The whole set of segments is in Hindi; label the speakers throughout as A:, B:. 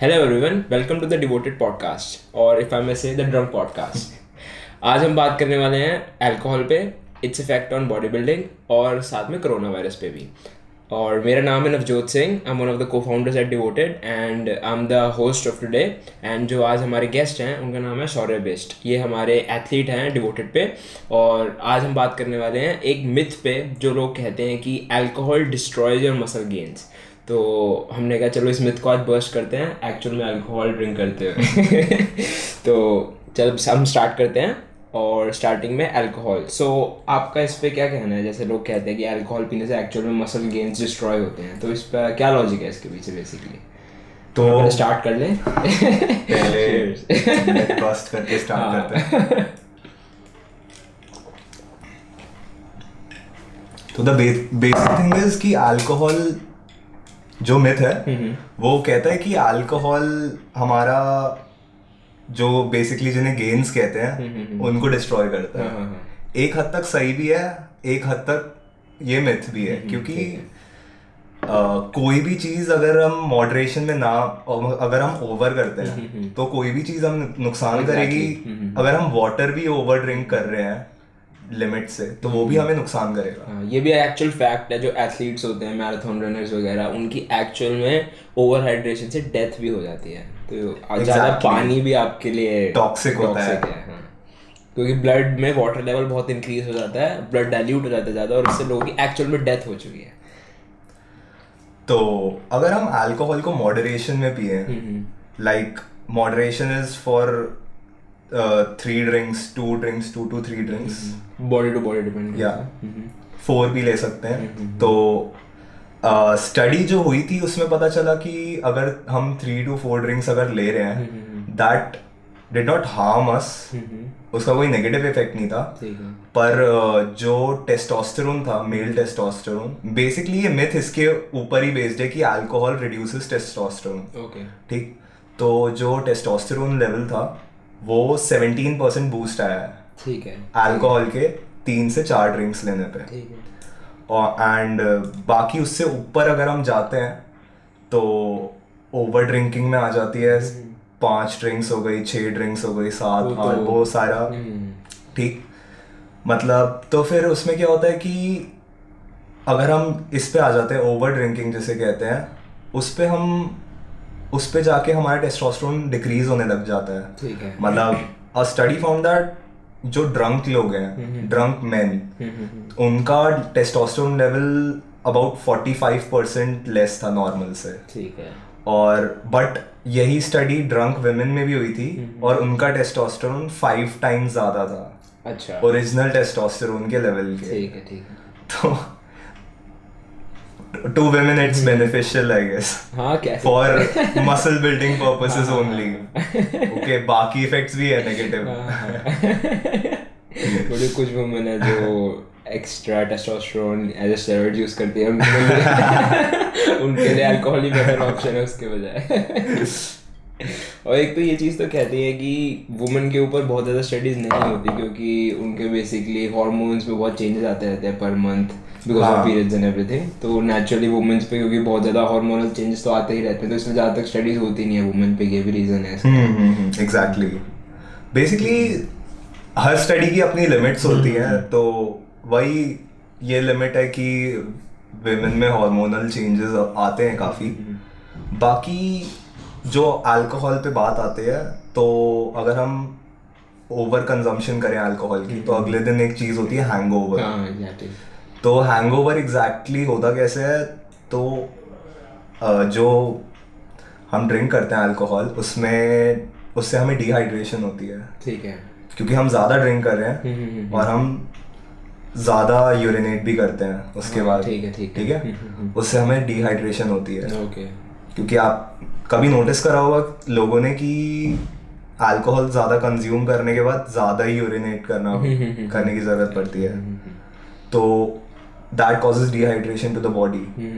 A: Hello everyone welcome to the Devoted podcast और if I may say the drum podcast आज हम बात करने वाले हैं अल्कोहल पे its effect on body building और साथ में कोरोना वायरस पे भी और मेरा नाम है Navjot Singh I am one of the को founders at Devoted and I am the host of today and जो आज हमारे गेस्ट हैं उनका नाम है शौर्य बेस्ट ये हमारे एथलीट हैं डिवोटेड पे और आज हम बात करने वाले हैं एक मिथ पे जो लोग कहते हैं कि alcohol destroys your muscle gains तो हमने कहा चलो इस मिथ को आज बर्स्ट करते हैं एक्चुअल में अल्कोहल ड्रिंक करते हुए तो चलो हम स्टार्ट करते हैं और स्टार्टिंग में अल्कोहल सो so, आपका इस पर क्या कहना है जैसे लोग कहते हैं कि अल्कोहल पीने से एक्चुअल में मसल गेंस डिस्ट्रॉय होते हैं तो इस पर क्या लॉजिक है इसके पीछे बेसिकली तो स्टार्ट कर
B: ले पहले बस्ट करके स्टार्ट हाँ. करते हैं तो द बेसिक थिंग इज कि अल्कोहल जो मिथ है हम्म, हम्म। वो कहता है कि अल्कोहल हमारा जो बेसिकली जिन्हें गेन्स कहते हैं हम्म, उनको डिस्ट्रॉय करता है हाँ, हाँ, हाँ। एक हद तक सही भी है एक हद तक ये मिथ भी है क्योंकि Uh, कोई भी चीज अगर हम मॉडरेशन में ना अगर हम ओवर करते हैं तो कोई भी चीज हम नुकसान exactly. करेगी अगर हम वाटर भी ओवर ड्रिंक कर रहे हैं लिमिट से तो वो भी हमें नुकसान करेगा
A: हाँ, ये भी एक्चुअल फैक्ट है जो एथलीट्स होते हैं मैराथन रनर्स वगैरह उनकी एक्चुअल में ओवर हाइड्रेशन से डेथ भी हो जाती है तो exactly. ज़्यादा पानी भी आपके लिए
B: टॉक्सिक होता है, है हाँ।
A: क्योंकि ब्लड में वाटर लेवल बहुत इंक्रीज हो जाता है ब्लड डाइल्यूट हो जाता है ज़्यादा और इससे लोगों की एक्चुअल में डेथ हो चुकी है
B: तो अगर हम अल्कोहल को मॉडरेशन में पिए like moderation is for three drinks two drinks two to three drinks
A: body to body depend
B: या फोर भी ले सकते हैं mm-hmm. तो स्टडी uh, जो हुई थी उसमें पता चला कि अगर हम थ्री टू फोर ड्रिंक्स अगर ले रहे हैं that did not harm us उसका कोई नेगेटिव इफेक्ट नहीं था पर uh, जो टेस्टोस्टेरोन था मेल टेस्टोस्टेरोन बेसिकली ये मिथ इसके ऊपर ही बेस्ड है कि अल्कोहल रिड्यूसेस टेस्टोस्टेरोन ठीक तो जो टेस्टोस्टेरोन लेवल था वो सेवेंटीन परसेंट बूस्ट आया है ठीक है अल्कोहल के तीन से चार ड्रिंक्स लेने पे ठीक है और एंड uh, बाकी उससे ऊपर अगर हम जाते हैं तो ओवर ड्रिंकिंग में आ जाती है हम्म। पांच ड्रिंक्स हो गई छह ड्रिंक्स हो गई सात तो आठ वो सारा हम्म। ठीक मतलब तो फिर उसमें क्या होता है कि अगर हम इस पे आ जाते हैं ओवर ड्रिंकिंग जिसे कहते हैं उस पर हम उस पे जाके हमारा टेस्टोस्टेरोन डिक्रीज होने लग जाता
A: है ठीक है
B: मतलब अ स्टडी फाउंड दैट जो ड्रंक लोग हैं ड्रंक मैन तो उनका testosterone level about forty five percent less था नॉर्मल से
A: ठीक है
B: और बट यही स्टडी ड्रंक वेमेन में भी हुई थी और उनका टेस्टोस्टेरोन फाइव टाइम्स ज्यादा
A: था अच्छा
B: ओरिजिनल टेस्टोस्टेरोन के लेवल के
A: ठीक है ठीक है तो
B: to women it's beneficial I guess हाँ कैसे for muscle building purposes only okay बाकी इफेक्ट्स भी है नेगेटिव थोड़ी
A: कुछ वुमेन है जो extra testosterone as a steroid use करती है उनके लिए अल्कोहल ही बेटर ऑप्शन है उसके बजाय और एक तो ये चीज़ तो कहती है कि वुमेन के ऊपर बहुत ज़्यादा स्टडीज़ नहीं होती क्योंकि उनके बेसिकली हॉर्मोन्स में बहुत चेंजेस आते रहते हैं पर month because of periods and everything तो नेचुरली वुमेंस पे क्योंकि बहुत ज़्यादा हार्मोनल चेंजेस तो आते ही रहते हैं तो इसमें ज़्यादा तक स्टडीज होती नहीं है वुमेन पे ये भी रीज़न है एग्जैक्टली हम्म, हम्म, बेसिकली हम्म, हर स्टडी की अपनी लिमिट्स
B: होती है तो वही ये लिमिट है कि वेमेन में हार्मोनल चेंजेस आते हैं काफ़ी बाकी जो अल्कोहल पे बात आते हैं तो अगर हम ओवर कंजम्पशन करें अल्कोहल की तो अगले दिन एक चीज़ होती है हैंगओवर हाँ, ओवर तो हैंग ओवर एग्जैक्टली होता कैसे है तो जो हम ड्रिंक करते हैं अल्कोहल उसमें उससे हमें डिहाइड्रेशन होती है
A: ठीक है
B: क्योंकि हम ज़्यादा ड्रिंक कर रहे हैं हम्म, हम्म, हम्म। और हम ज़्यादा यूरिनेट भी करते हैं उसके हाँ, बाद ठीक है ठीक ठीक है उससे हमें डिहाइड्रेशन होती है
A: ओके
B: क्योंकि आप कभी नोटिस करा होगा लोगों ने कि अल्कोहल ज़्यादा कंज्यूम करने के बाद ज़्यादा ही यूरिनेट करना करने की ज़रूरत पड़ती है तो that causes dehydration to the body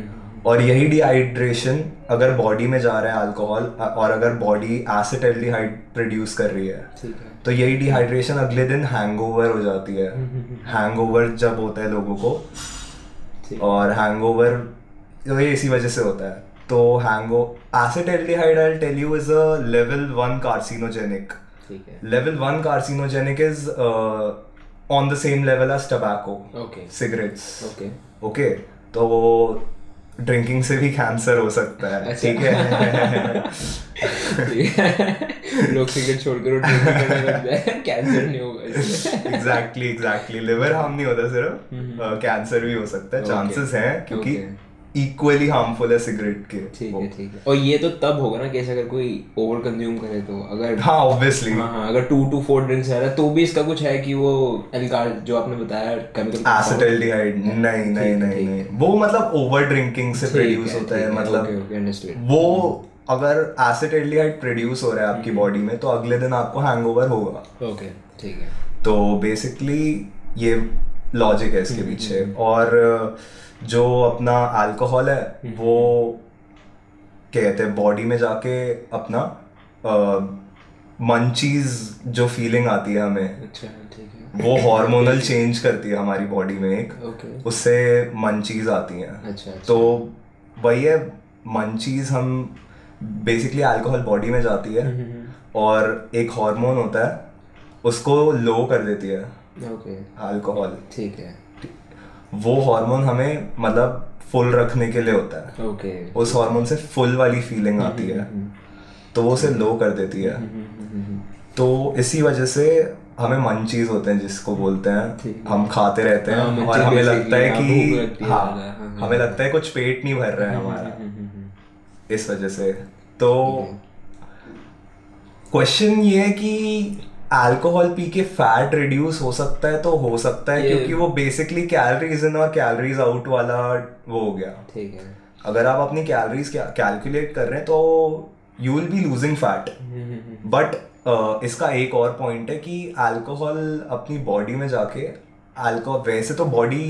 B: और यही डिहाइड्रेशन अगर बॉडी में जा रहा है अल्कोहल और अगर बॉडी एसिड एल्डिहाइड प्रोड्यूस कर रही है तो यही डिहाइड्रेशन अगले दिन हैंगओवर हो जाती है हैंगओवर हम्म, हम्म, हम्म। जब होता है लोगों को और हैंगओवर तो ये इसी वजह से होता है तो हैंगो acid aldehyde I tell you is a level one carcinogenic level one carcinogenic is on the same level as tobacco okay cigarettes okay okay तो ड्रिंकिंग से भी कैंसर हो सकता है
A: अच्छा। ठीक है लोग सिगरेट छोड़ कर कैंसर नहीं होगा
B: एग्जैक्टली एग्जैक्टली लिवर हार्म नहीं होता सिर्फ कैंसर हम्म, हम्म। uh, भी हो सकता है चांसेस हैं क्योंकि इक्वली हार्मफुल है सिगरेट के ठीक है ठीक है और ये तो
A: तब होगा ना कैसे अगर कोई ओवर कंज्यूम करे तो अगर हाँ ऑब्वियसली हाँ, हाँ अगर टू टू फोर ड्रिंक्स है तो भी इसका कुछ है कि वो एल्काल
B: जो आपने बताया केमिकल एसिटाल्डिहाइड नहीं नहीं नहीं नहीं वो मतलब ओवर ड्रिंकिंग से प्रोड्यूस होता है मतलब वो अगर एसिटाल्डिहाइड प्रोड्यूस हो रहा है आपकी बॉडी हम्म. में तो अगले दिन आपको हैंगओवर होगा
A: ओके ठीक है
B: तो बेसिकली ये लॉजिक है इसके हम्म, पीछे हम्म, और जो अपना अल्कोहल है हम्म, वो क्या हम्म। कहते हैं बॉडी में जाके अपना मन चीज जो फीलिंग आती है हमें
A: अच्छा,
B: वो हार्मोनल चेंज करती है हमारी बॉडी में एक okay. उससे चीज
A: आती है अच्छा, अच्छा
B: तो वही है मन चीज हम बेसिकली अल्कोहल बॉडी में जाती है हम्म, और एक हार्मोन होता है उसको लो कर देती है ओके okay. अल्कोहल
A: ठीक है
B: वो हार्मोन हमें मतलब फुल रखने के लिए होता है okay. उस हार्मोन से फुल वाली फीलिंग हम्म, आती हम्म, है हम्म, तो वो उसे लो कर देती है तो इसी वजह से हमें मन चीज होते हैं जिसको बोलते हैं हम खाते रहते हैं हाँ, और हमें लगता है हाँ, कि हाँ, हाँ हमें लगता है कुछ पेट नहीं भर रहा है हमारा इस वजह से तो क्वेश्चन ये है कि अल्कोहल पी के फैट रिड्यूस हो सकता है तो हो सकता है क्योंकि वो बेसिकली कैलरीज इन और कैलोरीज आउट वाला वो हो गया ठीक है अगर आप अपनी कैलरीज कैलकुलेट कर रहे हैं तो you will be losing fat but इसका एक और पॉइंट है कि अल्कोहल अपनी बॉडी में जाके अल्कोहल वैसे तो बॉडी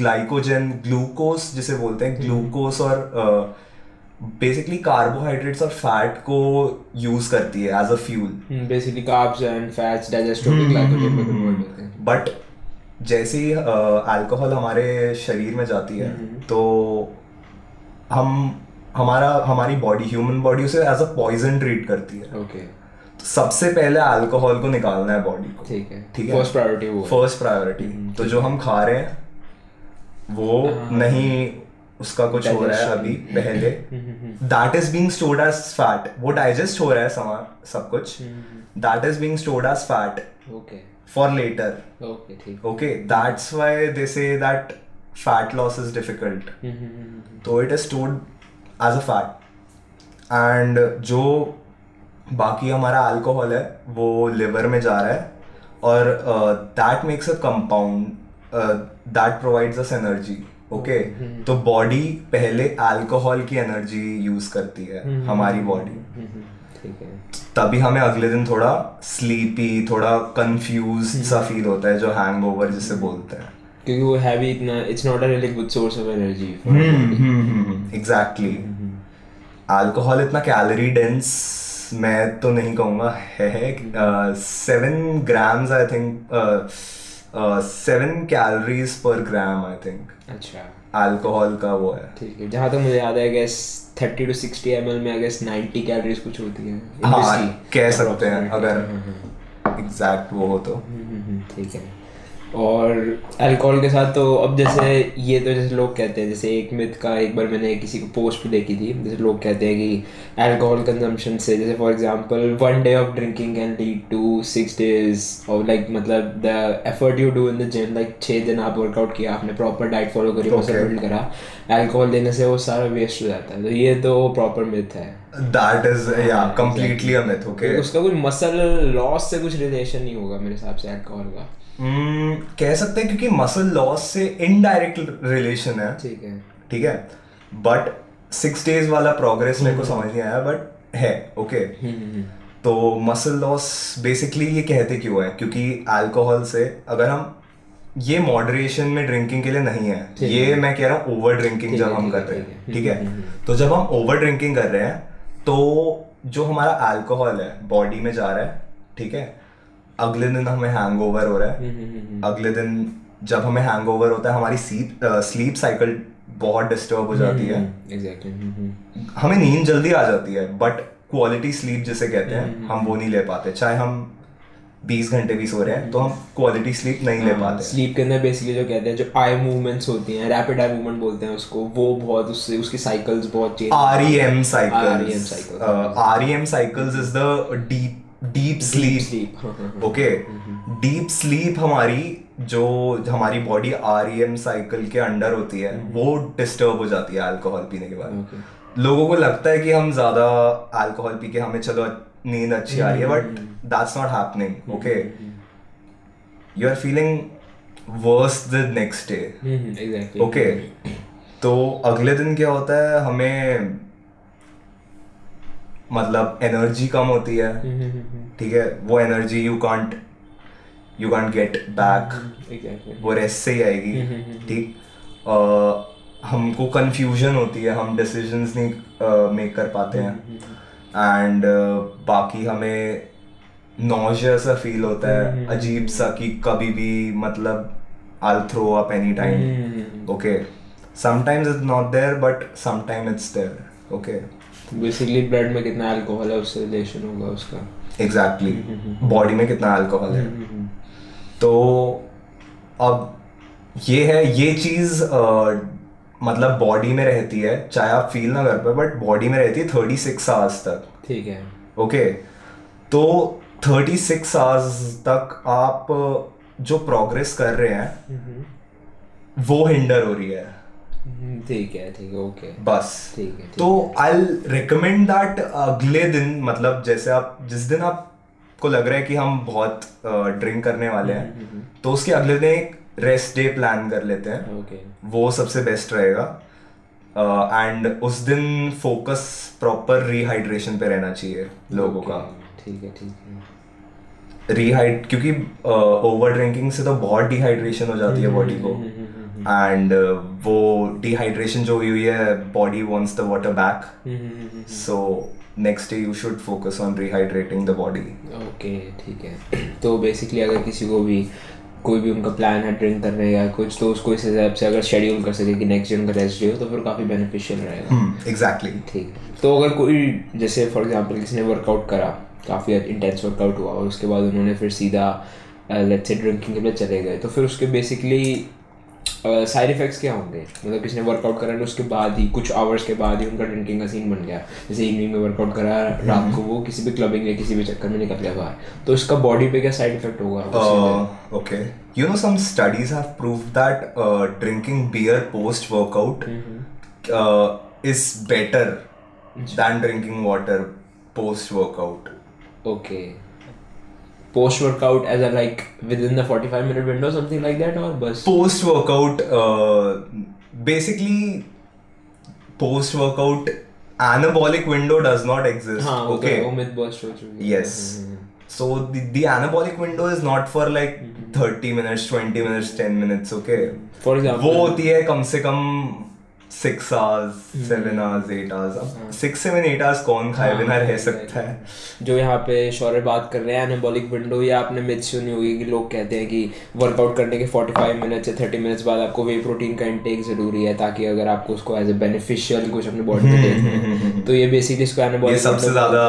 B: ग्लाइकोजन ग्लूकोज जिसे बोलते हैं ग्लूकोज हम्म, हम्म। और uh, बेसिकली कार्बोहाइड्रेट्स और फैट को यूज करती है as a fuel
A: basically carbs and fats digestive glycogen में कन्वर्ट होते
B: हैं बट जैसे ही अल्कोहल हमारे शरीर में जाती है hmm, hmm. तो हम हमारा हमारी बॉडी ह्यूमन बॉडी उसे एज अ पॉइजन ट्रीट करती है ओके तो सबसे पहले अल्कोहल को निकालना है बॉडी को
A: ठीक है ठीक है फर्स्ट प्रायोरिटी वो
B: फर्स्ट प्रायोरिटी hmm, तो जो हम खा रहे हैं वो हाँ, हाँ, हाँ. नहीं उसका कुछ हो रहा है अभी पहले that is being stored as fat वो डाइजेस्ट हो रहा है समा सब कुछ that is being stored as fat okay for later okay ठीक okay that's why they say that fat loss is difficult तो it is stored as a fat and जो बाकी हमारा अल्कोहल है वो लिवर में जा रहा है और that makes a compound that provides us energy okay तो बॉडी पहले अल्कोहल की एनर्जी यूज करती है हमारी बॉडी तभी हमें अगले दिन थोड़ा स्लीपी थोड़ा कंफ्यूज सा फील होता है जो हैंगओवर जिसे बोलते हैं
A: क्योंकि वो हैवी इतना it's not a really good source of
B: energy exactly alcohol इतना कैलोरी डेंस मैं तो नहीं कहूंगा है seven grams I think seven calories per gram I think अच्छा अल्कोहल का वो है
A: ठीक है जहाँ तक तो मुझे याद है guess thirty to sixty M में अगर गेस नाइन्टी कैलोरीज कुछ होती है
B: हाँ कह सकते हैं अगर एग्जैक्ट वो हो
A: तो हम्म, हम्म, हम्म, ठीक है और अल्कोहल के साथ तो अब जैसे ये तो जैसे लोग कहते हैं जैसे एक मिथ का एक बार मैंने किसी को पोस्ट भी देखी थी जैसे लोग कहते हैं कि अल्कोहल कंजम्पशन से जैसे for example one day of drinking can lead to six days और लाइक मतलब the effort you do in the gym like छः दिन आप वर्कआउट किया आपने प्रॉपर डाइट फॉलो करी okay. मसल बिल्ड करा
B: अल्कोहल देने से वो सारा वेस्ट हो जाता है तो ये तो प्रॉपर मिथ है दैट इज या कंप्लीटली अ मिथ ओके उसका कोई मसल
A: लॉस से कुछ रिलेशन नहीं होगा मेरे हिसाब से अल्कोहल
B: का mm, कह सकते हैं क्योंकि मसल लॉस से इनडायरेक्ट रिलेशन है ठीक है ठीक है बट सिक्स डेज वाला प्रोग्रेस मेरे को hmm. समझ नहीं आया बट है ओके hmm, hmm, तो मसल लॉस बेसिकली ये कहते क्यों है क्योंकि अल्कोहल से अगर हम ये मॉडरेशन में ड्रिंकिंग के लिए नहीं है ये मैं कह रहा हूँ ओवर ड्रिंकिंग जब हम कर रहे हैं ठीक है तो जब हम ओवर ड्रिंकिंग कर रहे हैं तो जो हमारा अल्कोहल है बॉडी में जा रहा है ठीक है अगले दिन हमें हैंग हो रहा है हम्म, हम्म, हम्म, अगले दिन जब हमें हैंग होता है हमारी सीप स्लीप साइकिल बहुत डिस्टर्ब हो जाती है एग्जैक्टली हमें नींद जल्दी आ जाती है बट क्वालिटी स्लीप जिसे कहते हैं हम वो नहीं ले पाते चाहे हम बीस घंटे भी सो रहे हैं तो हम क्वालिटी स्लीप नहीं ले हाँ, पाते
A: स्लीप के अंदर बेसिकली जो कहते हैं जो आई मूवमेंट्स होती हैं रैपिड आई मूवमेंट बोलते हैं उसको वो बहुत उससे उसकी साइकिल्स बहुत change R E M cycle
B: R E M cycles is the deep deep sleep okay deep sleep हमारी जो हमारी बॉडी आर साइकिल के अंडर होती है mm-hmm. वो डिस्टर्ब हो जाती है अल्कोहल पीने के बाद okay. लोगों को लगता है कि हम ज्यादा अल्कोहल पी के हमें चलो नींद अच्छी आ रही है but that's not happening okay you are feeling worse the next day okay तो अगले दिन क्या होता है हमें मतलब एनर्जी कम होती है ठीक है वो energy you can't you can't get back वो रेस्ट से ही आएगी हम्म, हम्म, हम्म, ठीक हमको कन्फ्यूजन होती है हम डिसीजंस नहीं मेक कर पाते हैं एंड बाकी हमें नौजिया सा फील होता है अजीब सा कि कभी भी मतलब I throw up any time okay sometimes is not there but sometime it's there okay
A: basically blood में कितना अल्कोहल है उससे रिलेशन होगा उसका
B: एग्जैक्टली exactly. बॉडी में कितना अल्कोहल है तो अब ये है ये चीज़ मतलब बॉडी में रहती है चाहे आप फील ना कर पाए बट बॉडी में रहती है थर्टी सिक्स आवर्स तक ठीक है ओके तो थर्टी सिक्स आवर्स तक आप जो प्रोग्रेस कर रहे हैं वो हिंडर हो रही है हम्म, ठीक है
A: ठीक है ओके बस ठीक है तो आई
B: रिकमेंड दैट अगले दिन
A: मतलब जैसे आप जिस दिन आप को लग रहा है कि
B: हम बहुत ड्रिंक करने वाले हैं हम्म, हम्म, तो उसके अगले दिन एक रेस्ट डे प्लान कर लेते हैं okay. वो सबसे बेस्ट रहेगा एंड उस दिन फोकस प्रॉपर रिहाइड्रेशन पे रहना चाहिए लोगों का
A: ठीक है ठीक है
B: रिहाइड क्योंकि ओवर ड्रिंकिंग से तो बहुत डिहाइड्रेशन हो जाती है बॉडी को एंड वो डिहाइड्रेशन जो हुई है body wants the water back so next day you should focus on rehydrating the body
A: okay ठीक है तो बेसिकली अगर किसी को भी कोई भी उनका प्लान है ड्रिंक करने या कुछ तो उसको इस हिसाब से अगर शेड्यूल कर सके कि नेक्स्ट डे उनका रेस्ट डे हो तो फिर काफ़ी बेनिफिशियल रहेगा
B: एग्जैक्टली हम्म,
A: ठीक तो अगर कोई जैसे फॉर एग्जाम्पल किसी ने वर्कआउट करा काफ़ी इंटेंस वर्कआउट हुआ और उसके बाद उन्होंने फिर सीधा लेट्स से ड्रिंकिंग के लिए चले गए तो फिर उसके बेसिकली साइड इफेक्ट्स क्या होंगे मतलब किसी ने वर्कआउट करा उसके बाद ही कुछ आवर्स के बाद ही उनका ड्रिंकिंग का सीन बन गया जैसे इवनिंग में वर्कआउट करा हम्म। रात को वो किसी भी क्लबिंग या किसी भी चक्कर में निकल गया बाहर तो उसका बॉडी पे क्या साइड इफेक्ट होगा
B: okay you know some studies have prove that drinking beer post workout is better than drinking water post workout
A: okay post workout as a like within the 45 minute window something like that or
B: bus post workout uh, basically post workout anabolic window does not exist हाँ, okay, okay. वो myth bust
A: हो चुकी
B: है yes mm-hmm. so the, the anabolic window is not for like 30 minutes 20 minutes 10 minutes okay
A: for example
B: वो होती है कम से कम six hours seven hours eight hours
A: six seven eight hours कौन खाए हाँ, बिना रह सकता है जो यहाँ पे शौर्य बात कर रहे हैं एनाबॉलिक विंडो या आपने मिथ सुनी होगी कि लोग कहते हैं कि वर्कआउट करने के मिनट्स बाद आपको वे प्रोटीन का इंटेक जरूरी है ताकि अगर
B: आपको उसको एज ए बेनिफिशियल कुछ
A: अपने बॉडी में देखना तो ये बेसिकली इसको एनाबॉलिक सबसे ज्यादा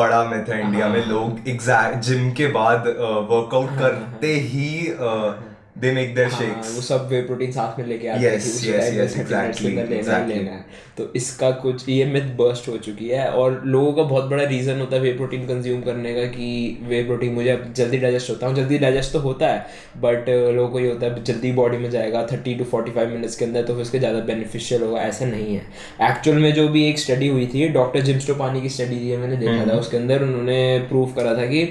A: बड़ा मिथ है इंडिया में हाँ।
B: लोग एग्जैक्ट जिम के बाद वर्कआउट uh, हाँ, करते
A: ही uh, they make their shakes
B: वो सब
A: वे प्रोटीन साथ में लेके
B: आते yes, हैं यस यस एग्जैक्टली लेना लेना है तो इसका कुछ ये मिथ बर्स्ट हो
A: चुकी है और लोगों का बहुत बड़ा रीजन होता है वे प्रोटीन कंज्यूम करने का कि वे प्रोटीन मुझे जल्दी डाइजेस्ट होता हूँ हाँ, जल्दी डाइजेस्ट तो होता है बट लोगों को ये होता है जल्दी बॉडी में जाएगा thirty to forty five minutes के अंदर तो फिर उसके ज़्यादा बेनिफिशियल होगा ऐसा नहीं है एक्चुअल में जो भी एक स्टडी हुई थी डॉक्टर जिम्स्टोपानी की स्टडी थी मैंने देखा हम्म। था उसके अंदर उन्होंने प्रूव करा था कि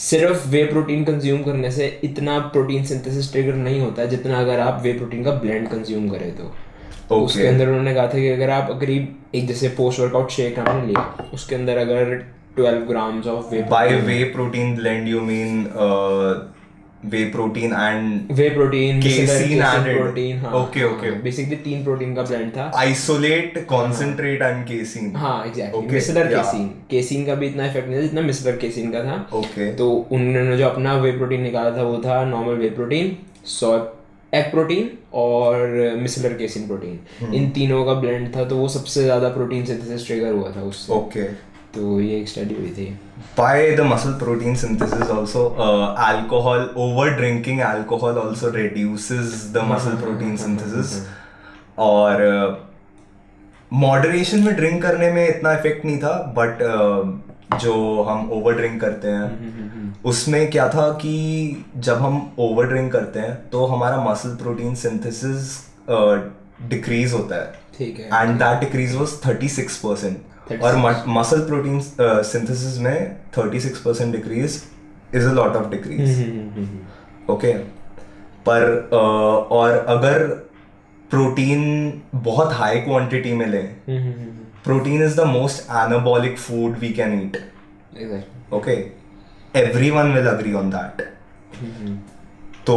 A: सिर्फ वे प्रोटीन कंज्यूम करने से इतना प्रोटीन सिंथेसिस ट्रिगर नहीं होता जितना अगर आप वे प्रोटीन का ब्लेंड कंज्यूम करें तो, तो okay. उसके अंदर उन्होंने कहा था कि अगर आप करीब एक जैसे पोस्ट वर्कआउट शेक आपने लिया उसके अंदर अगर 12 grams of
B: whey by whey protein blend you mean
A: तो उन्होंने जो अपना वे प्रोटीन निकाला था वो था normal whey protein soy egg protein और मिसलर केसिन प्रोटीन इन तीनों का ब्लेंड था तो वो सबसे ज्यादा प्रोटीन सिंथेसिस ट्रिगर हुआ था उससे तो ये एक स्टडी हुई थी by the
B: muscle protein
A: synthesis
B: also alcohol over drinking alcohol also reduces the muscle protein synthesis और मॉडरेशन uh, में ड्रिंक करने में इतना इफेक्ट नहीं था बट uh, जो हम ओवर ड्रिंक करते हैं hmm, hmm, hmm, उसमें क्या था कि जब हम ओवर ड्रिंक करते हैं तो हमारा मसल प्रोटीन सिंथेसिस डिक्रीज होता
A: है ठीक है and
B: that decrease was 36 percent और मसल प्रोटीन सिंथेसिस में 36 percent decrease is a lot of decrease okay पर uh, और अगर प्रोटीन बहुत हाई क्वांटिटी में लें protein is the most anabolic food we can eat okay every one will agree on that तो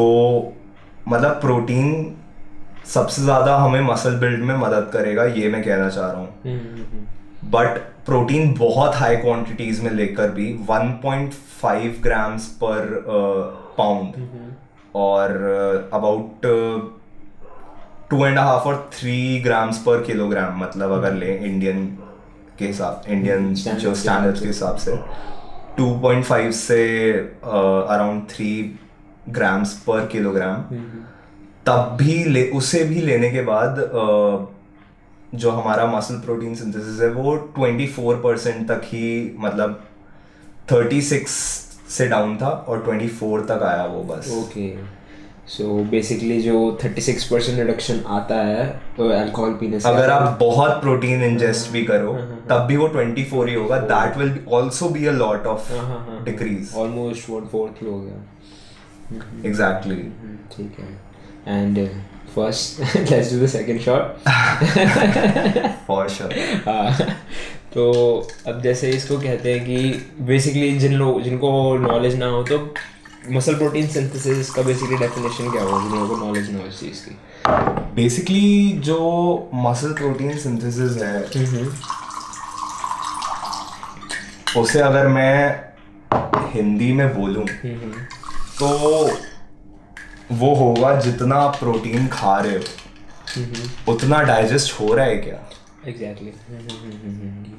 B: मतलब प्रोटीन सबसे ज़्यादा हमें मसल बिल्ड में मदद करेगा ये मैं कहना चाह रहा हूँ mm-hmm, mm-hmm. बट प्रोटीन बहुत हाई क्वांटिटीज में लेकर भी 1.5 ग्राम्स पर पाउंड और अबाउट टू एंड हाफ और थ्री ग्राम्स पर किलोग्राम मतलब अगर mm-hmm. लें इंडियन के हिसाब इंडियन mm-hmm. जो स्टैंडर्ड्स के हिसाब से 2.5 से अराउंड थ्री ग्राम्स पर किलोग्राम तब भी ले उसे भी लेने के बाद uh, जो हमारा मसल प्रोटीन सिंथेसिस है वो 24 परसेंट तक ही मतलब 36 से डाउन था और 24 तक आया वो बस
A: ओके सो बेसिकली जो 36 परसेंट रिडक्शन आता है अल्कोहल तो पीने
B: से अगर आप बहुत प्रोटीन इंजेस्ट भी करो हाँ, हाँ, हाँ, तब भी वो 24 ही होगा that will also be a lot of decrease
A: almost one fourth हो गया
B: एग्जैक्टली
A: हम्म, ठीक है and first let's do the second shot for sure हाँ तो अब जैसे इसको कहते हैं कि बेसिकली जिन लोग जिनको नॉलेज ना हो तो मसल प्रोटीन सिंथेसिस का बेसिकली डेफिनेशन क्या होगा जिन लोगों को नॉलेज ना हो इस चीज़ की
B: बेसिकली जो मसल प्रोटीन सिंथेसिस है उसे अगर मैं हिंदी में बोलूं तो वो होगा जितना आप प्रोटीन खा रहे हो उतना डाइजेस्ट हो रहा है क्या
A: एग्जैक्टली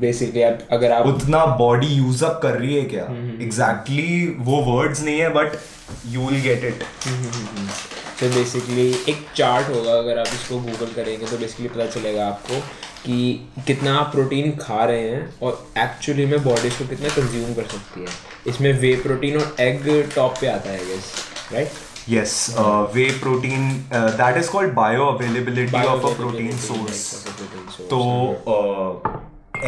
A: बेसिकली आप अगर आप
B: उतना बॉडी यूज अप कर रही है क्या एग्जैक्टली वो वर्ड्स नहीं है but you will get it
A: तो बेसिकली एक चार्ट होगा अगर आप इसको गूगल करेंगे तो बेसिकली पता चलेगा आपको कि कितना आप प्रोटीन खा रहे हैं और एक्चुअली में बॉडी इसको कितना कंज्यूम कर सकती है इसमें वे प्रोटीन और एग टॉप पे आता है guess right Yes, uh, whey protein uh, that is called bioavailability, bio
B: of a protein source. तो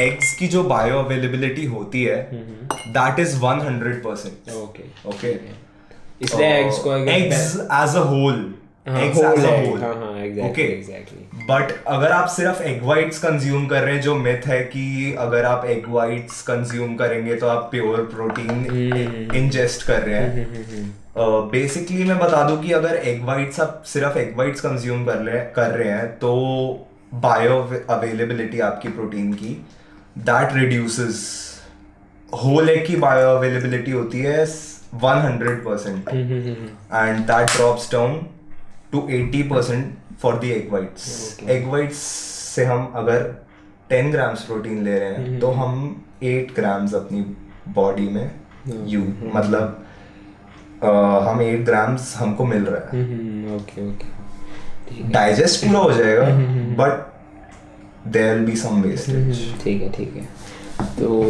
B: एग्स uh, की जो बायो अवेलेबिलिटी होती है that is one hundred percent okay okay इसलिए एग्स uh, को eggs as a whole eggs as a whole okay but अगर आप सिर्फ एग वाइट्स कंज्यूम कर रहे हैं जो मिथ है कि अगर आप एग वाइट्स कंज्यूम करेंगे तो आप प्योर प्रोटीन इंजेस्ट कर रहे हैं mm-hmm, mm-hmm, mm-hmm. Basically uh, मैं बता दूं कि अगर एग वाइट्स आप सिर्फ एग वाइट्स कंज्यूम कर रहे कर रहे हैं तो बायो अवेलेबिलिटी आपकी प्रोटीन की दैट रिड्यूसेस होल एग की बायो अवेलेबिलिटी होती है one hundred percent and that drops down to eighty percent for the egg whites egg whites से हम अगर टेन ग्राम्स प्रोटीन ले रहे हैं हम्म, हम्म, तो हम्म. हम एट ग्राम्स अपनी बॉडी में यू मतलब हम एट ग्राम्स हमको मिल रहा
A: है ओके ओके
B: डाइजेस्ट पूरा हो जाएगा but there be some wastage
A: ठीक है ठीक है तो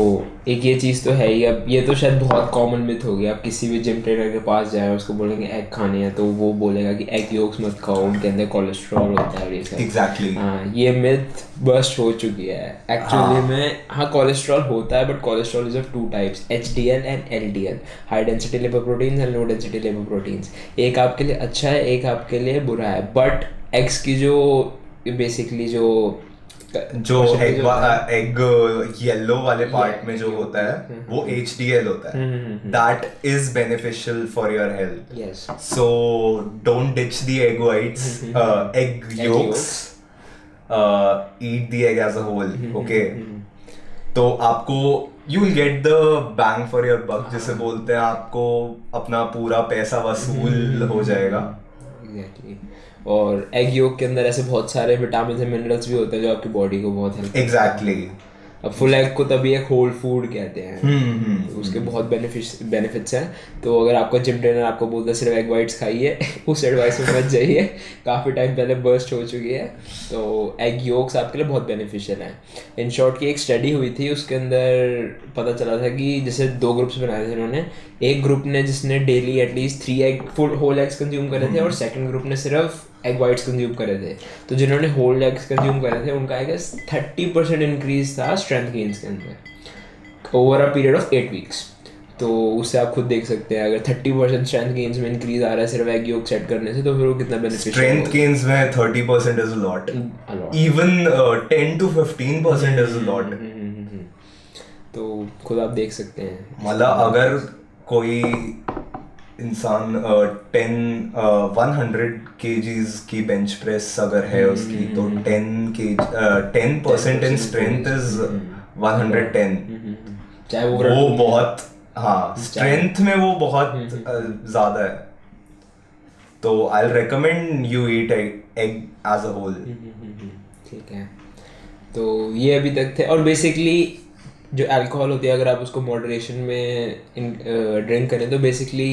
A: एक ये चीज़ तो है ही अब ये तो शायद बहुत कॉमन मिथ हो गया आप किसी भी जिम ट्रेनर के पास जाए उसको बोलेंगे एग खाने हैं तो वो बोलेगा कि एग योग्स मत खाओ उनके अंदर कोलेस्ट्रॉल होता है ये सब एग्जैक्टली
B: हाँ
A: ये मिथ बस्ट हो चुकी है एक्चुअली हाँ. में हाँ कोलेस्ट्रॉल होता है but cholesterol is of two types H D L and L D L high density labour proteins and low density labour proteins एक आपके लिए अच्छा है एक आपके लिए बुरा है बट एग्स की जो बेसिकली जो
B: जो एग, एग येलो वाले पार्ट में जो होता है mm-hmm. वो एच डी एल होता है that is beneficial for your health so don't ditch the egg white egg yolks eat the egg as a whole okay तो आपको you will get the bang for your buck जिसे हाँ। बोलते हैं आपको अपना पूरा पैसा वसूल mm-hmm. हो जाएगा
A: एग्जैक्टली और एग योग के अंदर ऐसे बहुत सारे विटामिन मिनरल्स भी होते हैं जो आपकी बॉडी को बहुत
B: हेल्प एग्जैक्टली
A: अब फुल एग को तभी एक होल फूड कहते हैं हम्म, हम्म, हम्म। तो उसके बहुत बेनिफिट्स हैं तो अगर आपका जिम ट्रेनर आपको बोलता है सिर्फ एग वाइट्स खाइए उस एडवाइस में मत जाइए काफ़ी टाइम पहले बर्स्ट हो चुकी है तो एग योग्स आपके लिए बहुत बेनिफिशियल हैं इन शॉर्ट की एक स्टडी हुई थी उसके अंदर पता चला था कि जैसे दो ग्रुप्स बनाए थे उन्होंने एक ग्रुप ने जिसने daily at least three egg full whole eggs consume करे थे और सेकेंड ग्रुप ने सिर्फ एग वाइट्स कंज्यूम करे थे तो जिन्होंने होल्ड एग्स कंज्यूम करे थे उनका I guess thirty percent increase था स्ट्रेंथ गेन्स के अंदर over a period of eight weeks तो उससे आप खुद देख सकते हैं अगर थर्टी परसेंट स्ट्रेंथ गेन्स में इंक्रीज आ रहा है सिर्फ एग योग सेट करने से तो फिर वो कितना बेनिफिट स्ट्रेंथ गेन्स में thirty percent is lot even ten to fifteen percent is lot
B: तो खुद आप देख सकते हैं मतलब अगर कोई इंसान ten one hundred K Gs की बेंच प्रेस अगर है हम्म, उसकी तो टेन के ten percent in strength is one hundred ten वो बहुत हाँ स्ट्रेंथ में वो बहुत हम्म, हम्म। ज़्यादा है तो I recommend you eat egg as a whole
A: ठीक है तो ये अभी तक थे और बेसिकली जो अल्कोहल होती है अगर आप उसको मॉडरेशन में ड्रिंक करें तो बेसिकली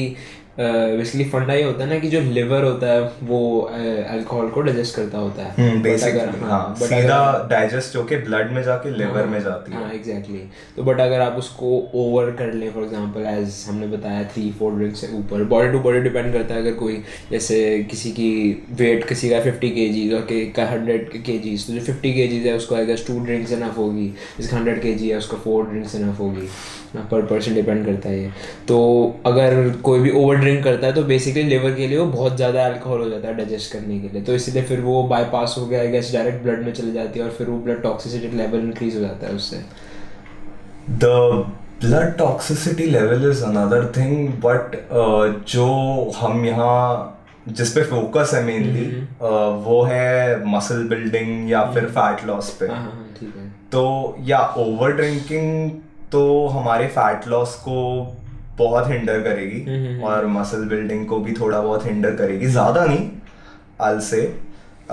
A: बेसिकली फंडा ये होता है ना कि जो लिवर होता है वो अल्कोहल को डाइजेस्ट करता होता है हम्म, हाँ, हाँ, सीधा डाइजेस्ट होके ब्लड में जाके लिवर हाँ, में जाती है हाँ एग्जैक्टली तो बट अगर आप उसको ओवर कर लें फॉर एग्जांपल एज हमने बताया थ्री फोर ड्रिंक्स से ऊपर बॉडी टू बॉडी डिपेंड करता है अगर कोई जैसे किसी की वेट किसी का फिफ्टी के जीज और हंड्रेड के जीज तो जो फिफ्टी के जीज है उसको I guess two drinks enough होगी जिसका हंड्रेड के जी है उसका फोर ड्रिंक्स इनफ होगी हाँ। पर पर्सन डिपेंड करता है ये तो अगर कोई भी ओवर ड्रिंक करता है तो बेसिकली लिवर के लिए वो बहुत ज़्यादा अल्कोहल हो जाता है डाइजेस्ट करने के लिए तो इसलिए फिर वो बाईपास हो गया गैस डायरेक्ट ब्लड में चले जाती है और फिर वो ब्लड टॉक्सिसिटी लेवल इंक्रीज हो
B: जाता है उससे the blood toxicity level is another thing but जो हम यहाँ जिस पे फोकस है मेनली हम्म, हम्म। uh, वो है मसल बिल्डिंग या फिर फैट हम्म। लॉस पे हाँ, हाँ, तो या ओवर ड्रिंकिंग तो हमारे फैट लॉस को बहुत हिंडर करेगी हम्म, हम्म, हम्म। और मसल बिल्डिंग को भी थोड़ा बहुत हिंडर करेगी ज़्यादा नहीं अल से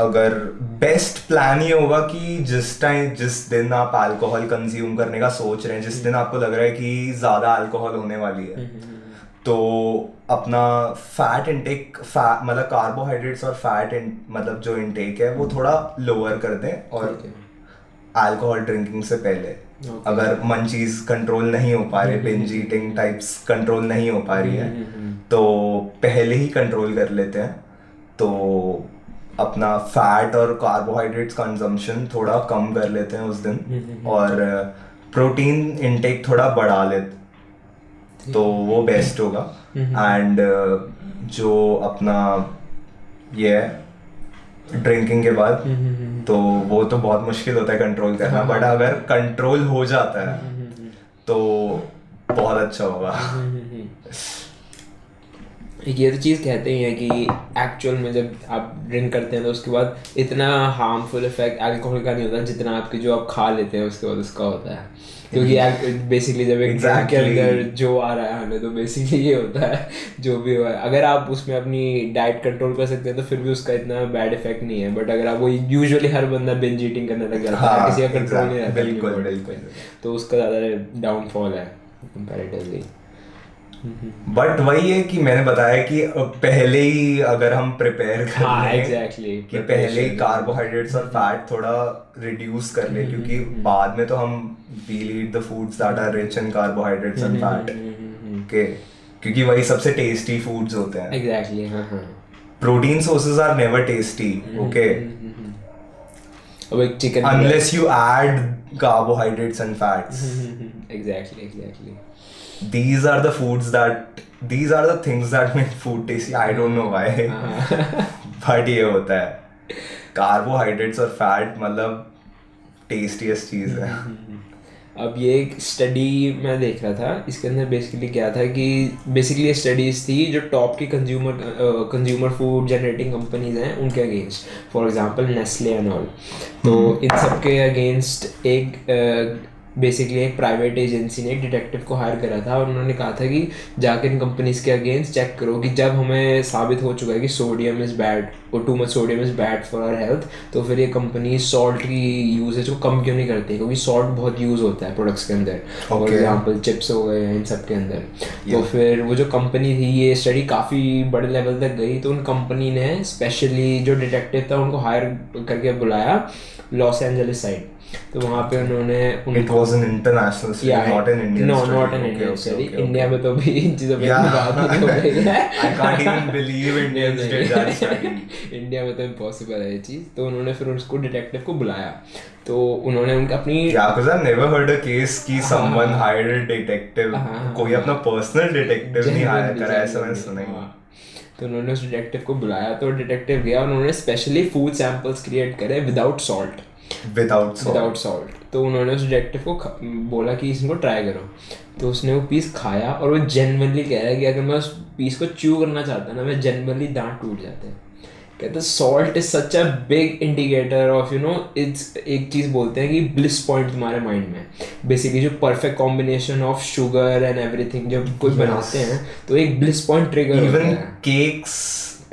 B: अगर बेस्ट प्लान ये होगा कि जिस टाइम जिस दिन आप अल्कोहल कंज्यूम करने का सोच रहे हैं जिस दिन आपको लग रहा है कि ज़्यादा अल्कोहल होने वाली है तो अपना फैट इनटेक मतलब कार्बोहाइड्रेट्स और फैट मतलब जो इनटेक है वो थोड़ा लोअर कर दें और अल्कोहल ड्रिंकिंग से पहले okay. अगर मन चीज कंट्रोल नहीं हो पा रही बिंज ईटिंग टाइप्स कंट्रोल नहीं हो पा रही हम्म, है हम्म, हम्म। तो पहले ही कंट्रोल कर लेते हैं तो अपना फैट और कार्बोहाइड्रेट्स कंजम्पशन थोड़ा कम कर लेते हैं उस दिन और प्रोटीन इनटेक थोड़ा बढ़ा लेते तो वो बेस्ट होगा एंड जो अपना ये है ड्रिंकिंग के बाद हम्म, हम्म, हम्म, तो वो तो बहुत मुश्किल होता है कंट्रोल करना बट अगर कंट्रोल हो जाता है तो बहुत अच्छा होगा
A: ये तो चीज़ कहते ही है कि एक्चुअल में जब आप ड्रिंक करते हैं तो उसके बाद इतना हार्मफुल इफेक्ट अल्कोहल का नहीं होता जितना आपके जो आप खा लेते हैं उसके बाद उसका होता है क्योंकि बेसिकली जब एक ट्रैक के अंदर जो आ रहा है हमें तो बेसिकली ये होता है जो भी हो अगर आप उसमें अपनी डाइट कंट्रोल कर सकते हैं तो फिर भी उसका इतना बैड इफेक्ट नहीं है बट अगर आप वो यूजुअली हर बंदा बिंज ईटिंग करने लग जाता है हाँ, किसी का कंट्रोल नहीं रहता तो उसका ज़्यादा डाउनफॉल है कंपेरेटिवली
B: बट वही है कि मैंने बताया कि पहले ही अगर हम प्रिपेयर कर हाँ, exactly, कि पहले ही कार्बोहाइड्रेट्स और फैट थोड़ा रिड्यूस कर ले क्योंकि बाद में तो हम we'll eat the foods that are rich in carbohydrates and fat के क्योंकि वही सबसे टेस्टी फूड्स होते हैं exactly protein sources are never tasty okay chicken unless you add carbohydrates and
A: fats exactly exactly
B: these are the foods that these are the things that make food tasty i don't know why but ye hota hai carbohydrates or fat matlab tastiest
A: cheez hai अब ये एक स्टडी मैं देख रहा था इसके अंदर बेसिकली क्या था कि बेसिकली ये स्टडीज़ थी जो टॉप की consumer consumer food generating companies हैं उनके against for example Nestle and all तो इन सब के अगेंस्ट एक बेसिकली एक प्राइवेट एजेंसी ने एक डिटेक्टिव को हायर करा था और उन्होंने कहा था कि जाकर इन कंपनीज के अगेंस्ट चेक करो कि जब हमें साबित हो चुका है कि सोडियम इज़ बैड और too much sodium is bad for our health तो फिर ये कंपनी सॉल्ट की यूजेज को कम क्यों नहीं करती क्योंकि सॉल्ट बहुत यूज़ होता है प्रोडक्ट्स के अंदर फॉर okay. एग्जाम्पल चिप्स हो गए इन सब के अंदर तो yeah. तो फिर वो जो कंपनी थी ये स्टडी काफ़ी बड़े लेवल तक गई तो उन कंपनी ने स्पेशली जो डिटेक्टिव था उनको हायर करके बुलाया लॉस एंजलिस साइड तो वहाँ पे उन्होंने
B: it was an international study not an Indian no not an Indian study
A: India
B: में तो भी इन चीजों पे बात ही है I can't even believe Indians did that
A: India में तो इम्पॉसिबल है ये चीज तो उन्होंने फिर उसको डिटेक्टिव को बुलाया तो उन्होंने उनका अपनी या
B: नेवर हर्ड अ केस की समवन हायर डिटेक्टिव कोई अपना पर्सनल डिटेक्टिव नहीं हायर करा ऐसा मैंने सुना ही हाँ। तो उन्होंने उस डिटेक्टिव को
A: बुलाया तो डिटेक्टिव गया उन्होंने स्पेशली फूड सैंपल्स क्रिएट करे without salt without without salt तो उन्होंने उस डिटेक्टिव को बोला कि इसको ट्राई करो तो उसने वो पीस खाया और वो जेनवनली कह रहा है कि अगर मैं उस पीस को च्यू करना चाहता हूँ ना मैं जेनवनली दांत टूट जाते हैं कहते salt is such a big indicator of you know it's एक चीज़ बोलते हैं कि ब्लिस पॉइंट तुम्हारे माइंड में बेसिकली जो perfect combination of sugar and everything जब कुछ yes. बनाते हैं तो एक bliss point trigger even
B: cakes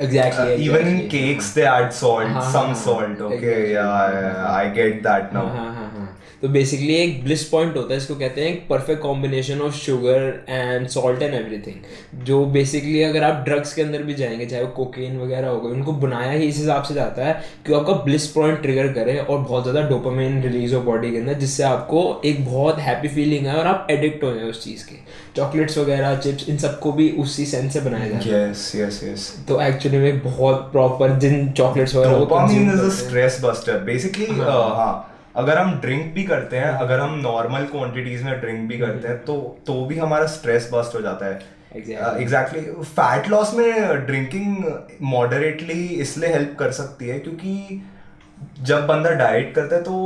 B: Exactly, uh, exactly. even in cakes they add salt uh-huh. some salt okay exactly. yeah, yeah, i get that now
A: uh-huh. तो बेसिकली एक ब्लिस पॉइंट होता है इसको कहते हैं एक perfect combination of sugar and salt and everything जो बेसिकली अगर आप ड्रग्स के अंदर भी जाएंगे चाहे वो कोकेन वगैरह हो गए उनको बनाया ही इस हिसाब से जाता है कि आपका ब्लिस पॉइंट ट्रिगर करे और बहुत ज़्यादा डोपामाइन रिलीज हो बॉडी के अंदर जिससे आपको एक बहुत हैप्पी फीलिंग है और आप एडिक्ट हो जाए उस चीज़ के चॉकलेट्स वगैरह चिप्स इन सबको भी उसी सेंस से बनाया
B: जाता है यस यस यस
A: तो एक्चुअली में बहुत प्रॉपर जिन चॉकलेट्स वगैरह dopamine is a stress buster
B: basically हां अगर हम ड्रिंक भी करते हैं अगर हम नॉर्मल क्वांटिटीज में ड्रिंक भी करते हैं तो तो भी हमारा स्ट्रेस बस्ट हो जाता है एग्जैक्टली फैट लॉस में ड्रिंकिंग मॉडरेटली इसलिए हेल्प कर सकती है क्योंकि जब बंदा डाइट करता है तो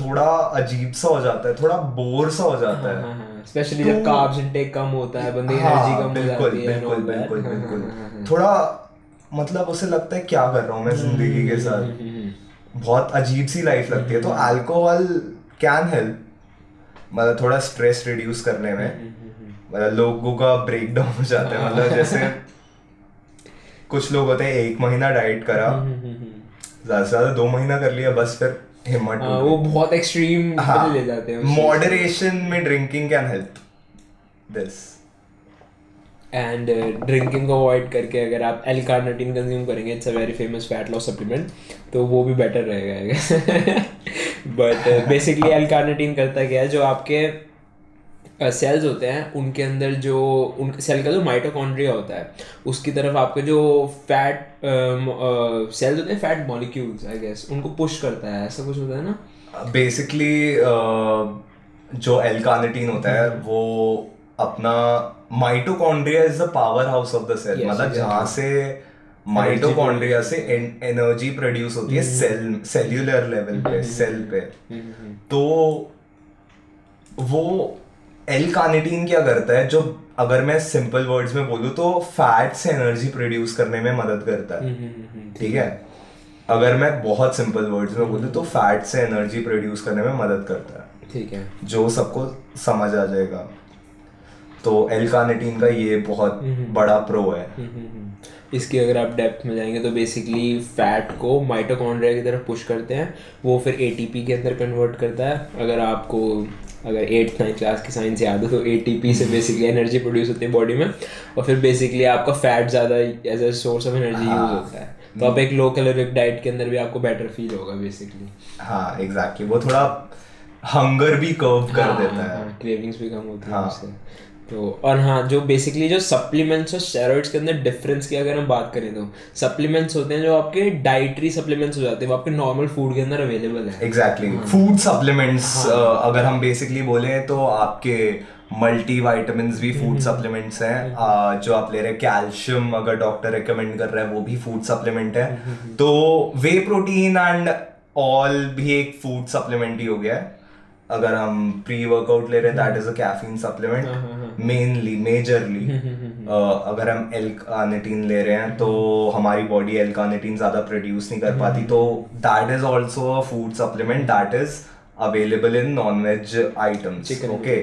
B: थोड़ा अजीब सा हो जाता है थोड़ा बोर सा हो जाता है स्पेशली हाँ, हाँ, हाँ, तो जब कार्ब्स इनटेक कम
A: होता है बंदे हाँ, एनर्जी कम हो जाती है बिल्कुल
B: बिल्कुल बिल्कुल थोड़ा मतलब उसे लगता है क्या कर रहा हूँ मैं जिंदगी के साथ हम्म, हम्म, बहुत अजीब सी लाइफ लगती है तो अल्कोहल कैन हेल्प मतलब थोड़ा स्ट्रेस रिड्यूस करने में हम्म, हम्म, हम्म, मतलब लोगों का ब्रेक डाउन हो जाता है मतलब जैसे कुछ लोग होते हैं एक महीना डाइट करा ज्यादा से ज्यादा दो महीना कर लिया बस फिर
A: हिम्मत हाँ, वो बहुत एक्सट्रीम हाँ,
B: ले जाते हैं मॉडरेशन में drinking can help this
A: and drinking uh, को अवॉइड करके अगर आप एल कार्नटीन कंज्यूम करेंगे it's a very famous fat loss supplement तो वो भी बेटर रहेगा बट बेसिकली एल कार्नटीन करता क्या है जो आपके सेल्स uh, होते हैं उनके अंदर जो उन सेल का जो माइटोकॉन्ड्रिया होता है उसकी तरफ आपके जो फैट सेल्स um, uh, होते हैं फैट मॉलिक्यूल्स आई गेस उनको पुश करता है ऐसा कुछ होता है ना
B: बेसिकली uh, जो एल कार्नटीन होता है वो अपना mitochondria is the power house of the cell मतलब जहां से माइटोकॉन्ड्रिया से एनर्जी प्रोड्यूस होती है सेल सेल्यूलर लेवल पे सेल हम्म, हम्म, पे हम्म, तो वो एल कानिटीन क्या करता है जो अगर मैं सिंपल वर्ड्स में बोलूं तो फैट से एनर्जी प्रोड्यूस करने में मदद करता है ठीक है अगर मैं बहुत सिंपल वर्ड्स में बोलूं तो फैट से एनर्जी प्रोड्यूस करने में मदद करता है
A: ठीक है
B: जो सबको समझ आ जाएगा तो एल कार्निटीन का ये बहुत हम्म, हम्म। बड़ा प्रो है हम्म,
A: इसकी अगर आप डेप्थ में जाएंगे तो बेसिकली फैट को माइटोकॉन्ड्रिया की तरफ पुश करते हैं वो फिर एटीपी के अंदर कन्वर्ट करता है अगर आपको अगर एट्थ नाइन्थ क्लास की साइंस याद हो तो ए से बेसिकली एनर्जी प्रोड्यूस होती है बॉडी में और फिर बेसिकली आपका फैट ज़्यादा as a source of energy use होता है तो आप एक लो कैलोरिक डाइट के अंदर भी आपको बेटर फील होगा बेसिकली
B: हाँ एग्जैक्टली exactly. वो थोड़ा हंगर भी कर्व कर हाँ, देता है क्रेविंग्स हाँ, भी कम
A: होती है हाँ। तो और हाँ जो बेसिकली जो सप्लीमेंट्स और स्टेरॉइड्स के अंदर डिफरेंस की अगर हम बात करें तो सप्लीमेंट्स होते हैं जो आपके डाइटरी सप्लीमेंट्स हो जाते हैं वो आपके नॉर्मल फूड के अंदर अवेलेबल
B: है एग्जैक्टली फूड सप्लीमेंट्स अगर हम बेसिकली बोले तो आपके मल्टी वाइटमिन भी फूड सप्लीमेंट्स हम्म। हैं हम्म। जो आप ले रहे हैं कैल्शियम अगर डॉक्टर रिकमेंड कर रहे हैं वो भी फूड सप्लीमेंट है हम्म, तो वे प्रोटीन एंड ऑल भी एक फूड सप्लीमेंट ही हो गया है अगर हम प्री वर्कआउट ले रहे हैं that is a caffeine supplement mainly majorly uh, अगर हम एल्कानेटीन ले रहे हैं तो हमारी बॉडी एल्कानेटीन ज़्यादा प्रोड्यूस नहीं कर पाती तो that is also a food supplement that is available in non veg items okay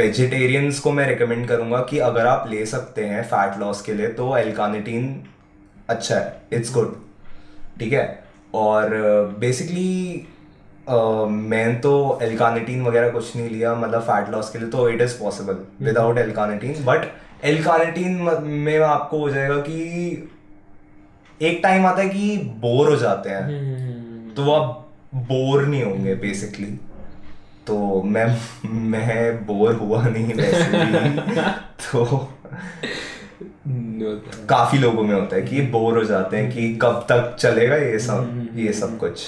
B: vegetarians को मैं रिकमेंड करूंगा कि अगर आप ले सकते हैं फैट लॉस के लिए तो एल्कानिटीन अच्छा है इट्स गुड ठीक है और बेसिकली uh, मैं तो एल्कानेटीन वगैरह कुछ नहीं लिया मतलब फैट लॉस के लिए तो it is possible without L carnitine but L carnitine में आपको हो जाएगा कि एक टाइम आता है कि बोर हो जाते हैं हम्म, हम्म, हम्म। तो आप बोर नहीं होंगे बेसिकली तो मैं मैं बोर हुआ नहीं वैसे तो, तो काफी लोगों में होता है कि बोर हो जाते हैं कि कब तक चलेगा ये सब ये सब कुछ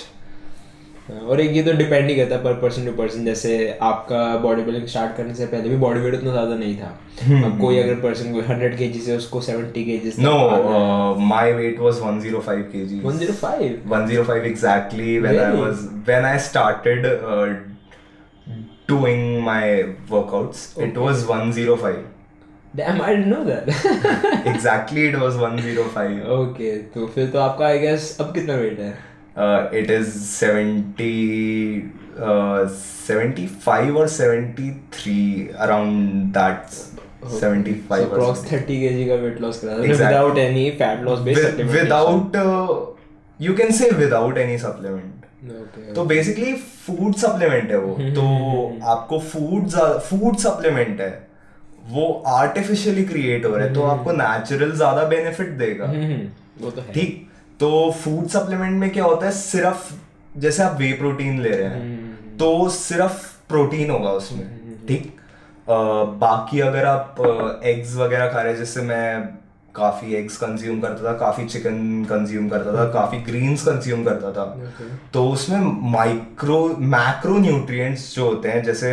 A: हाँ, और एक ये तो डिपेंड ही करता है पर पर्सन टू पर्सन जैसे आपका बॉडी बिल्डिंग स्टार्ट करने से पहले भी बॉडी वेट उतना ज़्यादा नहीं था हम्म, अब कोई हम्म। अगर पर्सन कोई 100 केजी से उसको 70 केजी जी no my weight was 105 KG 105 105
B: exactly when I was when I started doing my
A: workouts it was 105. Damn, I didn't know that. exactly,
B: it was 105. Okay,
A: तो फिर तो आपका आई गेस अब कितना वेट है
B: it is seventy seventy five और सेवेंटी थ्री अराउंड तो बेसिकली फूड सप्लीमेंट है वो तो आपको फूड सप्लीमेंट uh, है वो आर्टिफिशियली क्रिएट हो रहा है तो आपको नेचुरल ज्यादा बेनिफिट देगा तो ठीक तो फूड सप्लीमेंट में क्या होता है सिर्फ जैसे आप वे प्रोटीन ले रहे हैं हम्म। तो सिर्फ प्रोटीन होगा उसमें हम्म। ठीक बाकी अगर आप एग्स वगैरह खा रहे हैं जैसे मैं काफ़ी एग्स कंज्यूम करता था काफ़ी चिकन कंज्यूम करता था काफ़ी ग्रीन्स कंज्यूम करता था तो उसमें माइक्रो मैक्रो न्यूट्रिएंट्स जो होते हैं जैसे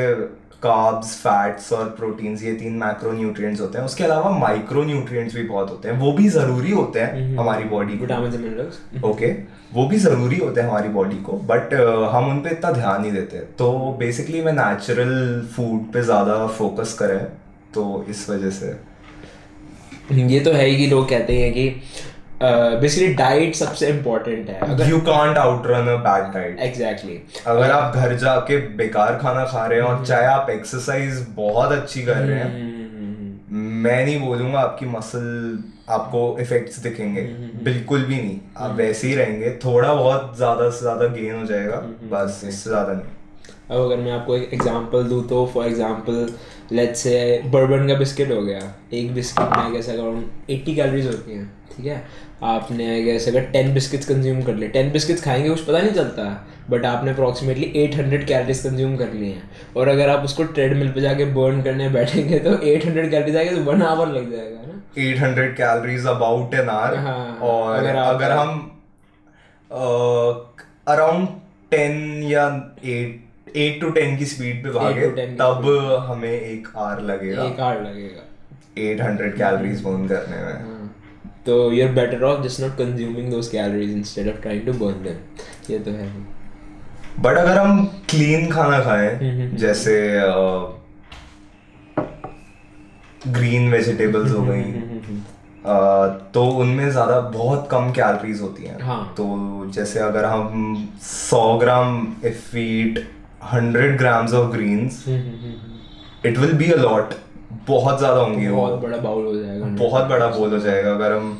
B: कार्ब्स फैट्स और प्रोटीन्स ये तीन मैक्रो न्यूट्रिएंट्स होते हैं उसके अलावा माइक्रो न्यूट्रिएंट्स भी बहुत होते हैं वो भी जरूरी होते हैं हम्म। हमारी बॉडी को ओके वो भी जरूरी होते हैं हमारी बॉडी को बट uh, हम उन पर इतना ध्यान नहीं देते तो बेसिकली मैं नेचुरल फूड पे ज़्यादा फोकस करें तो इस वजह से
A: ये तो है ही कि लोग कहते हैं कि बेसिकली uh, डाइट सबसे इम्पोर्टेंट है अगर you can't out run bad
B: diet exactly अगर आप घर जाके बेकार खाना खा रहे हैं और हम्म। चाहे आप एक्सरसाइज बहुत अच्छी कर रहे हैं हम्म। मैं नहीं बोलूंगा आपकी मसल आपको इफेक्ट्स दिखेंगे हम्म। बिल्कुल भी नहीं आप वैसे ही रहेंगे थोड़ा बहुत ज्यादा से ज्यादा गेन हो जाएगा बस इससे ज्यादा नहीं
A: अब अगर मैं आपको एक एग्जांपल दू तो for example let's say bourbon का बिस्किट हो गया एक बिस्किट में कैसे अराउंड एट्टी कैलोरीज होती हैं ठीक है आपने आई गैस अगर टेन बिस्किट्स कंज्यूम कर लिए टेन बिस्किट्स खाएंगे कुछ पता नहीं चलता बट आपने approximately eight hundred calories consume कर लिए हैं और अगर आप उसको ट्रेडमिल पे जाके बर्न करने बैठेंगे तो एट हंड्रेड
B: कैलरीज आएगी
A: तो वन
B: आवर
A: लग जाएगा ना eight hundred calories about an hour और अगर, अगर हम
B: अराउंड टेन या एट एट टू टेन की स्पीड पे भागे तब हमें एक आर लगेगा एक आर लगेगा एट हंड्रेड कैलरीज बर्न करने में हाँ।
A: तो you are better off just not consuming those calories instead of trying to burn them ये तो है बट अगर हम क्लीन खाना खाएं जैसे
B: ग्रीन वेजिटेबल्स हो गई Uh, तो उनमें ज़्यादा बहुत कम कैलोरीज होती हैं हाँ. तो जैसे अगर हम 100 gram if we eat 100 grams of greens it will be a lot बहुत ज़्यादा होंगी बहुत
A: बड़ा बाउल हो जाएगा
B: बहुत बड़ा बोल हो जाएगा अगर हम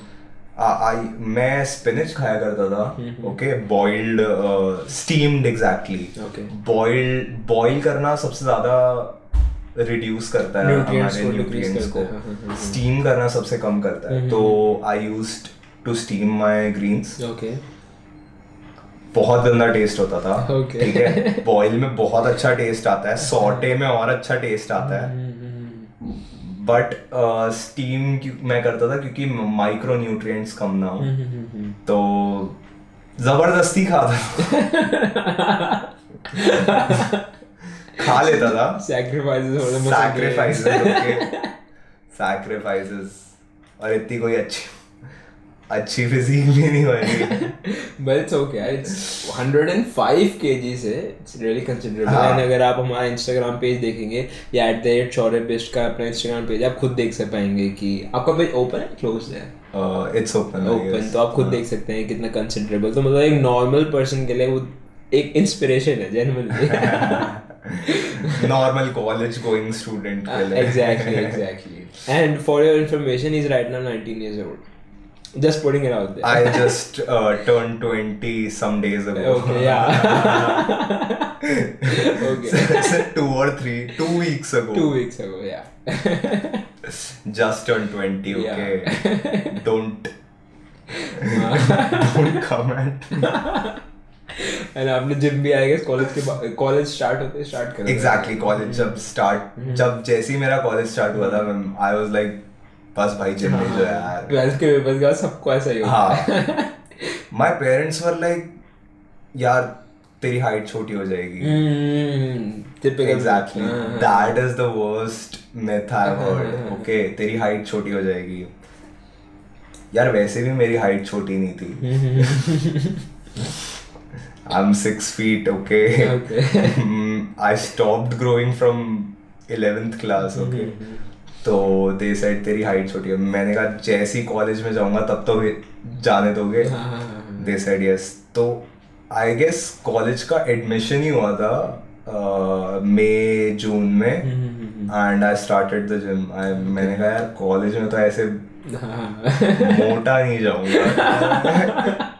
B: आई मैं स्पिनिच खाया करता था okay boiled steamed exactly boiled boil करना सबसे ज़्यादा रिड्यूस करता है हमारे न्यूट्रिएंट्स को स्टीम हम्म, हम्म, हम्म। करना सबसे कम करता है तो I use to steam my greens okay बहुत गंदा टेस्ट होता था ठीक है बॉइल में बहुत अच्छा टेस्ट आता है सॉटे अच्छा। में और अच्छा टेस्ट आता है बट स्टीम uh, मैं करता था क्योंकि माइक्रो न्यूट्रिएंट्स कम ना हो हम्म, हम्म, हम्म, तो जबरदस्ती खाता खा लेता था सैक्रिफाइसेस सैक्रिफाइसेस और इतनी कोई अच्छी अच्छी फिजिक भी नहीं
A: होगी but it's okay it's 105 kg से इट्स रियली कंसीडरेबल एंड अगर आप हमारा इंस्टाग्राम पेज देखेंगे या at the rate Shaurya best का अपना इंस्टाग्राम पेज आप खुद देख से पाएंगे कि आपका पेज ओपन है क्लोज है इट्स ओपन ओपन तो आप खुद हाँ। देख सकते हैं कितना कंसीडरेबल तो मतलब एक नॉर्मल पर्सन के लिए वो एक इंस्पिरेशन है generally
B: normal college
A: going student के लिए exactly exactly and for your information is right now 19 years old Just putting it out
B: there. I just uh, turned 20 some days ago. Okay, yeah. okay. So, so two or three, two weeks ago.
A: Two weeks ago, yeah.
B: just turned 20, okay? Yeah. Don't. Don't
A: comment. And
B: आपने
A: जिम भी आई गेस कॉलेज के कॉलेज स्टार्ट होते स्टार्ट कर एग्जैक्टली कॉलेज जब स्टार्ट जब
B: जैसे
A: ही
B: मेरा कॉलेज स्टार्ट हुआ था आई वाज लाइक बस भाई जिम में हाँ। जो यार ट्वेल्थ
A: के पेपर्स के बाद सबको ऐसा
B: ही
A: होता
B: हाँ। है माय पेरेंट्स वर लाइक यार तेरी हाइट छोटी हो जाएगी exactly that is the worst myth I heard okay तेरी हाइट छोटी हो जाएगी यार वैसे भी मेरी हाइट छोटी नहीं थी I am six feet okay I stopped growing from eleventh class okay तो दे सेड तेरी हाइट छोटी है मैंने कहा जैसे ही कॉलेज में जाऊंगा तब तो जाने दोगे दे सेड यस तो आई गेस कॉलेज का एडमिशन ही हुआ था मई जून में and I started the gym I मैंने कहा यार कॉलेज में तो ऐसे हाँ। मोटा नहीं जाऊंगा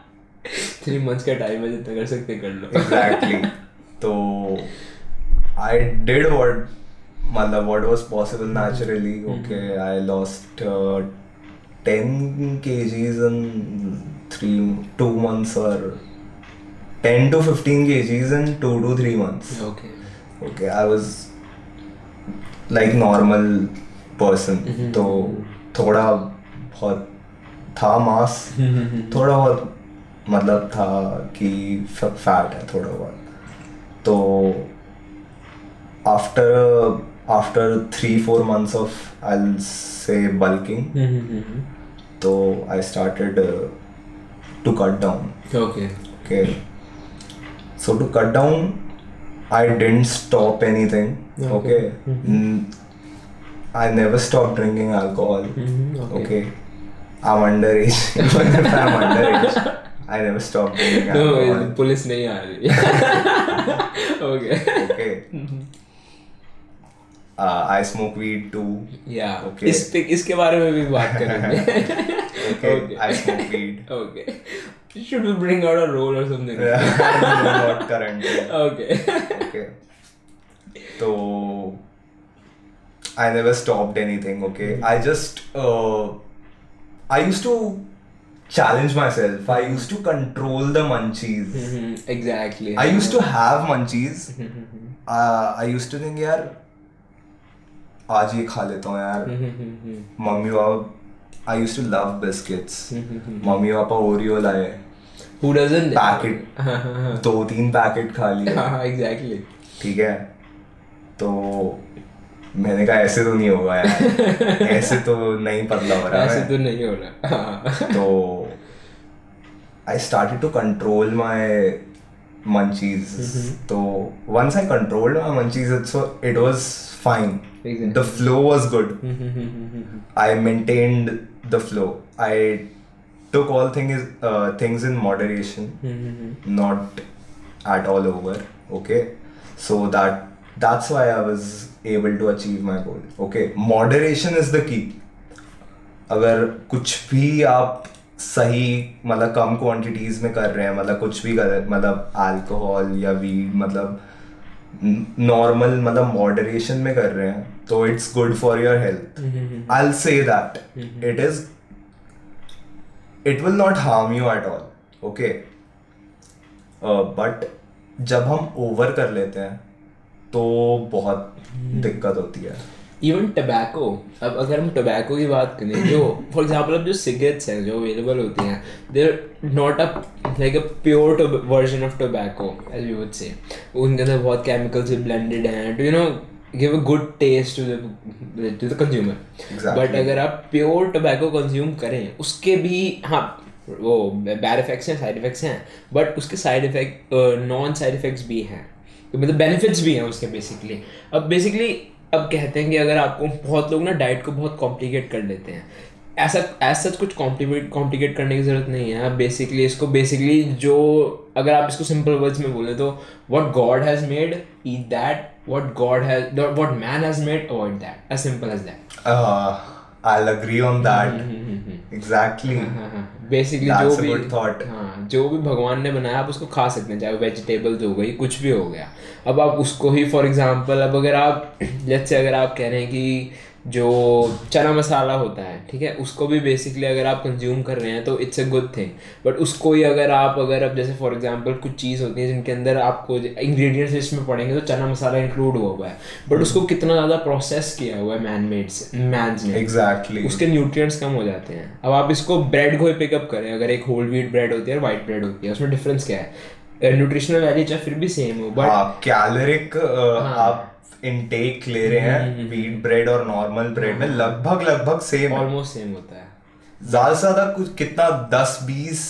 A: थ्री मंथ्स का टाइम है जितना कर सकते कर लो
B: एग्जैक्टली तो आई डिड व्हाट मतलब what was possible naturally okay I lost ten K in three two months और ten to fifteen K in two to three months okay okay I was like normal person तो थोड़ा बहुत था मास थोड़ा बहुत मतलब था कि फैट है थोड़ा बहुत तो after after three four months of I'll say bulking, mm-hmm, mm-hmm. so I started uh, to cut down. Okay. Okay. So to cut down, I didn't stop anything. Okay. okay. Mm-hmm. I never stopped drinking alcohol. Okay. okay. I'm underage. Even if I'm underage, I never stopped drinking alcohol. No, police नहीं आ रही. okay. I smoke weed too
A: या इसके बारे में भी बात करेंगे तो I never stopped anything okay I just I used to challenge my self I use to control the munchies exactly I use to have munchies I use to think यार आज ये खा लेता हूँ यार hmm, hmm, hmm, mummy papa I use to love biscuits mummy papa Oreo लाए Who doesn't? पैकेट हाँ, हाँ, हाँ। दो तीन पैकेट खा लिए एग्जैक्टली ठीक है तो मैंने कहा ऐसे तो नहीं होगा यार ऐसे तो नहीं पतला हो रहा ऐसे तो नहीं हो रहा तो I started to control my munchies. Mm-hmm. So once I controlled my munchies, it, so it was fine. Exactly. The flow was good. Mm-hmm. I maintained the flow. I took all things uh, things in moderation, mm-hmm. not at all over. Okay, so that that's why I was able to achieve my goal. Okay, moderation is the key. अगर कुछ भी आप सही मतलब कम क्वांटिटीज में कर रहे हैं मतलब कुछ भी गलत मतलब अल्कोहल
C: या वीड मतलब नॉर्मल मतलब मॉडरेशन में कर रहे हैं तो it's good for your health I say that it is it will not harm you at all okay but जब हम ओवर कर लेते हैं तो बहुत mm-hmm. दिक्कत होती है इवन टबैको अब अगर हम टबैको की बात करें जो फॉर एग्जांपल अब जो सिगरेट्स हैं जो अवेलेबल होती हैं there not a like a pure version of tobacco as you would say उनके अंदर बहुत केमिकल्स भी ब्लेंडेड हैं to you know give a good taste to to the consumer but अगर आप प्योर टबैको कंज्यूम करें उसके भी हाँ वो बैड इफेक्ट्स हैं साइड इफेक्ट्स हैं बट उसके side effect non side effects भी हैं मतलब बेनिफिट्स भी हैं उसके बेसिकली अब बेसिकली अब कहते हैं कि अगर आपको बहुत लोग ना डाइट को बहुत कॉम्प्लिकेट कर लेते हैं ऐसा एज सच कुछ कॉम्प्लीकेट कॉम्प्लिकेट करने की ज़रूरत नहीं है बेसिकली इसको बेसिकली जो अगर आप इसको सिंपल वर्ड्स में बोले तो what God has made eat that what God has what man has made avoid that as simple as that I'll agree on that. Hmm, hmm, hmm, exactly. Basically हाँ, हाँ, हाँ, जो भी thought. हाँ जो भी भगवान ने बनाया आप उसको खा सकते हैं चाहे वेजिटेबल्स तो हो गई कुछ भी हो गया अब आप उसको ही फॉर एग्जांपल अब अगर आप जैसे अगर आप कह रहे हैं कि जो चना मसाला होता है ठीक है उसको भी बेसिकली अगर आप कंज्यूम कर रहे हैं तो it's a good thing but उसको ही अगर आप अगर अब जैसे फॉर एग्जांपल कुछ चीज़ होती है जिनके अंदर आपको इंग्रेडिएंट्स लिस्ट में पड़ेंगे तो चना मसाला इंक्लूड हुआ हुआ है बट उसको कितना ज़्यादा प्रोसेस किया हुआ है मैन मेड से मैन ने
D: एग्जैक्टली
C: उसके न्यूट्रियट्स कम हो जाते हैं अब आप इसको ब्रेड को ही पिकअप करें अगर एक होल व्हीट ब्रेड होती है और वाइट ब्रेड होती है उसमें डिफरेंस क्या है न्यूट्रिशनल वैल्यू चाहे फिर भी सेम हो बट कैलोरिक
D: हाँ, uh, हाँ। आप इनटेक ले रहे हैं wheat hmm, hmm, bread hmm. और नॉर्मल ब्रेड में हाँ। लगभग लगभग सेम ऑलमोस्ट सेम होता है ज्यादा से ज्यादा कुछ कितना दस बीस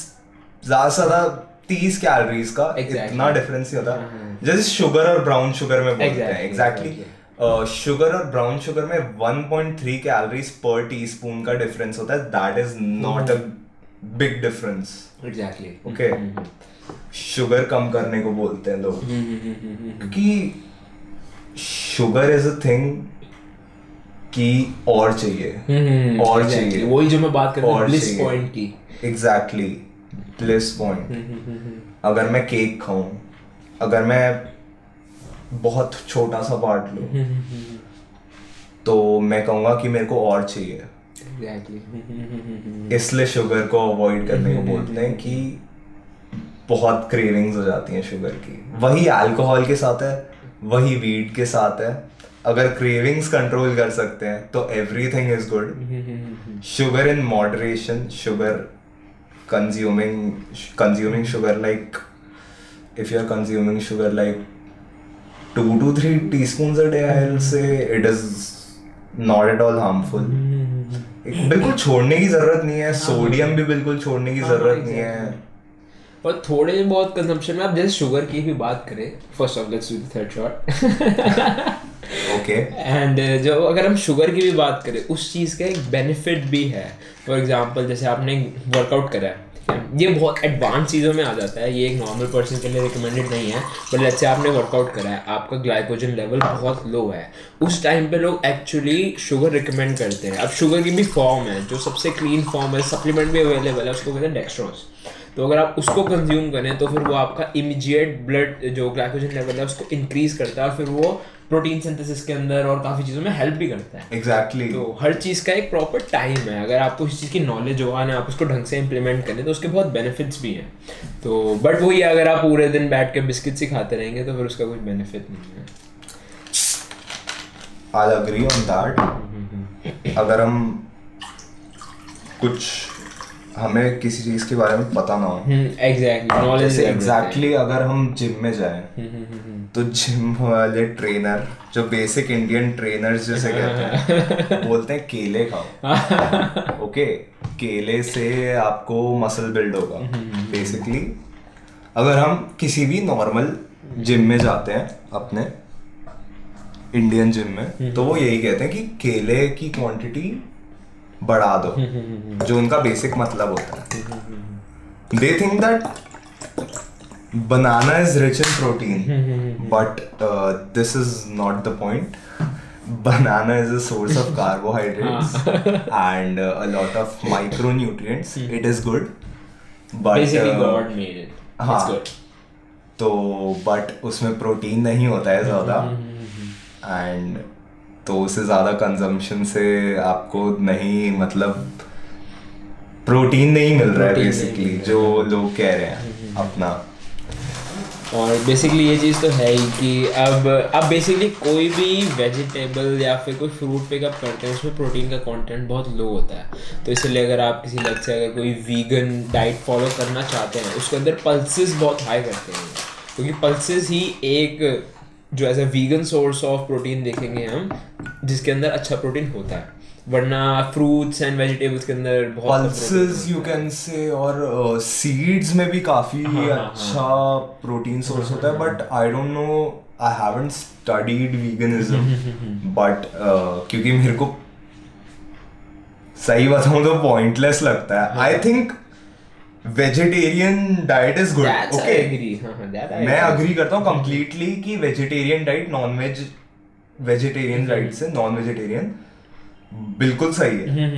D: ज्यादा से ज्यादा तीस कैलोरीज का exactly. इतना डिफरेंस ही होता है हाँ, हाँ। जैसे शुगर और ब्राउन शुगर में बोलते exactly. हैं एग्जैक्टली शुगर और ब्राउन शुगर में 1.3 पॉइंट थ्री कैलोरीज पर टी स्पून का डिफरेंस होता है that is not a big difference exactly okay sugar कम करने को बोलते हैं लोग क्योंकि शुगर इज अ थिंग कि और चाहिए और चाहिए
C: वही जो मैं बात कर रहा हूँ ब्लिस पॉइंट की
D: एग्जैक्टली ब्लिस पॉइंट अगर मैं केक खाऊं अगर मैं बहुत छोटा सा पार्ट लू तो मैं कहूंगा कि मेरे को और चाहिए exactly. इसलिए शुगर को अवॉइड करने को बोलते हैं कि बहुत क्रेविंग्स हो जाती हैं शुगर की वही अल्कोहल के साथ है वही वीड के साथ है अगर क्रेविंग्स कंट्रोल कर सकते हैं तो everything is good sugar in moderation sugar consuming consuming sugar like if you are consuming sugar like two to three teaspoon day I say it is not at all harmful बिल्कुल छोड़ने की जरूरत नहीं है सोडियम हाँ, हाँ। भी बिल्कुल छोड़ने की हाँ, जरूरत नहीं है
C: पर थोड़े बहुत कंजम्पशन में आप जैसे शुगर की भी बात करें first of let's do third shot
D: okay
C: and जो अगर हम शुगर की भी बात करें उस चीज़ का एक बेनिफिट भी है फॉर एग्जांपल जैसे आपने वर्कआउट करा है ये बहुत एडवांस चीज़ों में आ जाता है ये एक नॉर्मल पर्सन के लिए रिकमेंडेड नहीं है पर जैसे आपने वर्कआउट करा है आपका ग्लाइकोजन लेवल बहुत लो है उस टाइम पे लोग एक्चुअली शुगर रिकमेंड करते हैं अब शुगर की भी फॉर्म है जो सबसे क्लीन फॉर्म है सप्लीमेंट भी अवेलेबल है उसको कहते हैं डेक्स्ट्रॉस तो अगर आप उसको कंज्यूम करें तो फिर वो आपका इमीजिएट ब्लड जो ग्लाइकोजन लेवल है उसको इंक्रीज करता है और फिर वो प्रोटीन सिंथेसिस के अंदर और काफ़ी चीज़ों में हेल्प भी करता है
D: एग्जैक्टली exactly. तो हर चीज़ का एक प्रॉपर टाइम है अगर आपको इस चीज़ की नॉलेज हो ना आप उसको ढंग से इंप्लीमेंट करें तो उसके बहुत बेनिफिट्स भी हैं
C: तो बट वही है अगर आप पूरे दिन बैठ के बिस्किट ही खाते रहेंगे तो फिर उसका कोई बेनिफिट नहीं है आई अग्री ऑन दैट
D: अगर हम कुछ हमें किसी चीज के बारे में पता ना हो एग्जैक्टली हम्म, जैसे एग्जैक्टली अगर हम जिम में जाए हम्म, हम्म, तो जिम वाले ट्रेनर जो बेसिक इंडियन ट्रेनर्स जैसे कहते हैं बोलते हैं केले खाओ ओके केले से आपको मसल बिल्ड होगा बेसिकली अगर हम किसी भी नॉर्मल जिम में जाते हैं अपने इंडियन जिम में तो वो यही कहते हैं कि केले की क्वांटिटी बढ़ा दो जो उनका बेसिक मतलब होता है they think that banana is rich in protein but this is not the point banana is a source of carbohydrates and uh, a lot of micronutrients. it is good,
C: but basically uh, God made it. हाँ, It's
D: good. तो बट उसमें प्रोटीन नहीं होता है ज़्यादा एंड तो उससे ज़्यादा कंजम्पशन से आपको नहीं मतलब प्रोटीन नहीं मिल रहा है बेसिकली जो लोग कह रहे हैं हम्म, हम्म। अपना
C: और बेसिकली ये चीज़ तो है ही कि अब अब बेसिकली कोई भी वेजिटेबल या फिर कोई फ्रूट पिकअप करते हैं उसमें प्रोटीन का कंटेंट बहुत लो होता है तो इसलिए अगर आप किसी लग से अगर कोई वीगन डाइट फॉलो करना चाहते हैं उसके अंदर पल्सेस बहुत हाई करते हैं क्योंकि पल्सेस ही एक जो as a vegan source of protein देखेंगे हम जिसके अंदर अच्छा प्रोटीन होता है वरना फ्रूट्स एंड वेजिटेबल्स के अंदर बहुत
D: पल्सेस यू कैन से और सीड्स uh, में भी काफी हाँ, हाँ, हाँ। अच्छा हाँ, प्रोटीन सोर्स होता है but I don't know I haven't studied veganism but क्योंकि मेरे को सही बताऊं तो पॉइंटलेस लगता है आई हाँ। Think vegetarian diet is good okay मैं अग्री करता हूँ कंप्लीटली कि vegetarian diet non veg vegetarian diet से नॉन वेजिटेरियन बिल्कुल सही है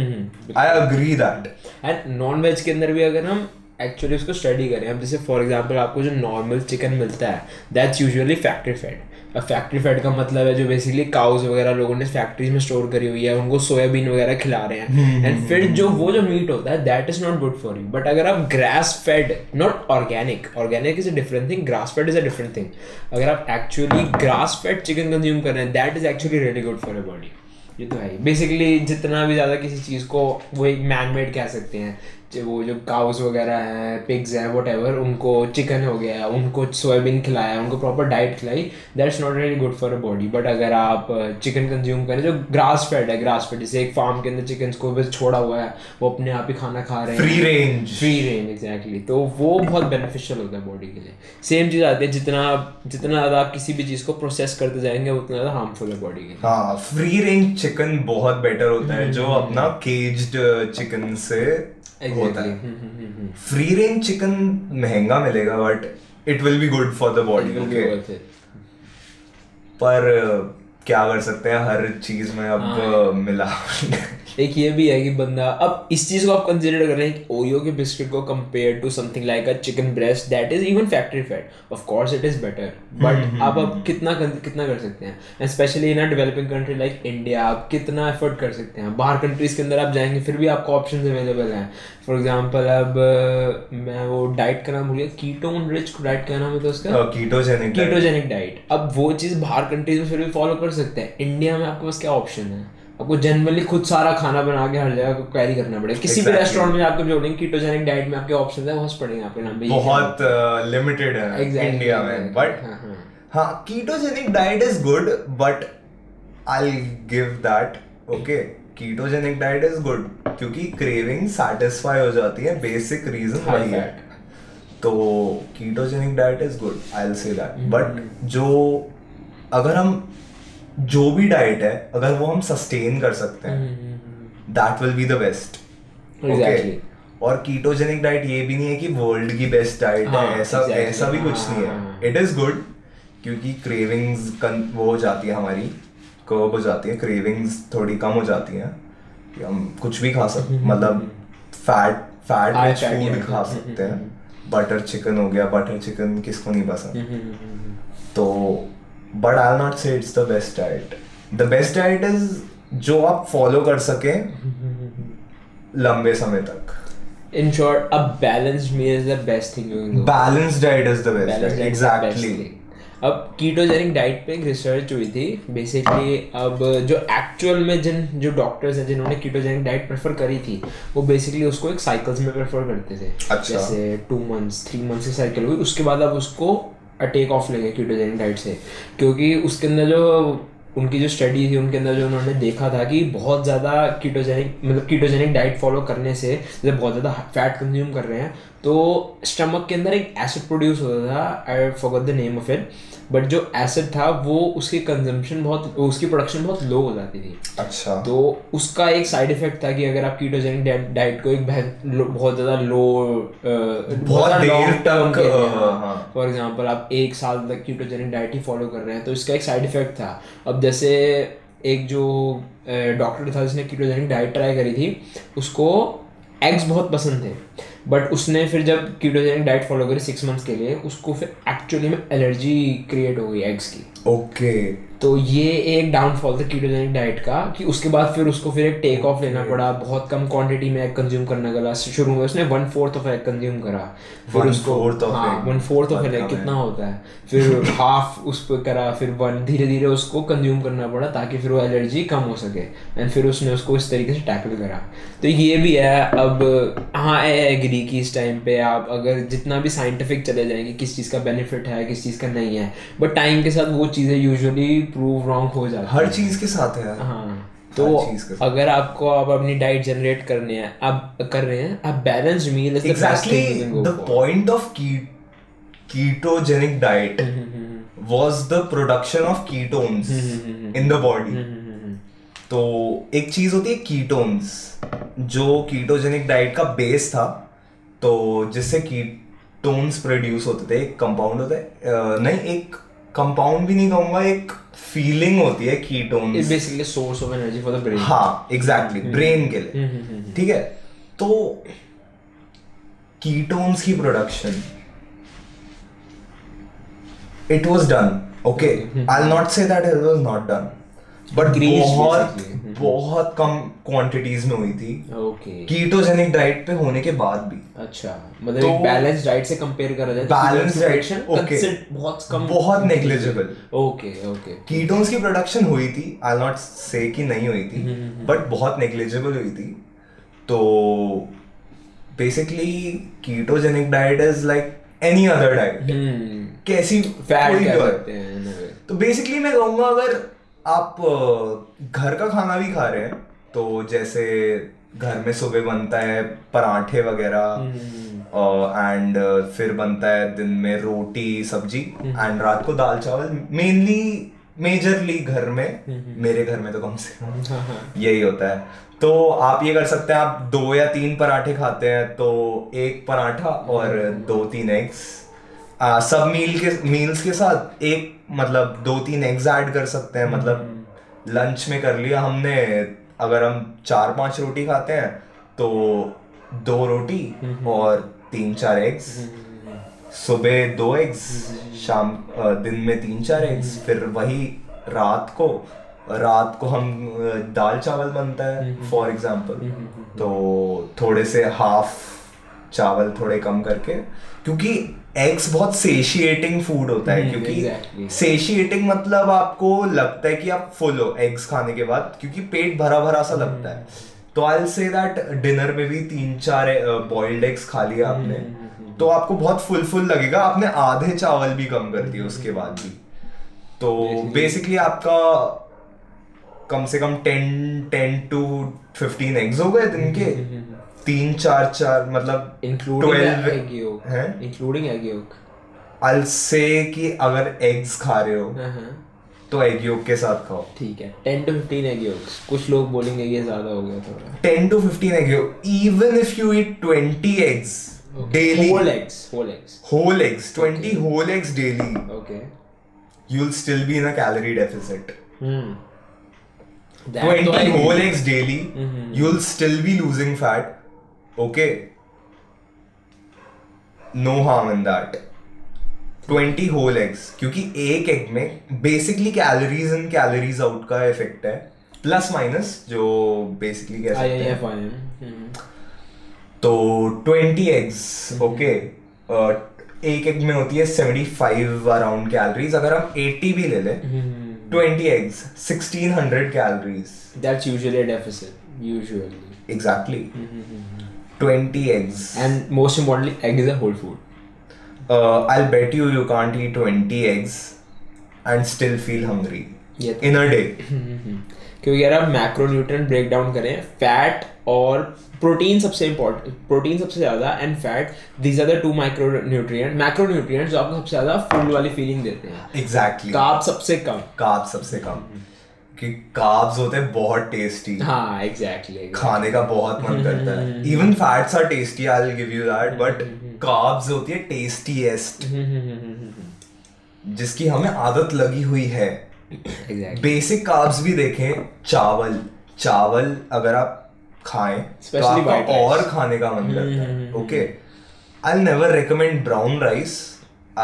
D: I agree that and non veg के अंदर भी अगर हम एक्चुअली उसको
C: स्टडी करें हम जैसे फॉर एग्जाम्पल आपको जो नॉर्मल चिकन मिलता है that's usually factory fed factory fat का मतलब है जो बेसिकली काउज वगैरह लोगों ने फैक्ट्रीज में स्टोर करी हुई है उनको सोयाबीन वगैरह खिला रहे हैं एंड हम्म, हम्म, फिर हम्म। जो वो जो मीट होता है that is not good for you but अगर आप grass fed not organic organic is a different thing grass fed is a different thing अगर आप actually grass fed chicken consume कर रहे हैं that is actually really good for your body ये तो है बेसिकली जितना भी ज़्यादा किसी चीज़ को वो एक मैन मेड कह सकते हैं वो जो काउस वगैरह हैं पिग्स हैं वट एवर उनको चिकन हो गया उनको सोयाबीन खिलाया उनको प्रॉपर डाइट खिलाई that's not really good for a body but अगर आप चिकन कंज्यूम करें जो ग्रास फेड है ग्रास फेड जैसे एक फार्म के अंदर चिकन को बस छोड़ा हुआ है वो अपने आप ही खाना खा रहे हैं free range free range exactly तो वो बहुत बेनिफिशियल होता है बॉडी के लिए सेम चीज़ आती है जितना जितना ज़्यादा आप किसी भी चीज़ को प्रोसेस करते जाएंगे उतना ज़्यादा हार्मफुल है बॉडी के लिए
D: हाँ फ्री रेंज चिकन बहुत बेटर होता है hmm. जो अपना केज्ड चिकन से exactly. होता है फ्री रेंज चिकन महंगा मिलेगा but it will be good for the body okay पर क्या कर सकते हैं हर चीज में अब हाँ। मिला
C: एक ये भी है कि बंदा अब इस चीज़ को आप कंसिडर कर रहे हैं ओयो के बिस्किट को compare to something like a chicken breast that is even factory fat of course it is better but आप अब हम्म, हम्म। कितना कितना कर सकते हैं specially in a developing country like India आप कितना एफर्ट कर सकते हैं बाहर कंट्रीज के अंदर आप जाएंगे फिर भी आपको ऑप्शन अवेलेबल हैं फॉर एग्जाम्पल अब मैं वो डाइट का नाम भूलिए कीटोन रिच डाइट क्या नाम है तो उसका
D: कीटोजेनिक
C: कीटोजेनिक डाइट अब वो चीज़ बाहर कंट्रीज में फिर भी फॉलो कर सकते हैं इंडिया में आपके पास क्या ऑप्शन है आपको जनरली खुद सारा खाना बना के हर जगह कैरी करना पड़ेगा किसी भी रेस्टोरेंट में आपको जोड़ेंगे कीटोजेनिक डाइट में
D: आपके ऑप्शन है बहुत पड़ेंगे आपके नाम बहुत लिमिटेड uh, है इंडिया में बट हाँ ketogenic diet is good but I give that okay ketogenic diet is good क्योंकि क्रेविंग सेटिस्फाई हो जाती है बेसिक रीजन वही है तो ketogenic diet is good I will say that but जो अगर हम जो भी डाइट है अगर वो हम सस्टेन कर सकते हैं that will be the best okay और कीटोजेनिक डाइट ये भी नहीं है कि वर्ल्ड की बेस्ट डाइट है हाँ, ऐसा exactly. ऐसा भी कुछ नहीं है इट इज गुड क्योंकि क्रेविंग्स वो हो जाती है हमारी कर्ब हो जाती है क्रेविंग्स थोड़ी कम हो जाती हैं कि हम कुछ भी खा सकते हम्म, हम्म, मतलब फैट फैट रिच फूड खा हम्म, सकते हैं बटर चिकन हो गया बटर चिकन किसको नहीं पसंद तो but I not say it's the best diet the best diet is जो आप फॉलो कर सके लंबे समय
C: तक In
D: short, a balanced meal is the best thing you can do. Balanced diet is the best. Balanced diet exactly. अब
C: कीटोजेनिक डाइट पे एक रिसर्च हुई थी बेसिकली अब जो एक्चुअल में जिन जो डॉक्टर्स हैं जिन्होंने कीटोजेनिक डाइट प्रेफर करी थी वो
D: बेसिकली उसको एक साइकिल्स में प्रेफर करते थे अच्छा। जैसे टू मंथ्स थ्री मंथ्स की साइकिल हुई
C: उसके बाद अब उसको टेक ऑफ लगे कीटोजेनिक डाइट से क्योंकि उसके अंदर जो उनकी जो स्टडी थी उनके अंदर जो उन्होंने देखा था कि बहुत ज़्यादा कीटोजेनिक मतलब कीटोजेनिक डाइट फॉलो करने से जब बहुत ज़्यादा फैट कंज्यूम कर रहे हैं तो स्टमक के अंदर एक एसिड प्रोड्यूस होता था I forgot the name of it but जो एसिड था वो उसकी कंजम्पशन बहुत उसकी प्रोडक्शन बहुत लो हो जाती थी
D: अच्छा
C: तो उसका एक साइड इफेक्ट था कि अगर आप कीटोजेनिक डाइट को एक बहुत ज़्यादा लो बहुत लॉन्ग टर्म फॉर एग्जांपल आप एक साल तक कीटोजेनिक डाइट ही फॉलो कर रहे हैं तो इसका एक साइड इफेक्ट था अब जैसे एक जो डॉक्टर था जिसने कीटोजेनिक डाइट ट्राई करी थी उसको एग्स बहुत पसंद थे बट उसने फिर जब कीटोजेनिक डाइट फॉलो करी सिक्स मंथ्स के लिए उसको फिर एक्चुअली में एलर्जी क्रिएट हो गई एग्स की
D: ओके okay.
C: तो ये एक डाउनफॉल था कीटोजेनिक डाइट का कि उसके बाद फिर उसको फिर एक टेक ऑफ लेना पड़ा बहुत कम क्वांटिटी में एग कंज्यूम करना गला शुरू में उसने one fourth of egg consume करा
D: फिर उसको
C: वन फोर्थ ऑफ एग कितना होता है फिर हाफ उस पर करा फिर वन धीरे धीरे उसको कंज्यूम करना पड़ा ताकि फिर वो एलर्जी कम हो सके एंड फिर उसने उसको इस तरीके से टैकल करा तो ये भी है अब हाँ एग्री कि इस टाइम पे आप अगर जितना भी साइंटिफिक चले जाएंगे किस चीज़ का बेनिफिट है किस चीज़ का नहीं है बट टाइम के साथ वो चीज़ें यूजली प्रूव रॉन्ग हो जाता हर चीज के साथ है हाँ तो अगर आपको आप अपनी डाइट जनरेट करने हैं आप कर रहे हैं आप balance meal exactly
D: the point of ketogenic diet was the production of ketones in the body तो एक चीज होती है कीटोन्स जो कीटोजेनिक डाइट का बेस था तो जिससे कीटोन्स प्रोड्यूस होते थे एक कंपाउंड होता है नहीं एक कंपाउंड भी नहीं कहूंगा एक फीलिंग होती है ketone
C: basically source of energy for the brain
D: हाँ एग्जैक्टली ब्रेन mm-hmm. के लिए mm-hmm, mm-hmm. ठीक है तो कीटोन्स की production it was done okay I not say that it was not done but बहुत mm-hmm. बहुत कम क्वांटिटीज में हुई थी ओके कीटोजेनिक डाइट पे होने के बाद भी
C: अच्छा मतलब तो, बैलेंस डाइट से कंपेयर करा जाए बैलेंस डाइट ओके
D: बहुत कम बहुत
C: नेग्लिजिबल ओके ओके
D: कीटोन्स की प्रोडक्शन हुई थी आई नॉट से कि नहीं हुई थी बट mm-hmm, mm-hmm. बहुत नेग्लिजिबल हुई थी तो basically ketogenic diet is like any other diet कैसी फैट तो बेसिकली मैं कहूंगा अगर आप घर का खाना भी खा रहे हैं तो जैसे घर में सुबह बनता है पराठे वगैरह एंड uh, uh, फिर बनता है दिन में रोटी सब्जी एंड हम्म। रात को दाल चावल मेनली मेजरली घर में हम्म। मेरे घर में तो कम से कम हाँ, हाँ। यही होता है तो आप ये कर सकते हैं आप दो या तीन पराठे खाते हैं तो एक पराठा और हम्म। दो तीन एग्स सब मील के मील्स के साथ एक मतलब दो तीन एग्स ऐड कर सकते हैं मतलब लंच हम्म। में कर लिया हमने अगर हम चार पांच रोटी खाते हैं तो दो रोटी और तीन चार एग्स सुबह दो एग्स शाम दिन में तीन चार एग्स फिर वही रात को रात को हम दाल चावल बनता है फॉर एग्जाम्पल तो थोड़े से हाफ चावल थोड़े कम करके क्योंकि एग्स बहुत सेशिएटिंग फूड होता है hmm, क्योंकि exactly. सेशिएटिंग मतलब आपको लगता है कि आप फुल हो एग्स खाने के बाद क्योंकि पेट भरा भरा सा लगता है hmm, hmm. तो आई से दैट डिनर में भी तीन चार बॉइल्ड एग्स खा लिया आपने तो आपको बहुत फुल फुल लगेगा आपने आधे चावल भी कम कर दिए उसके बाद भी तो बेसिकली आपका कम से कम ten ten to fifteen eggs हो गए दिन के तीन चार चार मतलब including
C: including egg yolk
D: I say कि अगर एग्स खा रहे हो हाँ, हाँ। तो एग योग के साथ खाओ
C: ठीक है ten to fifteen egg yolk कुछ लोग बोलेंगे ये ज्यादा हो
D: गया थोड़ा टेन टू फिफ्टीन एग योग even if you eat twenty eggs daily whole eggs whole eggs whole eggs twenty whole eggs daily okay you will still be in a calorie deficit twenty whole eggs daily you will still be losing fat okay no harm in that twenty whole eggs क्योंकि एक एग में basically calories in calories out का इफेक्ट है प्लस माइनस जो बेसिकली कह सकते हैं hmm. तो ट्वेंटी एग्स ओके एक एग में होती है सेवेंटी फाइव अराउंड कैलोरीज अगर हम एटी भी ले लें twenty eggs sixteen hundred calories
C: that's usually deficit usually
D: exactly 20 eggs.
C: And most importantly, egg is a whole food.
D: Uh, I'll bet you you can't eat 20 eggs and still feel hungry yeah. in a day.
C: क्योंकि अगर आप मैक्रो न्यूट्रन ब्रेक डाउन करें फैट और प्रोटीन सबसे इम्पोर्टेंट प्रोटीन सबसे ज़्यादा and fat these are the two micro nutrient macro nutrient जो आपको सबसे ज़्यादा फूड वाली फीलिंग देते हैं एग्जैक्टली exactly. कार्ब सबसे कम कार्ब
D: सबसे कम mm-hmm. कि कार्ब्स होते हैं बहुत टेस्टी
C: हाँ एग्जैक्टली exactly,
D: exactly. खाने का बहुत मन हम्म, करता है even fats are tasty I will give you that but carbs होती है टेस्टीएस्ट हम्म, हम्म, जिसकी हमें आदत लगी हुई है बेसिक कार्ब्स भी देखें चावल चावल अगर आप खाएं तो आपका और खाने का मन करता है okay I never recommend brown rice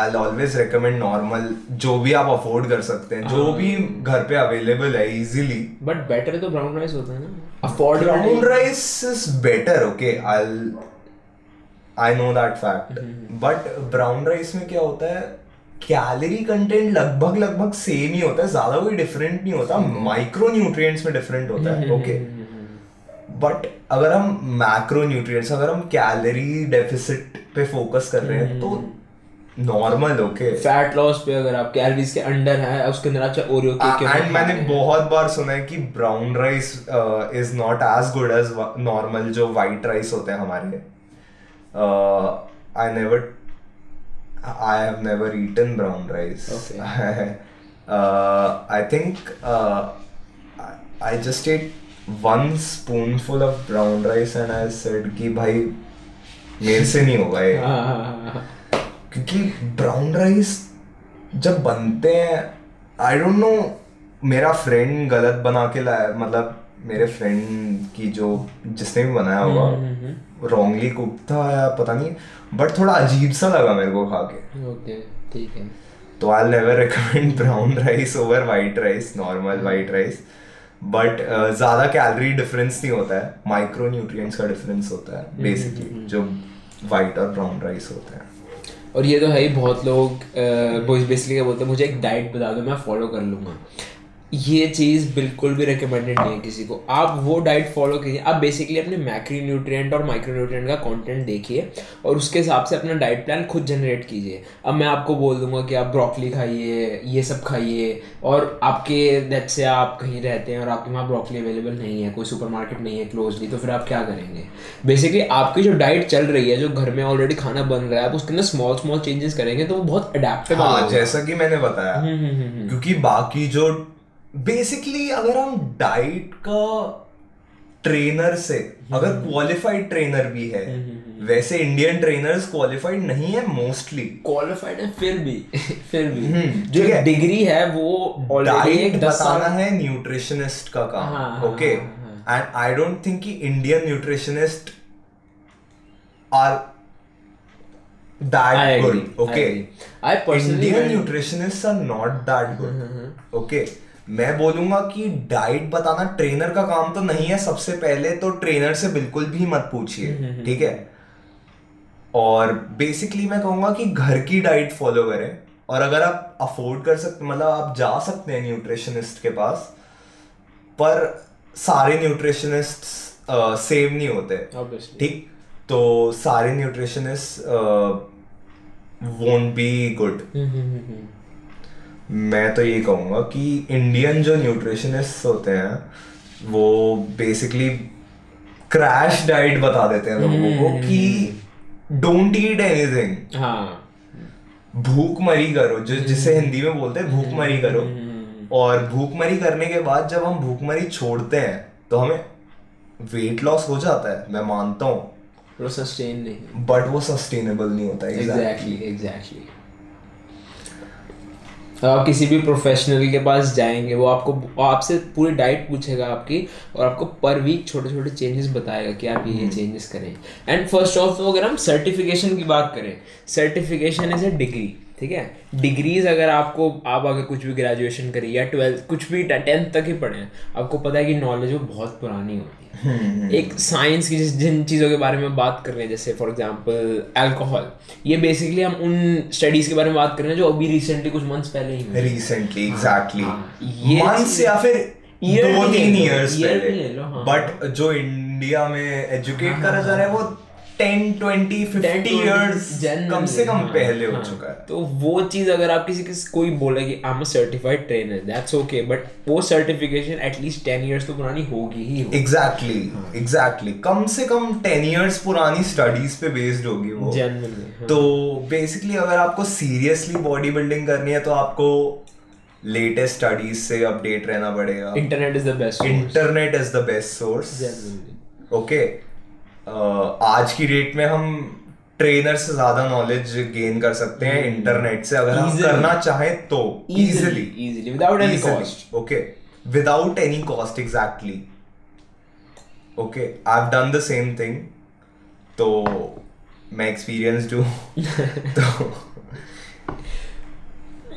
D: I always recommend normal जो भी आप अफोर्ड कर सकते हैं जो हाँ। भी घर पे अवेलेबल है इजीली
C: बट बेटर तो ब्राउन राइस होता है ना
D: afford brown rice is better okay I I know that fact but brown rice में क्या होता है कैलोरी कंटेंट लगभग लगभग सेम ही होता है ज्यादा कोई डिफरेंट नहीं होता माइक्रो हम्म, न्यूट्रिएंट्स हम्म, हम्म। में डिफरेंट होता है ओके बट अगर हम मैक्रो न्यूट्रिएंट्स अगर हम कैलोरी डेफिसिट पे फोकस कर रहे हैं तो नॉर्मल ओके
C: फैट लॉस पे अगर आप कैलोरीज के अंडर है उसके अंदर आप ओरियो
D: केक एंड मैंने बहुत बार सुना है कि brown rice is not as good as normal जो वाइट राइस होते हैं हमारे I never I have never eaten brown rice I think I just ate one spoonful of brown rice and I said कि भाई मेरे से नहीं होगा ये हाँ, हाँ, हाँ, क्योंकि ब्राउन राइस जब बनते हैं आई डोंट नो मेरा फ्रेंड गलत बना के लाया मतलब मेरे फ्रेंड की जो जिसने भी बनाया हम्म, हुआ रॉन्गली हम्म, कुक हम्म। था या पता नहीं बट थोड़ा अजीब सा लगा मेरे को खा के ठीक है तो I never recommend brown rice over white rice normal white rice but ज़्यादा कैलरी डिफरेंस नहीं होता है माइक्रो न्यूट्रिएंट्स का डिफरेंस होता है बेसिकली जो वाइट और ब्राउन राइस होता है
C: और ये तो है ही बहुत लोग बेसिकली क्या बोलते हैं मुझे एक डाइट बता दो मैं फॉलो कर लूँगा ये चीज़ बिल्कुल भी रिकमेंडेड नहीं है किसी को आप वो डाइट फॉलो कीजिए आप बेसिकली अपने मैक्री न्यूट्रिएंट और माइक्रो का कंटेंट देखिए और उसके हिसाब से अपना डाइट प्लान खुद जनरेट कीजिए अब मैं आपको बोल दूंगा कि आप ब्रोकली खाइए ये सब खाइए और आपके दैट से आप कहीं रहते हैं और आपके वहाँ ब्रोकली अवेलेबल नहीं है कोई सुपर नहीं है क्लोजली तो फिर आप क्या करेंगे बेसिकली आपकी जो डाइट चल रही है जो घर में ऑलरेडी खाना बन रहा है आप उसके अंदर स्मॉल स्मॉल चेंजेस करेंगे तो वो बहुत अडेप्टेबल हाँ,
D: जैसा कि मैंने बताया हम्म, हम्म, हम्म, क्योंकि बाकी जो बेसिकली अगर हम डाइट का ट्रेनर से अगर क्वालिफाइड हम्म। ट्रेनर भी है हम्म, हम्म, वैसे इंडियन ट्रेनर्स क्वालिफाइड नहीं है मोस्टली
C: क्वालिफाइड है फिर भी फिर भी जो डिग्री है वो
D: डाइट बताना है न्यूट्रिशनिस्ट का काम okay and I don't think कि Indian nutritionist are that good okay indian nutritionists are not that good okay मैं बोलूँगा कि डाइट बताना ट्रेनर का काम तो नहीं है सबसे पहले तो ट्रेनर से बिल्कुल भी मत पूछिए हम्म, हम्म, हम्म। ठीक है और बेसिकली मैं कहूंगा कि घर की डाइट फॉलो करें और अगर आप अफोर्ड कर सकते मतलब आप जा सकते हैं न्यूट्रिशनिस्ट के पास पर सारे न्यूट्रिशनिस्ट सेम नहीं होते ठीक तो सारे न्यूट्रिशनिस्ट वोंट बी गुड मैं तो ये कहूँगा कि इंडियन जो न्यूट्रिशनिस्ट होते हैं वो बेसिकली क्रैश डाइट बता देते हैं लोगों को hmm. कि डोंट ईट एनीथिंग भूख मरी करो जो जिसे hmm. हिंदी में बोलते हैं भूख मरी करो hmm. और भूख मरी करने के बाद जब हम भूखमरी छोड़ते हैं तो हमें वेट लॉस हो जाता है मैं मानता हूँ वो सस्टेन नहीं बट वो सस्टेनेबल नहीं होता एग्जैक्टली एग्जैक्टली
C: अब तो आप किसी भी प्रोफेशनल के पास जाएंगे वो आपको आपसे पूरी डाइट पूछेगा आपकी और आपको पर वीक छोटे छोटे चेंजेस बताएगा कि आप ये चेंजेस हम्म। करें एंड फर्स्ट ऑफ अगर हम सर्टिफिकेशन की बात करें सर्टिफिकेशन इज ए डिग्री ठीक है डिग्रीज अगर आपको आप अगर कुछ भी ग्रेजुएशन करी या ट्वेल्थ कुछ भी टेंथ तक ही पढ़े आपको पता है कि नॉलेज वो बहुत पुरानी होती है हम्म, हम्म, हम्म। एक साइंस की जिन चीज़ों के बारे में बात कर रहे हैं जैसे फॉर एग्जांपल अल्कोहल ये बेसिकली हम उन स्टडीज के बारे में बात कर रहे हैं जो अभी रिसेंटली कुछ
D: मंथ्स पहले ही रिसेंटली एग्जैक्टली हाँ, ये या फिर दो तीन इयर्स पहले बट हाँ। जो इंडिया में एजुकेट हाँ, करा जा रहा है वो टेन ट्वेंटी पहले हो हाँ। चुका है
C: तो वो चीज अगर स्टडीज
D: तो हाँ। पे बेस्ड होगी हाँ। तो बेसिकली अगर आपको सीरियसली बॉडी बिल्डिंग करनी है तो आपको लेटेस्ट स्टडीज से अपडेट रहना पड़ेगा
C: internet is the best
D: internet is the best source okay आज की डेट में हम ट्रेनर से ज्यादा नॉलेज गेन कर सकते हैं इंटरनेट hmm. से अगर
C: easily. हम
D: करना चाहें तो easily
C: easily without any cost
D: okay without any cost exactly okay I have done the same thing तो मैं एक्सपीरियंस हूँ तो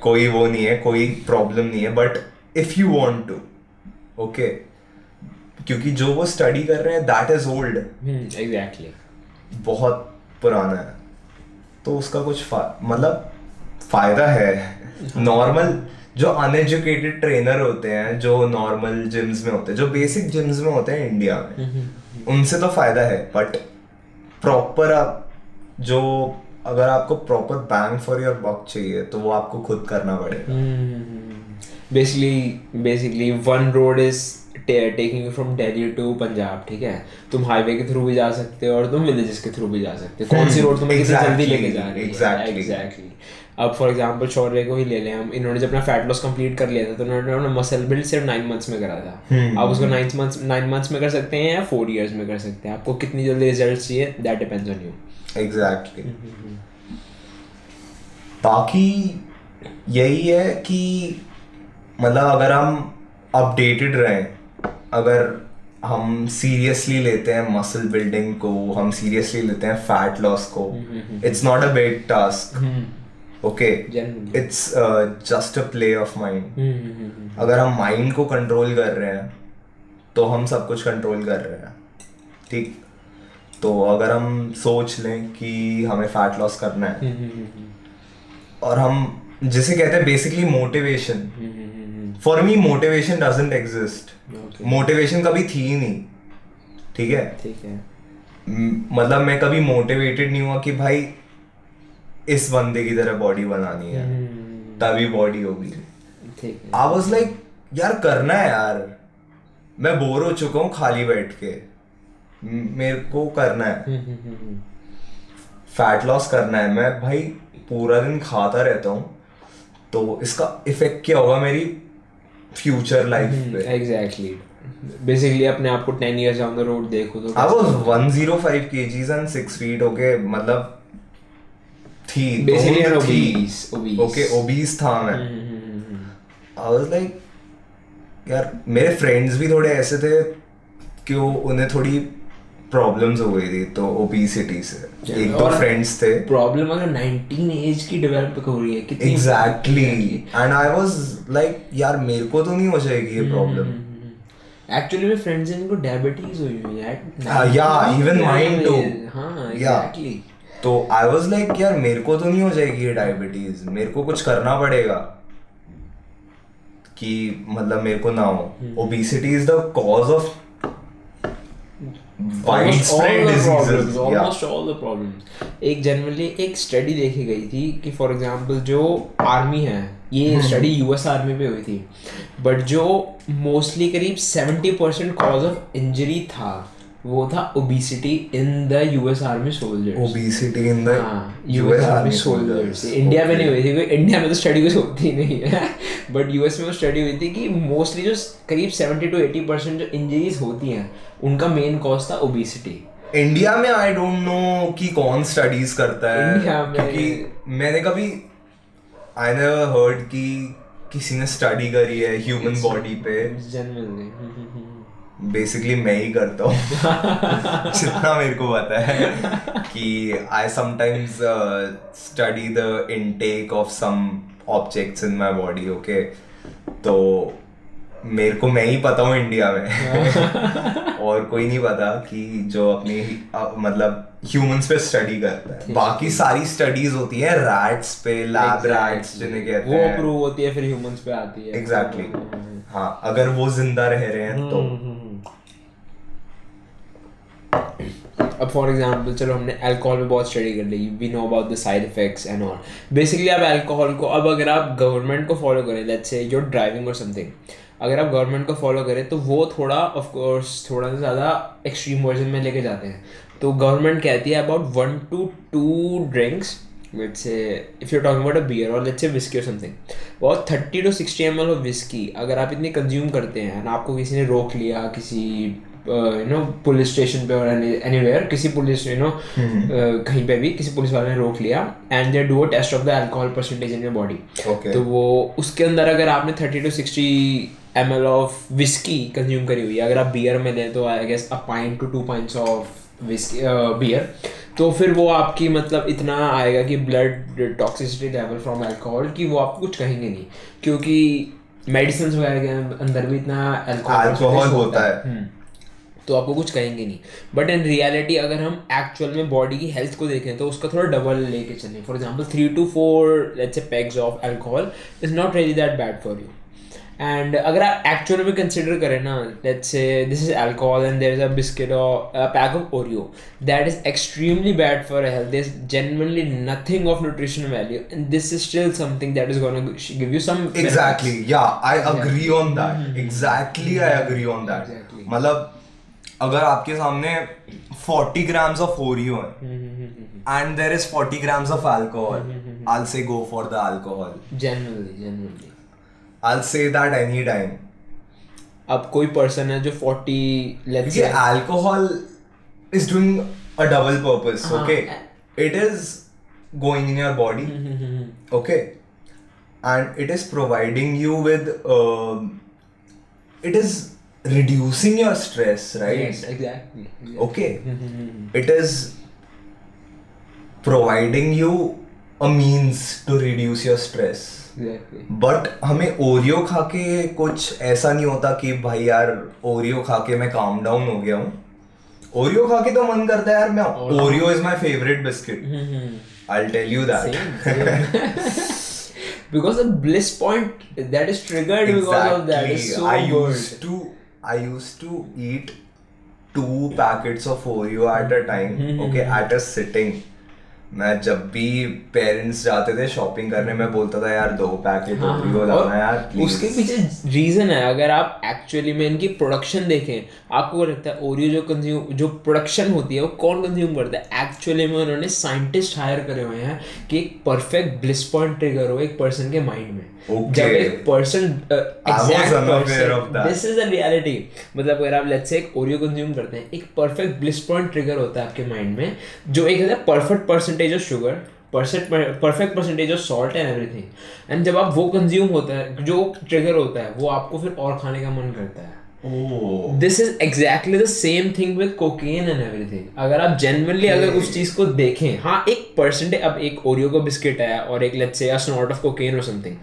D: कोई वो नहीं है कोई प्रॉब्लम नहीं है but if you want to okay क्योंकि जो वो स्टडी कर रहे हैं दैट इज ओल्ड
C: एग्जैक्टली
D: बहुत पुराना है तो उसका कुछ फा, मतलब फायदा है नॉर्मल जो अनएजुकेटेड ट्रेनर होते हैं जो नॉर्मल जिम्स में होते हैं जो बेसिक जिम्स में होते हैं इंडिया में हम्म, हम्म। उनसे तो फायदा है बट प्रॉपर आप जो अगर आपको proper bang for your buck चाहिए तो वो आपको खुद करना पड़ेगा
C: basically basically one road is taking you from Delhi to Punjab ठीक है तुम हाईवे के थ्रू भी जा सकते हो और तुम विलेजेस के थ्रू भी जा
D: सकते हो कौन सी रोड तुम्हें किसी जल्दी लेके जा रही है एग्जैक्टली अब फॉर एग्जाम्पल शौर्य को
C: ही ले लें हम इन्होंने जब अपना फैट लॉस कंप्लीट कर लिया था तो उन्होंने अपना मसल बिल्ड सिर्फ नाइन मंथ्स में करा था हम्म। आप उसको नाइन मंथ्स नाइन मंथ्स में कर सकते हैं या फोर ईयर्स में कर सकते हैं आपको कितनी जल्दी रिजल्ट चाहिए that depends on
D: you exactly बाकी यही है कि मतलब अगर हम अपडेटेड रहें अगर हम सीरियसली लेते हैं मसल बिल्डिंग को हम सीरियसली लेते हैं फैट लॉस को it's not a bad task okay it's just a play of mind अगर हम माइंड को कंट्रोल कर रहे हैं तो हम सब कुछ कंट्रोल कर रहे हैं ठीक तो अगर हम सोच लें कि हमें फैट लॉस करना है हम्म, हम्म, हम्म, और हम जिसे कहते हैं basically motivation for me motivation doesn't exist motivation कभी थी ही नहीं ठीक है ठीक है मतलब मैं कभी मोटिवेटेड नहीं हुआ कि भाई इस बंदे की तरह बॉडी बनानी है हम्म। तभी बॉडी होगी आई वॉज लाइक यार करना है यार मैं बोर हो चुका हूँ खाली बैठ के मेरे को करना है फैट हम्म, लॉस हम्म, करना है मैं भाई पूरा दिन खाता रहता हूँ तो इसका इफेक्ट क्या होगा मेरी फ्यूचर लाइफ
C: एग्जैक्टली बेसिकली अपने आप को ten years down the road देखो तो
D: I was 105 kgs and 6 feet okay मतलब थी basically I obese obese okay obese था मैं आई वाज लाइक यार मेरे फ्रेंड्स भी थोड़े ऐसे थे कि वो उन्हें थोड़ी प्रॉब्लम्स हो गई थी तो ओबेसिटी से एक दो फ्रेंड्स थे
C: प्रॉब्लम अगर 19 एज की डेवलप
D: हो रही है कितनी exactly and I was like यार मेरे को तो नहीं हो जाएगी ये problem
C: hmm, actually hmm, hmm, मेरे फ्रेंड्स इनको डायबिटीज हुई हुई है या इवन
D: माइन टू हां एग्जैक्टली तो आई वाज लाइक यार मेरे को तो नहीं हो जाएगी ये डायबिटीज मेरे को कुछ करना पड़ेगा कि मतलब मेरे को ना हो obesity is the cause of
C: एक जनरली एक स्टडी देखी गई थी कि फॉर एग्जाम्पल जो आर्मी है ये स्टडी यूएस आर्मी पे हुई थी बट जो मोस्टली करीब seventy percent cause of injury था वो
D: था obesity in the US army soldiers obesity in the US army soldiers India में नहीं हुई थी क्योंकि इंडिया में तो स्टडी
C: कुछ होती नहीं है बट यूएस में वो स्टडी हुई थी कि मोस्टली जो करीब 70 टू 80 परसेंट जो इंजरीज होती हैं उनका मेन कॉज था ओबेसिटी
D: इंडिया में आई डोंट नो कि कौन स्टडीज करता है क्योंकि मैंने कभी आई नेवर हर्ड कि किसी ने स्टडी करी है ह्यूमन बॉडी पे जनरल बेसिकली मैं ही करता हूँ जितना मेरे को पता है कि I sometimes study the intake of some objects in my body okay तो मेरे को मैं ही पता हूँ इंडिया में और कोई नहीं पता कि जो अपनी मतलब ह्यूमंस पे स्टडी करता है बाकी सारी स्टडीज होती है रैट्स पे लैब रैट्स जिन्हें कहते
C: हैं वो प्रूव होती है फिर ह्यूमंस पे आती
D: है एग्जैक्टली exactly. हाँ, हाँ, हाँ।, हाँ अगर वो जिंदा रह रहे हैं हम्म, तो हम्म, हम्म।
C: अब फॉर एग्जाम्पल चलो हमने अल्कोहल में बहुत स्टडी कर ली we know about the side effects and all basically आप अल्कोहल को अब अगर आप गवर्नमेंट को फॉलो करें let's say your driving or something अगर आप गवर्नमेंट को फॉलो करें तो वो थोड़ा ऑफ कोर्स थोड़ा सा ज़्यादा एक्सट्रीम वर्जन में लेके जाते हैं तो गवर्नमेंट कहती है about one to two drinks let's say if you talk about a beer और लेट्स से विस्की और समथिंग बहुत thirty to sixty M L of whisky अगर आप इतनी कंज्यूम करते हैं ना आपको किसी ने रोक लिया किसी यू नो पुलिस स्टेशन पे और एनी वेयर किसी पुलिस यू नो कहीं पे भी किसी पुलिस वाले ने रोक लिया and they do a test of the alcohol percentage in your body तो वो उसके अंदर अगर आपने thirty to sixty M L of whisky consume करी हुई है अगर आप बियर में लें तो I guess a pint to two pints of whisky beer तो फिर वो आपकी मतलब इतना आएगा कि blood toxicity level from alcohol कि वो आप कुछ कहेंगे नहीं क्योंकि मेडिसिन वगैरह के अंदर भी
D: इतना अल्कोहल होता है हम्म।
C: तो आपको कुछ कहेंगे नहीं बट इन रियलिटी अगर हम एक्चुअल में बॉडी की हेल्थ को देखें तो उसका थोड़ा डबल लेके चलें for example three to four let's a pegs of alcohol is not really that bad for you and अगर आप एक्चुअल में कंसिडर करें ना let's say this is alcohol and there is a biscuit और pack of Oreo that is extremely bad for health this genuinely nothing of nutrition value and this is still something that is gonna give you some exactly या I agree on that
D: exactly I agree on that मतलब अगर आपके सामने फोर्टी ग्राम्स ऑफ ओरियो है and there is forty grams of alcohol I'll say go for the alcohol
C: generally
D: generally I'll say that any time
C: अब कोई पर्सन है जो forty let's
D: is doing a double purpose okay it is going in your body okay and it is providing you with it is reducing your stress,
C: right? Yes, exactly. Yeah.
D: Okay. Mm-hmm. it is providing you a means to reduce your stress. But हमें ओरियो खा के कुछ ऐसा नहीं होता कि भाई यार ओरियो खा के मैं काम डाउन हो गया हूँ ओरियो खा के तो मन करता है यार मैं Oreo is my favourite biscuit I tell you that
C: because bliss point that is triggered because I to
D: I used to eat two packets of Oreo at a time. Okay, at a sitting. मैं जब भी पेरेंट्स जाते थे शॉपिंग करने मैं बोलता था यार दो पैकेट हाँ,
C: ओरियो हाँ। लाना यार please. उसके पीछे रीजन है अगर आप एक्चुअली में इनकी प्रोडक्शन देखें आपको क्या लगता है ओरियो जो कंज्यूम जो प्रोडक्शन होती है वो कौन कंज्यूम करता है एक्चुअली में उन्होंने साइंटिस्ट हायर करे हुए हैं कि एक परफेक्ट ब्लिस पॉइंट ट्रिगर हो एक पर्सन के माइंड में okay. जब एक पर्सन दिस इज रियलिटी मतलब अगर आप लेट्स से एक ओरियो कंज्यूम करते हैं एक परफेक्ट ब्लिस पॉइंट ट्रिगर होता है आपके माइंड में जो एक है perfect percentage of sugar perfect percentage of salt and everything and जब आप वो कंज्यूम होता है जो ट्रिगर होता है वो आपको फिर और खाने का मन करता है this is exactly the same thing with cocaine and everything अगर आप जेनवनली अगर उस चीज को देखें हाँ एक परसेंटेज अब एक ओरियो का बिस्किट है और एक let's say snort of cocaine और समथिंग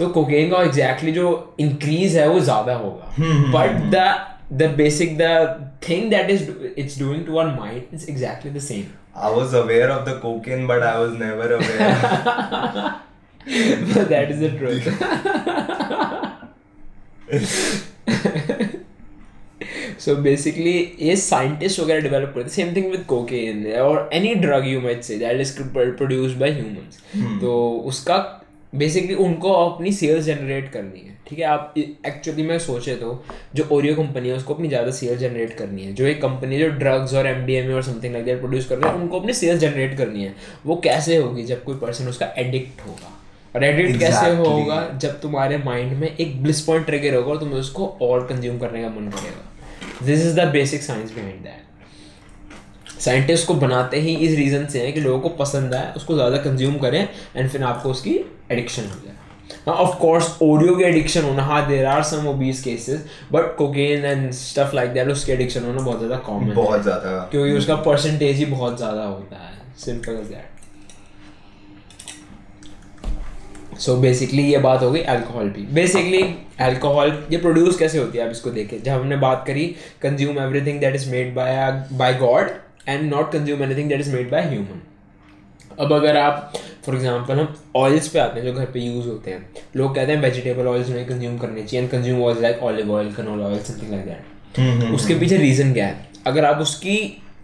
C: तो कोकेन का एग्जैक्टली जो इंक्रीज है वो ज्यादा होगा but the the basic the thing that is it's doing to our mind is exactly the same i was aware of the cocaine but i was never aware but that is the truth so basically ये scientists वगैरह develop करते same thing with cocaine or any drug you might say that is produced by humans तो उसका बेसिकली उनको अपनी सेल्स जनरेट करनी है ठीक है आप एक्चुअली में सोचे तो जो ओरियो कंपनी है उसको अपनी ज़्यादा सेल्स जनरेट करनी है जो एक कंपनी जो drugs or M or something like that produce कर रहे हैं उनको अपनी सेल्स जनरेट करनी है वो कैसे होगी जब कोई पर्सन उसका एडिक्ट होगा और एडिक्ट exactly. कैसे होगा जब तुम्हारे माइंड में एक ब्लिस पॉइंट ट्रिगर होगा और तुम्हें उसको और कंज्यूम करने का मन करेगा this is the basic science behind that scientist को बनाते ही इस रीज़न से है कि लोगों को पसंद आए उसको ज़्यादा कंज्यूम करें एंड फिर आपको उसकी एडिक्शन हो जाए ना of course, Oreo की एडिक्शन होना हाँ there are some obese cases, but cocaine and stuff
D: like उसकी एडिक्शन
C: होना बहुत ज़्यादा कॉमन बहुत ज़्यादा क्योंकि उसका परसेंटेज ही बहुत ज़्यादा होता है simple is that so so basically ये बात हो गई अल्कोहल भी बेसिकली अल्कोहल ये प्रोड्यूस कैसे होती है आप इसको देखें जब हमने बात करी consume everything that is made by by God and not consume anything that is made by human अब अगर आप फॉर एग्जाम्पल हम ऑयल्स पे आते हैं जो घर पे यूज़ होते हैं लोग कहते हैं वेजिटेबल ऑयल्स नहीं कंज्यूम करने चाहिए and consume oil like olive oil canola oil something like that उसके हम्म। पीछे रीज़न क्या है अगर आप उसकी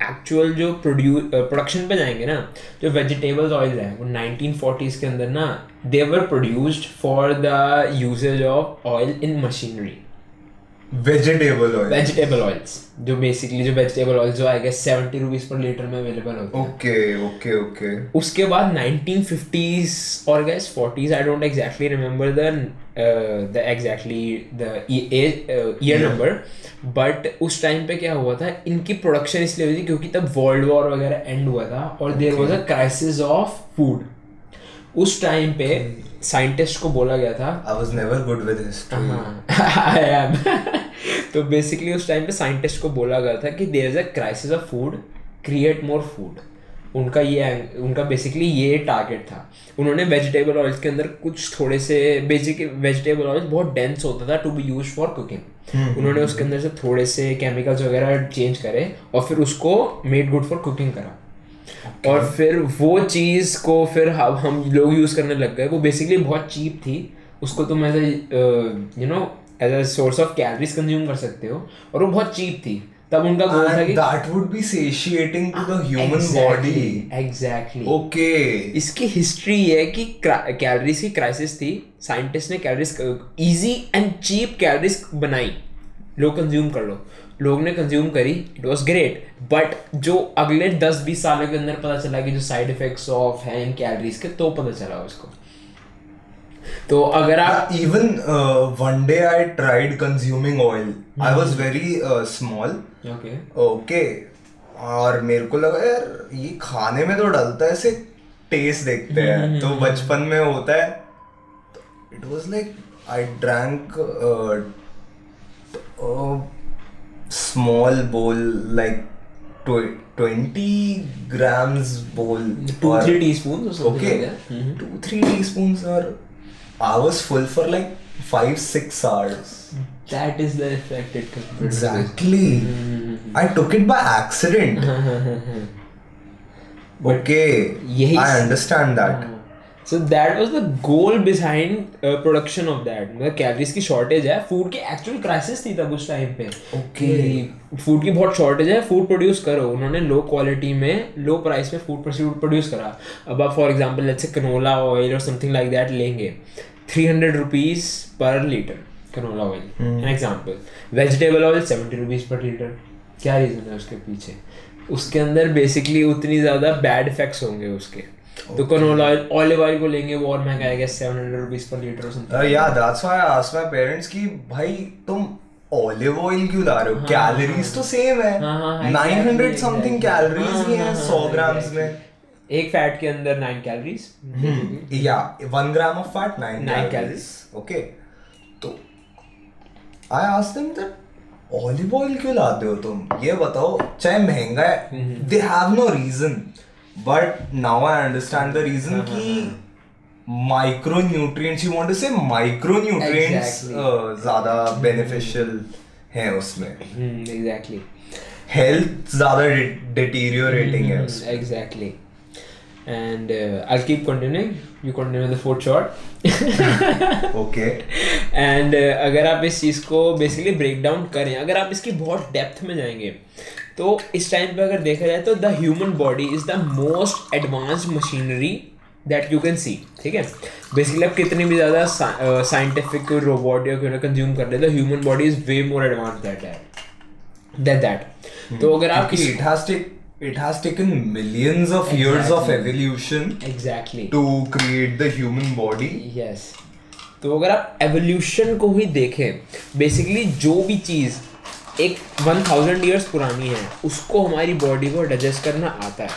C: एक्चुअल जो प्रोड्यू प्रोडक्शन पे जाएंगे ना जो वेजिटेबल्स ऑयल है वो नाइनटीन फोर्टीज़ के अंदर ना they were produced for the usage of oil in machinery vegetable
D: oil vegetable oils जो बेसिकली जो
C: वेजिटेबल ऑयल जो आई गेस पर लीटर में अवेलेबल
D: होते ओके ओके ओके उसके बाद और
C: I don't exactly the the exactly the year number but उस टाइम पे क्या हुआ था इनकी प्रोडक्शन इसलिए हुई थी क्योंकि तब वर्ल्ड वॉर वगैरह एंड हुआ था और there was a crisis of food उस टाइम पे hmm. साइंटिस्ट को बोला गया था
D: I was never good
C: with history I am तो बेसिकली उस टाइम पे साइंटिस्ट को बोला गया था कि there is a crisis of food create more food उनका ये उनका बेसिकली ये टारगेट था उन्होंने वेजिटेबल ऑयल्स के अंदर कुछ थोड़े से बेसिक वेजिटेबल ऑयल बहुत डेंस होता था to be use for cooking उन्होंने हम्म, उसके हम्म। अंदर से थोड़े से केमिकल्स वगैरह चेंज करे और फिर उसको मेड गुड फॉर कुकिंग करा और फिर वो चीज़ को फिर हम हम लोग यूज़ करने लग गए वो बेसिकली बहुत चीप थी उसको तुम as you know as a source of calories consume कर सकते हो और वो बहुत चीप थी तब उनका गोल था कि that
D: would
C: be satiating to the human
D: body exactly okay इसकी हिस्ट्री है कि कैलोरीज
C: की क्राइसिस थी साइंटिस्ट ने calories easy and cheap calories बनाई लो कंज्यूम कर लो लोग ने कंज्यूम करी इट वॉज ग्रेट बट जो अगले दस बीस सालों के अंदर पता चला कि जो साइड इफेक्ट्स ऑफ है इन कैलरीज के तो पता चला उसको तो अगर आप even one
D: day I tried consuming oil I was very small okay और मेरे को लगा यार ये खाने में तो डलता है ऐसे टेस्ट देखते हैं hmm. तो बचपन में होता है it was like I drank small bowl like tw- 20 grams bowl 2
C: or, 3 teaspoons
D: or something okay like mm-hmm. 2 3 teaspoons are hours full for like 5 6 hours
C: that is the effect
D: it comes exactly mm-hmm. i took it by accident okay i understand that mm.
C: So that was the goal behind production of that मतलब कैलरीज की शॉर्टेज है फूड की एक्चुअल क्राइसिस थी था कुछ टाइम पे ओके फूड की बहुत शॉर्टेज है फूड प्रोड्यूस करो उन्होंने लो क्वालिटी में लो प्राइस में फूड प्रोड्यूस करा अब आप for example let's say canola oil और समथिंग लाइक दैट लेंगे three hundred rupees per litre canola oil an example vegetable oil seventy rupees per litre क्या रीज़न है उसके पीछे उसके अंदर बेसिकली उतनी ज़्यादा बैड इफेक्ट्स होंगे उसके दुकान वाला ऑलिव ऑयल को लेंगे वो और महंगा आएगा seven hundred rupees
D: per litre या that's why I asked my parents कि भाई तुम ऑलिव ऑयल क्यों ला रहे हो कैलोरीज हाँ, हाँ, तो सेम है नाइन हंड्रेड समथिंग कैलोरीज ही है हाँ, सौ ग्राम में
C: एक फैट के अंदर नाइन कैलोरीज
D: या one gram of fat nine nine calories okay तो I ask them that olive oil क्यों लाते हो तुम ये बताओ चाहे महंगा है they have no reason but now I understand the reason कि micro nutrients you want to say micro nutrients ज्यादा बेनिफिशियल है hmm, उसमें एग्जैक्टली हेल्थ ज्यादा डिटीरियोरेटिंग है
C: exactly and uh, I'll keep continuing. You continue the fourth shot.
D: okay.
C: And uh, अगर आप इस चीज़ को basically break down करें अगर आप इसकी बहुत depth में जाएंगे तो इस टाइम पे अगर देखा जाए तो the human body is the most advance machinery that you can see ठीक है बेसिकली आप कितने भी ज़्यादा साइंटिफिक रोबोट या क्यों कंज्यूम कर रहे तो human body is way more advance that that that that तो अगर आप किसी it has
D: it has taken millions of exactly. years of evolution
C: exactly
D: to create the human body
C: तो अगर आप एवोल्यूशन को ही देखें बेसिकली जो भी चीज़ एक वन थाउजेंड ईयर्स पुरानी है उसको हमारी बॉडी को डाइजेस्ट करना आता है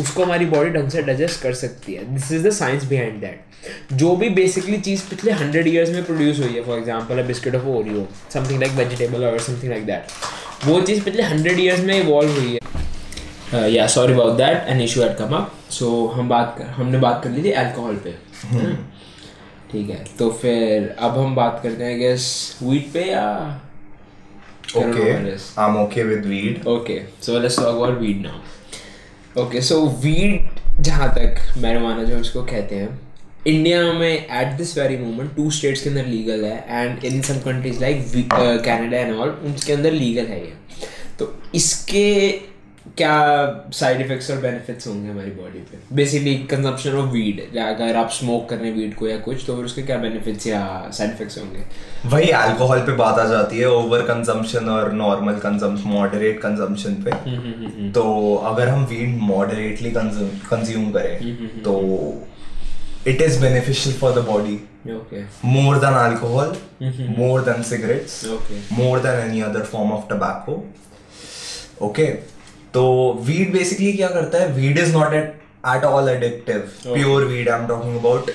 C: उसको हमारी बॉडी ढंग से डाइजेस्ट कर सकती है this is the science behind that जो भी बेसिकली चीज़ पिछले हंड्रेड ईयर्स में प्रोड्यूस हुई है for example biscuit of Oreo something like vegetable और समथिंग लाइक दैट वो चीज़ पिछले हंड्रेड ईयर्स में इवॉल्व हुई है या sorry about that an issue at come up so हम बात कर हमने बात कर ली थी एल्कोहल पे हम्म। ठीक है तो फिर अब हम बात करते हैं गैस वीट पे या
D: Okay. I'm okay with weed. Okay.
C: So let's talk about weed now. Okay. So weed जहाँ तक marijuana जो इसको कहते हैं इंडिया में at this very moment two states के अंदर लीगल है and in some countries like Canada and all उनके अंदर लीगल है ये तो इसके क्या साइड इफेक्ट्स और बेनिफिट्स होंगे हमारी बॉडी पे बेसिकली कंजम्पशन ऑफ वीड अगर आप स्मोक कर रहे हैं वीड को या कुछ तो फिर उसके क्या बेनिफिट्स या साइड इफेक्ट्स होंगे वही
D: अल्कोहल पे बात आ जाती है ओवर कंजम्पशन और नॉर्मल कंजम्पशन मॉडरेट कंजम्पशन पे हम्म, हम्म, हम्म, तो अगर हम वीड मॉडरेटली कंज्यूम करें तो it is beneficial for the body more than alcohol more than cigarettes more than any other form of tobacco okay okay तो वीड बेसिकली क्या करता है weed is not at at all addictive pure weed I am talking about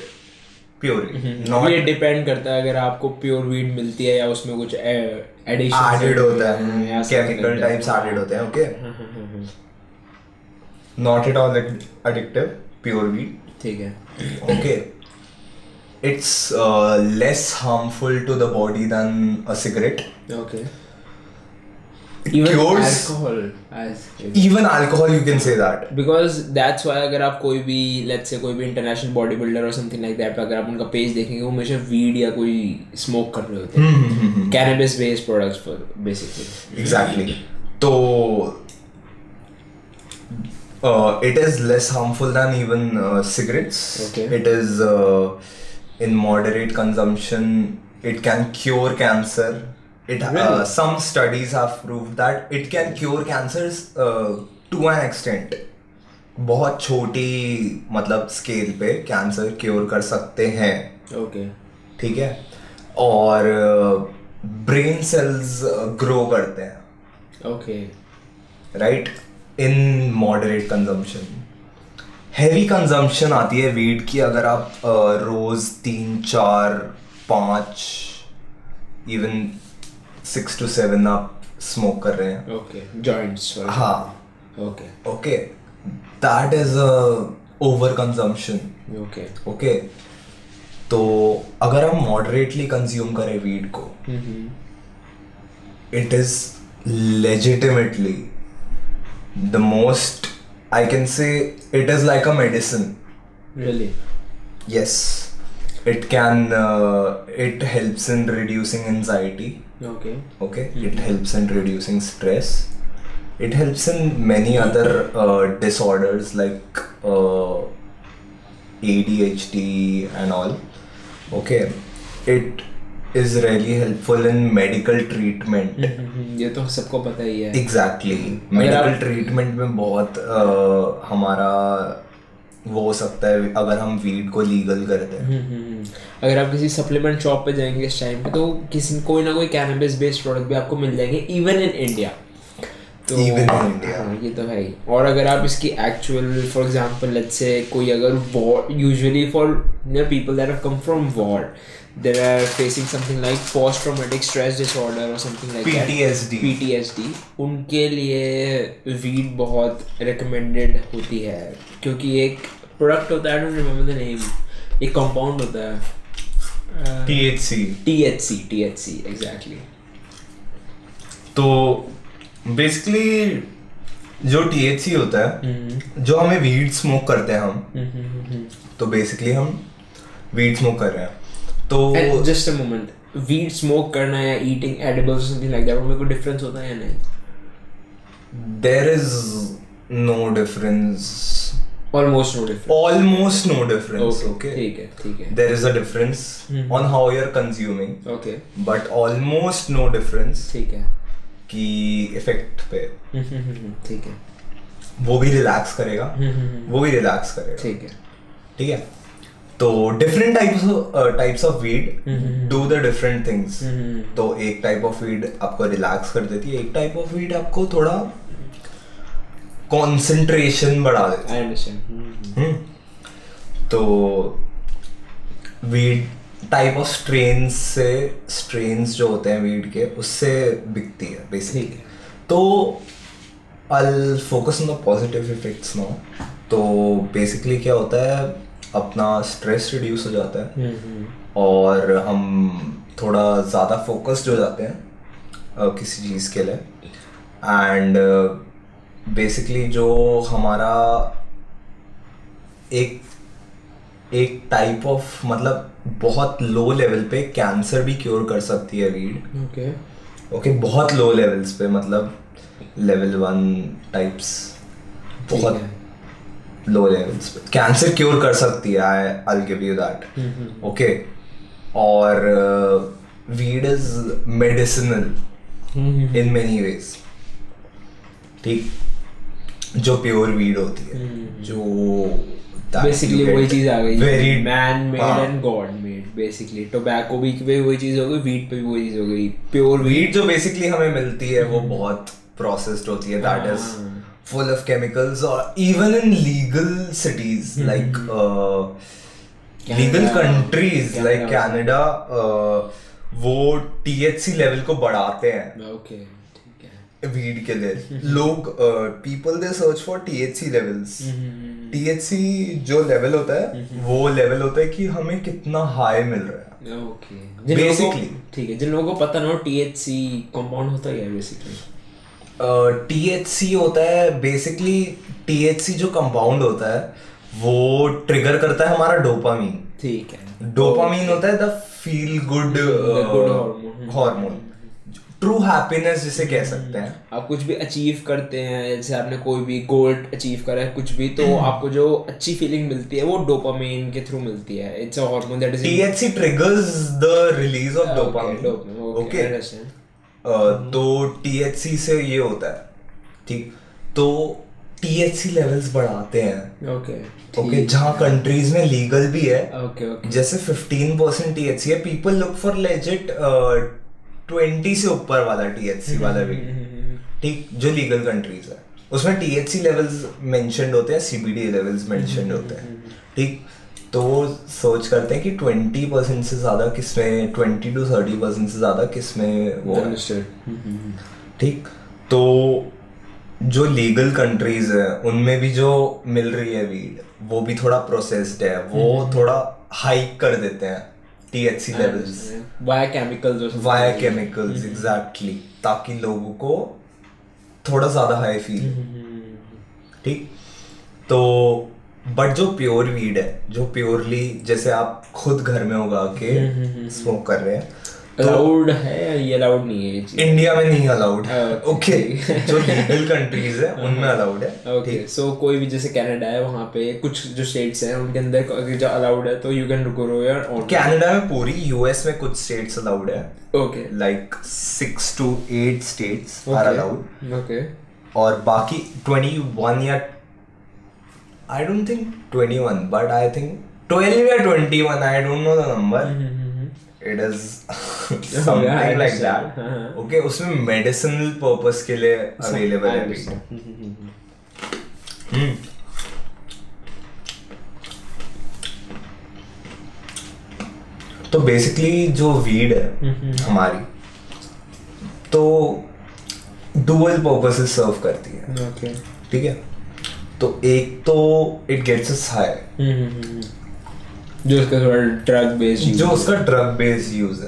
D: pure
C: ये डिपेंड करता है अगर आपको प्योर वीड मिलती है या उसमें कुछ
D: एडिशन एडेड होता है केमिकल टाइप्स एडेड होते हैं okay not at all addictive pure weed
C: ठीक है
D: okay it's less harmful to the body than a cigarette
C: okay
D: even
C: cures alcohol
D: as even alcohol you can say that
C: because that's why अगर आप कोई भी let's say कोई भी international bodybuilder or something like that अगर आप उनका page देखेंगे वो हमेशा weed या कोई smoke कर रहे होते हैं cannabis based products for
D: basically exactly तो uh, it is less harmful than even uh, cigarettes. Okay. It is uh, in moderate consumption. It can cure cancer. It uh, really? uh, some studies have proved that it can cure cancers uh, to an extent. बहुत छोटी मतलब स्केल पे कैंसर क्योर कर सकते हैं ओके okay. ठीक है और ब्रेन सेल्स ग्रो करते हैं
C: okay
D: right in moderate consumption heavy consumption आती है वीट की अगर आप uh, रोज़ तीन चार पाँच इवन सिक्स टू सेवन आप स्मोक कर रहे हैं ओके जॉइंट्स हाँ okay okay that is over consumption okay okay तो अगर हम मॉडरेटली कंज्यूम करें वीड को it is legitimately the most I can say it is like a medicine
C: really
D: yes it can it helps in reducing reducing Okay. Okay. Mm-hmm. It helps in reducing stress. It helps in many other uh, disorders like uh, ADHD and all. Okay. It is really helpful in medical treatment.
C: ये तो सबको पता ही है.
D: Exactly. Medical treatment में बहुत uh, हमारा वो हो सकता है अगर हम वीड को लीगल कर दें
C: अगर आप किसी सप्लीमेंट शॉप पे जाएंगे इस टाइम पे तो किसी कोई ना कोई कैनबिस बेस्ड प्रोडक्ट भी आपको मिल जाएंगे इवन इन इंडिया
D: तो इवन इन इंडिया
C: ये तो है ही और अगर आप इसकी actual for example let's say कोई अगर war usually for people that have come from war they are facing something like post traumatic stress disorder or something like PTSD. that PTSD PTSD उनके लिए weed बहुत recommended होती है क्योंकि एक product होता है I don't remember the name एक
D: compound होता है THC THC THC exactly तो basically जो टीएचसी होता है mm-hmm. जो हमें वीड स्मोक करते हैं हम mm-hmm. तो बेसिकली हम वीड स्मोक कर रहे हैं तो just a moment weed smoke
C: करना या eating edibles something like that उनमें कोई डिफरेंस होता है या नहीं there is no difference almost no difference almost no difference okay ठीक है ठीक है there
D: is a difference on how you are consuming
C: okay
D: but almost no difference
C: ठीक है
D: कि इफेक्ट पे mm-hmm.
C: ठीक है
D: वो भी रिलैक्स करेगा mm-hmm. वो भी रिलैक्स करेगा
C: ठीक है
D: ठीक है तो different types types of weed do the different things तो एक टाइप ऑफ वीड आपको रिलैक्स कर देती है एक टाइप ऑफ वीड आपको थोड़ा कंसंट्रेशन बढ़ा देती है आई
C: अंडरस्टैंड mm-hmm. हम्म।
D: तो वीड टाइप ऑफ स्ट्रेन से स्ट्रेन्स जो होते हैं वीड के उससे बिकती है बेसिकली तो I focus on the positive effects now तो बेसिकली क्या होता है अपना स्ट्रेस रिड्यूस हो जाता है हम्म, हम्म। और हम थोड़ा ज़्यादा फोकस्ड हो जाते हैं किसी चीज़ के लिए एंड बेसिकली जो हमारा एक एक टाइप ऑफ मतलब बहुत लो लेवल पे कैंसर भी क्योर कर सकती है रीड ओके ओके बहुत लो लेवल्स पे मतलब लेवल वन टाइप्स बहुत लो लेवल्स पे कैंसर क्योर कर सकती है I I give you that okay और weed is medicinal in many ways ठीक जो प्योर वीड होती है mm-hmm. जो
C: बेसिकली वही चीज आ गई very man made and God made basically tobacco भी वही चीज हो गई वीट पे भी वही चीज हो गई
D: प्योर वीट जो बेसिकली हमें मिलती है वो mm-hmm. बहुत प्रोसेस्ड होती है that is full of chemicals or even in legal cities mm-hmm. like uh, Canada, legal countries Canada like Canada uh, वो टीएचसी लेवल को बढ़ाते हैं वीड के लिए लोग people they search for THC levels THC जो लेवल होता है हम्म, हम्म। वो लेवल होता है कि हमें कितना हाई मिल रहा है ओके बेसिकली
C: ठीक है जिन लोगों को पता ना हो टीएचसी कंपाउंड होता है बेसिकली
D: टी एच सी होता है बेसिकली टी एच सी जो कंपाउंड होता है वो ट्रिगर करता है हमारा
C: डोपामीन ठीक है डोपामीन
D: होता है the feel good hormone true happiness जिसे कह सकते हैं hmm.
C: आप कुछ भी अचीव करते हैं जैसे आपने कोई भी गोल अचीव करा है कुछ भी तो hmm. आपको जो अच्छी फीलिंग मिलती है वो डोपामीन के थ्रू मिलती है it's a hormone that is
D: THC triggers the release of dopamine okay हम्म। तो टीएचसी से ये होता है ठीक तो टीएचसी लेवल्स बढ़ाते हैं ओके ओके जहाँ कंट्रीज में लीगल भी है ओके okay, okay. जैसे फिफ्टीन परसेंट टीएचसी है people look for legit twenty से ऊपर वाला टीएचसी हम्म, वाला भी हम्म, ठीक जो लीगल कंट्रीज है उसमें टीएचसी लेवल्स मेंशनड होते हैं सीबीडी लेवल्स मेंशनड होते हैं ठीक तो वो सोच करते हैं कि ट्वेंटी परसेंट से ज़्यादा किसमें ट्वेंटी टू थर्टी परसेंट से ज़्यादा किसमें वो हम्म, हम्म, हम्म। ठीक तो जो लीगल कंट्रीज है उनमें भी जो मिल रही है वीड वो भी थोड़ा प्रोसेस्ड है वो थोड़ा हाइक कर देते हैं T H C
C: levels via chemicals
D: via chemicals exactly ताकि लोगों को थोड़ा ज़्यादा हाई फील ठीक तो बट जो प्योर वीड है जो प्योरली जैसे आप खुद घर में उगा के स्मोक हम्म, हम्म, हम्म, कर रहे हैं अलाउड तो है
C: ये अलाउड नहीं है ये इंडिया में
D: नहीं अलाउड है ओके जो लीगल कंट्रीज हाँ, हाँ। है उनमें अलाउड है
C: ओके सो कोई भी जैसे
D: कनाडा है वहां
C: पे कुछ जो स्टेट्स हैं उनके अंदर अगर जो अलाउड है तो you can
D: grow your own Canada में पूरी यूएस में कुछ स्टेट्स अलाउड है
C: okay
D: like 6 to 8 states are allowed okay और बाकी 21 या I don't think 21, but I think 12 or 21. I don't know the number it is something like that okay उसमें मेडिसिनल पर्पस के लिए अवेलेबल है mm-hmm, mm-hmm. Hmm. तो बेसिकली जो वीड है mm-hmm. हमारी तो डुअल पर्पसेस सर्व करती है ठीक है तो एक तो इट गेट्स अस हाई जो उसका थोड़ा ड्रग बेस्ड जो उसका ड्रग बेस्ड यूज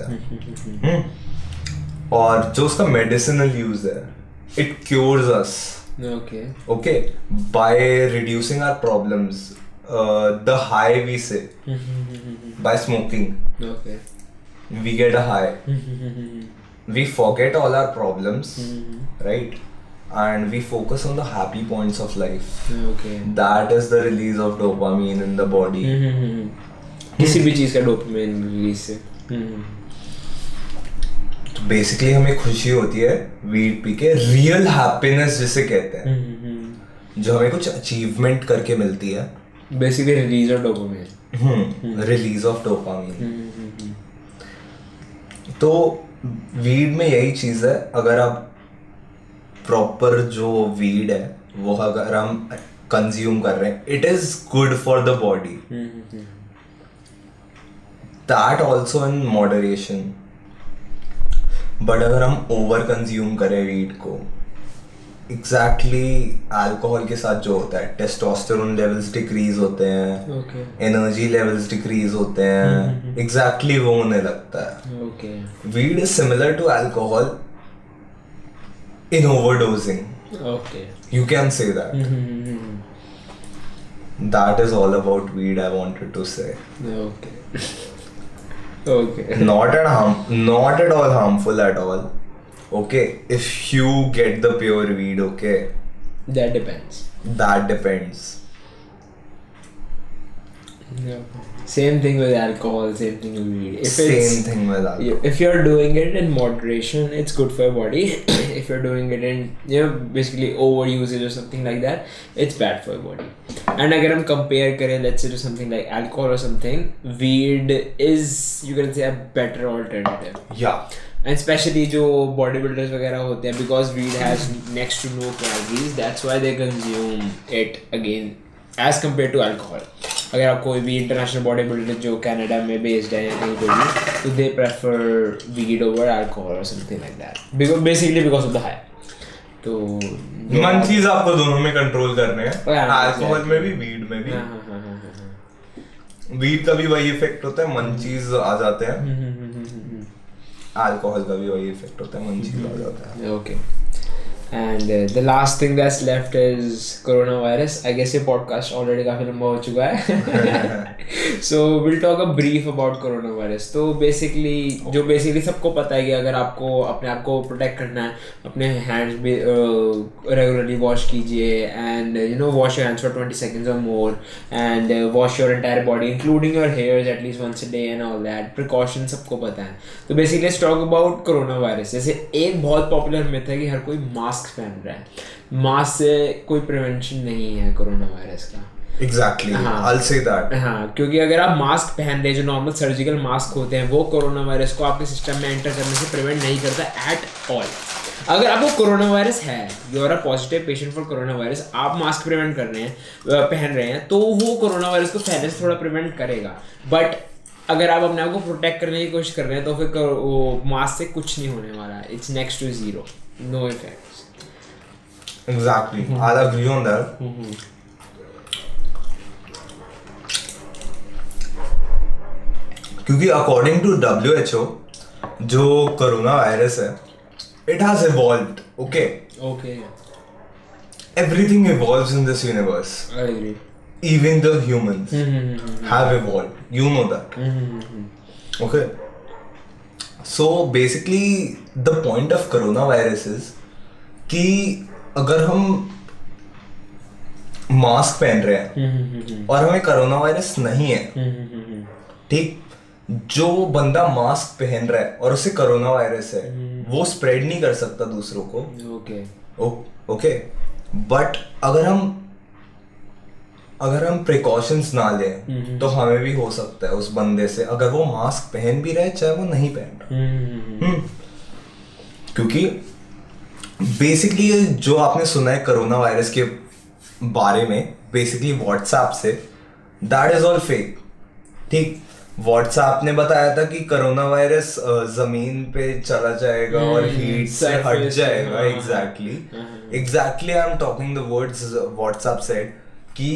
D: है और जो उसका मेडिसिनल यूज है it cures us okay okay by reducing our problems the high we say by smoking okay we get a high we forget all our problems right and we focus on the happy points of life.
C: Okay. That
D: is the release of dopamine in
C: the body. Mm-hmm, mm-hmm, mm-hmm. किसी
D: भी चीज़
C: का डोपामाइन रिलीज से तो
D: बेसिकली हमें खुशी होती है वीट पी के रियल हैप्पीनेस जिसे कहते हैं जो हमें कुछ अचीवमेंट करके मिलती है
C: basically
D: release of dopamine release of dopamine तो वीड में यही चीज़ है अगर आप प्रॉपर जो वीड है वो अगर हम कंज्यूम कर रहे हैं it is good for the body that also in moderation but अगर हम ओवर कंज्यूम करें वीड को एग्जैक्टली exactly अल्कोहल के साथ जो होता है टेस्टोस्टेरोन लेवल्स डिक्रीज होते हैं एनर्जी लेवल्स डिक्रीज होते हैं एग्जैक्टली हम्म, हम्म, हम्म। exactly वो होने लगता है weed is similar to alcohol in overdosing.
C: Okay.
D: You can say that. Mm-hmm, mm-hmm. That is all about weed. I wanted to say.
C: Okay. okay.
D: Not at harm. Not at all harmful at all. Okay. If you get the pure weed, okay.
C: That depends.
D: That depends.
C: Yeah. Same thing with alcohol, same thing with weed. If same
D: thing with alcohol.
C: If you're doing it in moderation, it's good for your body. if you're doing it in, you know, basically overuse it or something like that, it's bad for your body. And again, I'm compare kare, let's say to something like alcohol or something, weed is, you can say, a better alternative.
D: Yeah.
C: And especially, जो bodybuilders बिल्डर्स वगैरह होते हैं because weed has next to no calories. That's why they consume it again. As compare to alcohol अगर आप कोई भी इंटरनेशनल बॉडी बिल्डर जो कैनेडा में बेस्ड है या कहीं पर भी तो they prefer weed over alcohol और something like that basically because of the high तो मन
D: चीज आपको दोनों में कंट्रोल करने हैं अल्कोहल oh, में भी वीड में भी वीड हाँ, हाँ, हाँ, का भी वही इफेक्ट होता है मन चीज आ जाते हैं अल्कोहल हम्म, हम्म, हम्म, का भी वही इफेक्ट होता है मन चीज आ जाता
C: है okay and the last thing that's left is corona virus I guess ये पॉडकास्ट ऑलरेडी काफ़ी लंबा हो चुका है so will talk a brief about corona virus तो बेसिकली जो बेसिकली सबको पता है कि अगर आपको अपने आप को प्रोटेक्ट करना है अपने हैंड्स भी रेगुलरली uh, वॉश कीजिए and you know wash your hands for twenty seconds और more and wash your entire body including your hair at least once day and all that precaution सबको पता है तो basically talk about corona virus जैसे एक बहुत पॉपुलर मिथ है कि हर कोई मास्क मास्क पहन रहा है मास्क से कोई प्रिवेंशन नहीं है कोरोना वायरस का
D: एग्जैक्टली exactly. हाँ, हाँ
C: क्योंकि अगर आप मास्क पहन रहे जो नॉर्मल सर्जिकल मास्क होते हैं वो कोरोना वायरस को आपके सिस्टम में एंटर करने से प्रिवेंट नहीं करता एट ऑल अगर आपको कोरोना वायरस है you are a positive patient for corona virus आप मास्क प्रिवेंट कर रहे हैं पहन रहे हैं तो वो कोरोना वायरस को फैलने से थोड़ा प्रिवेंट करेगा बट अगर आप अपने आप को प्रोटेक्ट करने की कोशिश कर रहे हैं तो फिर वो मास्क से कुछ नहीं होने वाला it's next to zero no effect
D: Exactly. Mm-hmm. I'll agree on that. mm-hmm. according to WHO, जो कोरोना वायरस है it has evolve okay okay everything evolve in this universe even the human है okay so basically the point of corona virus is कि अगर हम मास्क पहन रहे हैं हम्म, हम्म, हम्म, और हमें कोरोना वायरस नहीं है ठीक जो बंदा मास्क पहन रहा है और उसे कोरोना वायरस है वो स्प्रेड नहीं कर सकता दूसरों को
C: ओके
D: ओके बट अगर हम अगर हम प्रिकॉशंस ना लें तो हमें भी हो सकता है उस बंदे से अगर वो मास्क पहन भी रहे चाहे वो नहीं पहन रहा क्योंकि बेसिकली जो आपने सुना है कोरोना वायरस के बारे में बेसिकली व्हाट्सएप से दैट इज ऑल फेक ठीक व्हाट्सएप ने बताया था कि कोरोना वायरस जमीन पे चला जाएगा हम्म, और हीट हाँ, हाँ, हाँ, uh, से हट जाएगा exactly exactly I am talking the words WhatsApp said कि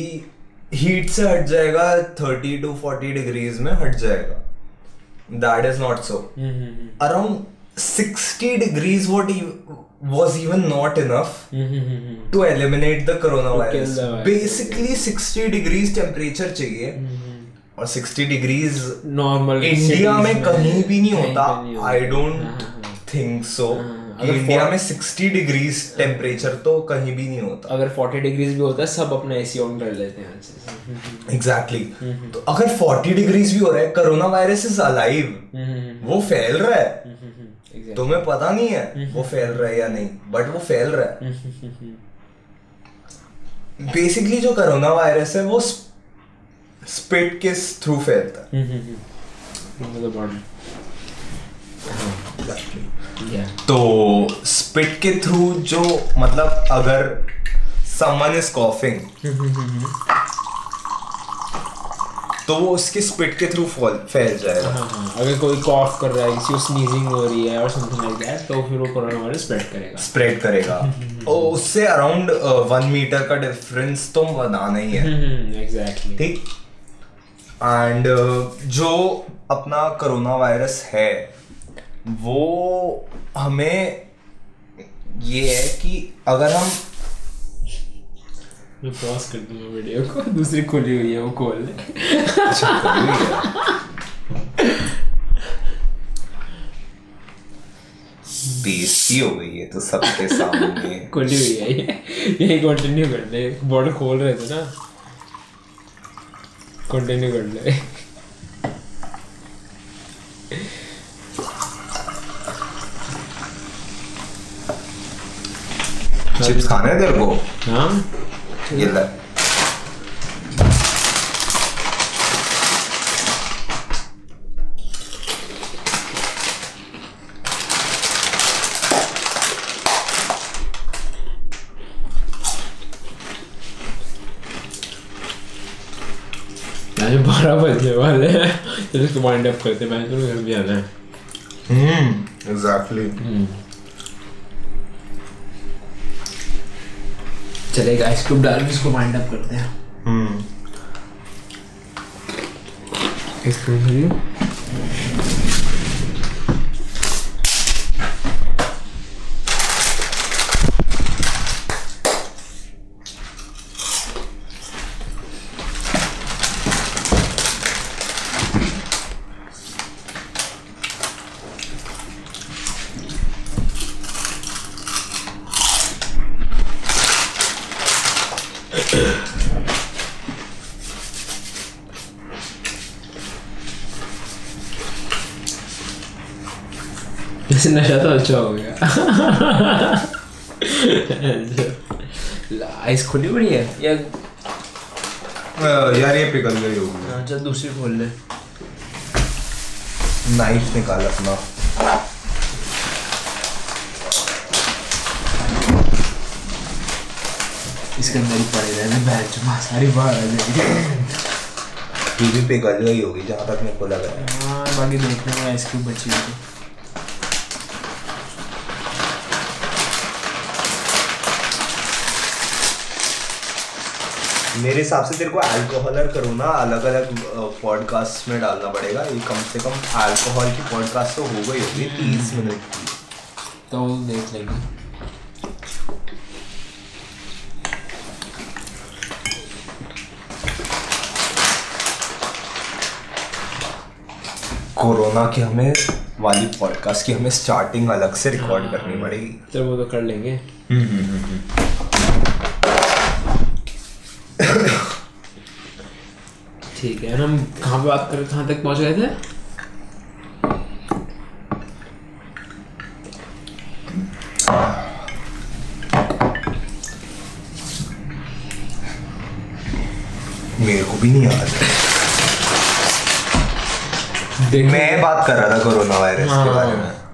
D: हीट से हट जाएगा थर्टी टू फोर्टी डिग्रीज में हट जाएगा that is not so around sixty degrees what was even not enough mm-hmm. to eliminate the coronavirus. The Basically, 60 degrees temperature चाहिए mm-hmm. और 60 degrees normal India में कहीं भी नहीं होता I don't uh-huh. I don't think so India में 60 डिग्रीज टेम्परेचर तो कहीं भी नहीं होता
C: अगर 40 डिग्रीज भी होता है सब अपना एसी ऑन कर लेते
D: हैं एग्जैक्टली exactly. तो अगर 40 डिग्रीज भी हो रहा है कोरोना वायरस इज अलाइव वो फैल रहा है exactly. तुम्हें पता नहीं है हम्म, वो हम्म। फैल रहा है या नहीं बट वो फैल रहा है बेसिकली हम्म, जो करोना वायरस है वो स्पिट के थ्रू फैलता है हाँ, तो स्पिट के थ्रू जो मतलब अगर समवन इज कॉफिंग तो वो उसके स्पिट के थ्रू फैल जाएगा हाँ, हाँ,
C: हाँ। अगर कोई कॉफ कर रहा है किसी को स्नीजिंग हो रही है और समथिंग लाइक दैट तो फिर वो कोरोना वायरस स्प्रेड
D: करेगा स्प्रेड
C: करेगा हम्म,
D: हम्म, और हम्म। उससे अराउंड वन मीटर का डिफरेंस तो बनाना ही
C: है एग्जैक्टली
D: ठीक एंड जो अपना कोरोना वायरस है वो हमें ये है कि अगर हम
C: पॉज कर दूंगा वीडियो को दूसरी खुली हुई है वो खोल ले
D: बेइज्जती हो गई है तो सबके
C: सामने खुली हुई है ये ये कंटिन्यू कर ले बॉर्डर खोल रहे थे ना कंटिन्यू कर ले
D: चिप्स खाने तेरे को हाँ बारह
C: बजने वाले हैं तो वाइंड अप करते
D: हैं भी आना है हम्म एग्जैक्टली
C: चलेगा आइस क्यूब डाल के इसको
D: वाइंड अप करते हैं हम्म
C: इससे नशा तो अच्छा हो गया आइस खुली पड़ी है या यार ये पिघल गई होगी अच्छा दूसरी खोल ले नाइफ निकाल अपना इसके अंदर ही पड़े रहने बैच में सारी बाहर आ जाएगी ये भी पिघल गई होगी जहाँ
D: तक मेरे
C: को लग रहा है बाकी देखने में आइसक्यूब बची होगी
D: मेरे हिसाब से तेरे को अल्कोहल और करोना अलग अलग पॉडकास्ट में डालना पड़ेगा ये कम से कम अल्कोहल की पॉडकास्ट तो हो गई होगी तीस मिनट की तो देख लेंगे कोरोना की हमें वाली पॉडकास्ट की हमें स्टार्टिंग अलग से रिकॉर्ड हाँ। करनी पड़ेगी
C: चलो वो तो कर लेंगे हम्म हम्म हम्म, हम्म। ठीक है हम कहाँ पे बात कर रहे कहाँ तक पहुँच गए थे
D: मेरे को भी नहीं याद है मैं बात कर रहा था कोरोना वायरस के हाँ। बारे में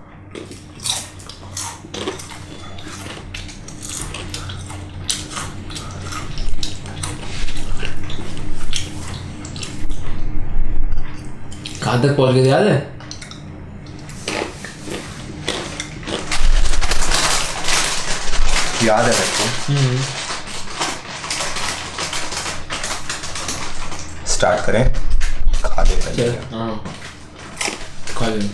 D: कहाँ तक पहुँच गए याद है याद है मेरे स्टार्ट हम्म। करें खा दे पहले हाँ खा दे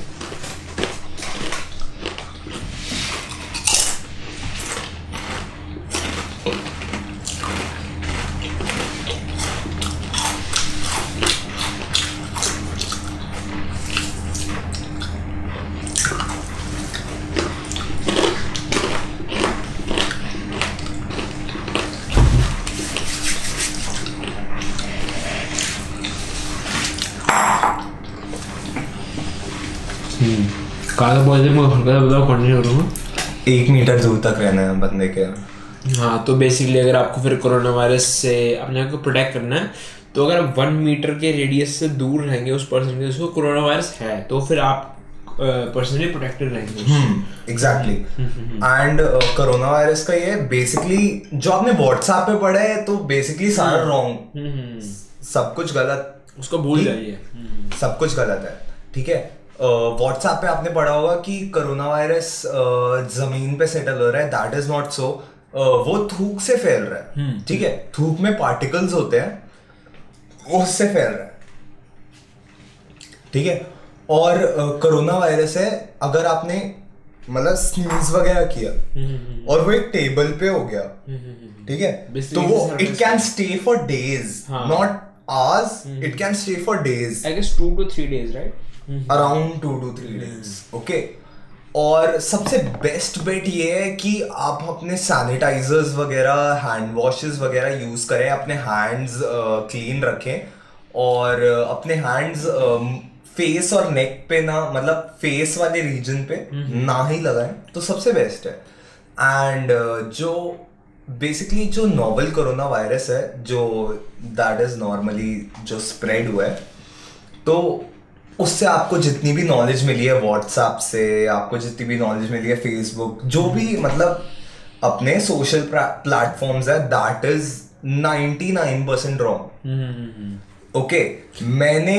C: है बताओ कंटिन्यू करूँगा
D: एक मीटर दूर तक रहना है बंदे के
C: हाँ तो बेसिकली अगर आपको फिर कोरोना वायरस से अपने आप को प्रोटेक्ट करना है तो अगर आप वन मीटर के रेडियस से दूर रहेंगे उस पर्सन के जिसको कोरोना वायरस है तो फिर आप पर्सनली प्रोटेक्टेड
D: रहेंगे एग्जैक्टली एंड कोरोना वायरस का ये बेसिकली जो आपने व्हाट्सएप पे पढ़े है तो बेसिकली सारा रॉन्ग हम्म, हम्म, हम्म। सब कुछ गलत
C: उसको भूल जाइए
D: सब कुछ गलत है ठीक है व्हाट्सएप पे आपने पढ़ा होगा कि कोरोना वायरस जमीन पे सेटल हो रहा है दैट इज नॉट सो वो थूक से फैल रहा है हम्म, ठीक है थूक में पार्टिकल्स होते हैं वो उससे फैल रहा है ठीक है और कोरोना वायरस है अगर आपने मतलब स्नीज वगैरह किया हम्म, और हम्म, वो एक टेबल पे हो गया ठीक है तो वो it can stay for days not आज it can stay for days
C: I guess two to three days right
D: around two to three days okay और सबसे बेस्ट बेट ये है कि आप अपने सैनिटाइजर्स वगैरह हैंड वॉशेस वगैरह यूज़ करें अपने हैंड्स क्लीन रखें और अपने हैंड्स फेस और नेक पे ना मतलब फेस वाले रीजन पे mm-hmm. ना ही लगाएं तो सबसे बेस्ट है एंड जो बेसिकली जो नॉवल कोरोना वायरस है जो दैट इज़ नॉर्मली जो स्प्रेड हुआ है तो उससे आपको जितनी भी नॉलेज मिली है व्हाट्सएप से आपको जितनी भी नॉलेज मिली है फेसबुक जो भी मतलब अपने सोशल प्लेटफॉर्म्स है that is nine percent wrong okay मैंने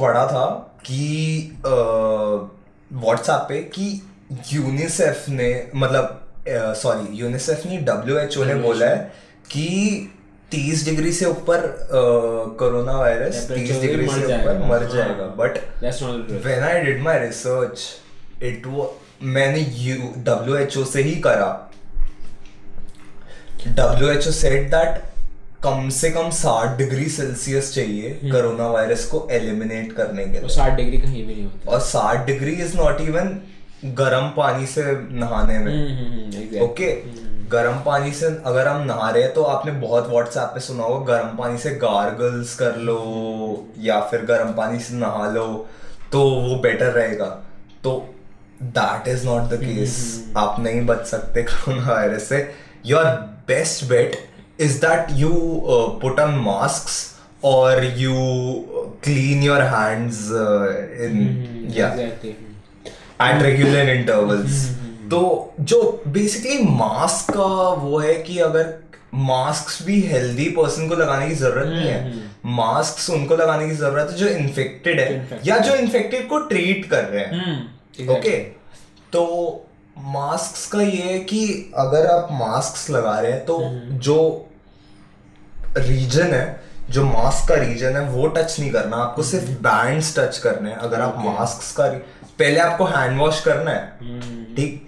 D: पढ़ा था कि व्हाट्सएप पे कि यूनिसेफ ने मतलब सॉरी यूनिसेफ ने डब्ल्यू एच ओ ने बोला है कि तीस डिग्री से ऊपर कोरोना वायरस तीस डिग्री से ऊपर मर हाँ। जाएगा but when I did my research it मैंने यू डब्ल्यू एच ओ से ही करा W H O said that कम से कम साठ डिग्री सेल्सियस चाहिए हम्म। कोरोना वायरस को एलिमिनेट करने के लिए
C: साठ डिग्री कहीं भी नहीं होता
D: और साठ डिग्री इज नॉट इवन गर्म पानी से नहाने में ओके हम्म, हम्म, हम्म, गरम गर्म पानी से अगर हम नहा रहे हैं तो आपने बहुत व्हाट्सएप पे सुना होगा गर्म पानी से गार्गल्स कर लो या फिर गर्म पानी से नहा लो तो वो बेटर रहेगा तो that is not the case आप नहीं बच सकते कोरोना वायरस से your best bet is that you put on mask और you clean your hands in या एट रेगुलर इंटरवल्स तो जो बेसिकली मास्क का वो है कि अगर मास्क भी हेल्दी पर्सन को लगाने की जरूरत नहीं है मास्क hmm, hmm. उनको लगाने की जरूरत है जो इन्फेक्टेड है या जो इन्फेक्टेड को ट्रीट कर रहे हैं ओके hmm, तो मास्क का ये है कि अगर आप मास्क लगा रहे हैं तो जो रीजन है जो मास्क का रीजन है वो टच नहीं करना आपको सिर्फ बैंड्स टच करने हैं अगर आप मास्क का पहले आपको हैंड वॉश करना है हम्म। ठीक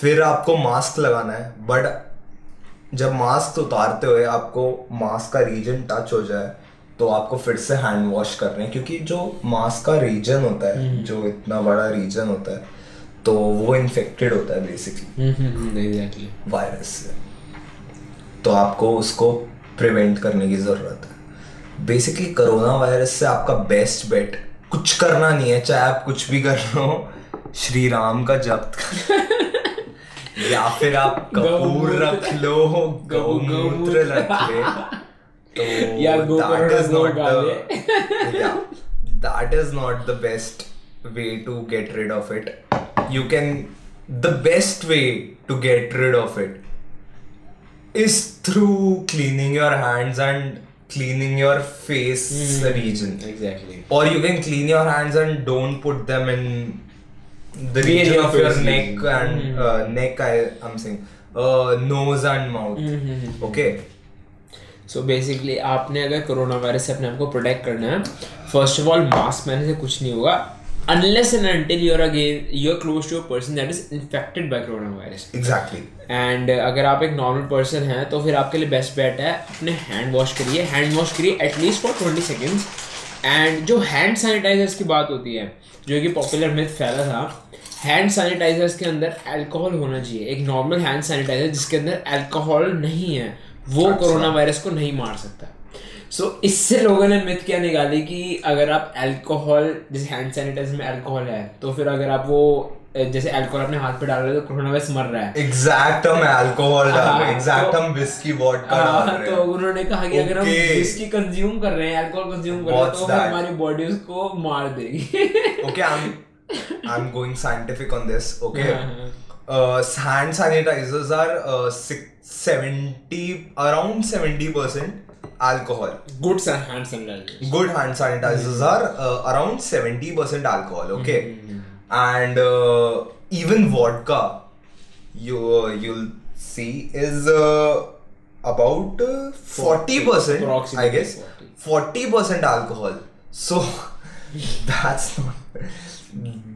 D: फिर आपको मास्क लगाना है बट जब मास्क उतारते हुए आपको मास्क का रीजन टच हो जाए तो आपको फिर से हैंड वॉश कर रहे हैं क्योंकि जो मास्क का रीजन होता है हम्म। जो इतना बड़ा रीजन होता है तो वो इन्फेक्टेड होता है
C: बेसिकली
D: वायरस हम्म, से तो आपको उसको प्रिवेंट करने की ज़रूरत है बेसिकली कोरोना वायरस से आपका बेस्ट बेट कुछ करना नहीं है चाहे आप कुछ भी कर रहे हो श्री राम का जप कर या फिर आप कपूर रख लो गौमूत्र रख ले that is not that is not the best way to get rid of it you can the best way to get rid of it is through cleaning your hands and cleaning your face mm. region. Exactly. Or you can clean
C: your
D: hands and don't put them in the Be region of your neck region. and mm. uh, neck. I am saying uh, nose and mouth. Mm-hmm. Okay.
C: So basically आपने अगर कोरोना वायरस से अपने आप को प्रोटेक्ट करना है फर्स्ट ऑफ ऑल मास्क पहनने से कुछ नहीं होगा unless and until you're again you're close to a person that is infected by coronavirus
D: exactly
C: and uh, अगर आप एक नॉर्मल पर्सन हैं तो फिर आपके लिए बेस्ट बेट है अपने हैंड वॉश करिए हैंड वॉश करिए at least for twenty seconds and जो हैंड सैनिटाइजर्स की बात होती है जो कि पॉपुलर मिथ फैला था हैंड सैनिटाइजर्स के अंदर अल्कोहल होना चाहिए एक नॉर्मल हैंड सैनिटाइजर जिसके अंदर अल्कोहल नहीं है वो कोरोना अच्छा। वायरस को नहीं मार सकता सो इससे लोगों ने मिथ क्या निकाली कि अगर आप अल्कोहल जैसे हैंड सैनिटाइजर में अल्कोहल है तो फिर अगर आप वो जैसे अल्कोहल अपने हाथ पे डाल रहे हो तो कोरोना वायरस
D: मर रहा है एग्जैक्ट हम अल्कोहल डाल रहे हैं एग्जैक्ट हम विस्की वॉडका डाल रहे हैं तो
C: उन्होंने कहा कि अगर हम विस्की कंज्यूम कर रहे हैं अल्कोहल कंज्यूम कर रहे हैं तो हमारी बॉडी उसको मार
D: देगी okay I am I am going scientific on this okay hand sanitisers are 70 around 70% alcohol. Good hand sanitizers. Good hand sanitizers mm-hmm. are uh, around 70% alcohol, okay? Mm-hmm. And uh, even vodka, you, uh, you'll see, is uh, about uh, 40%, I guess. 40% alcohol. So that's not.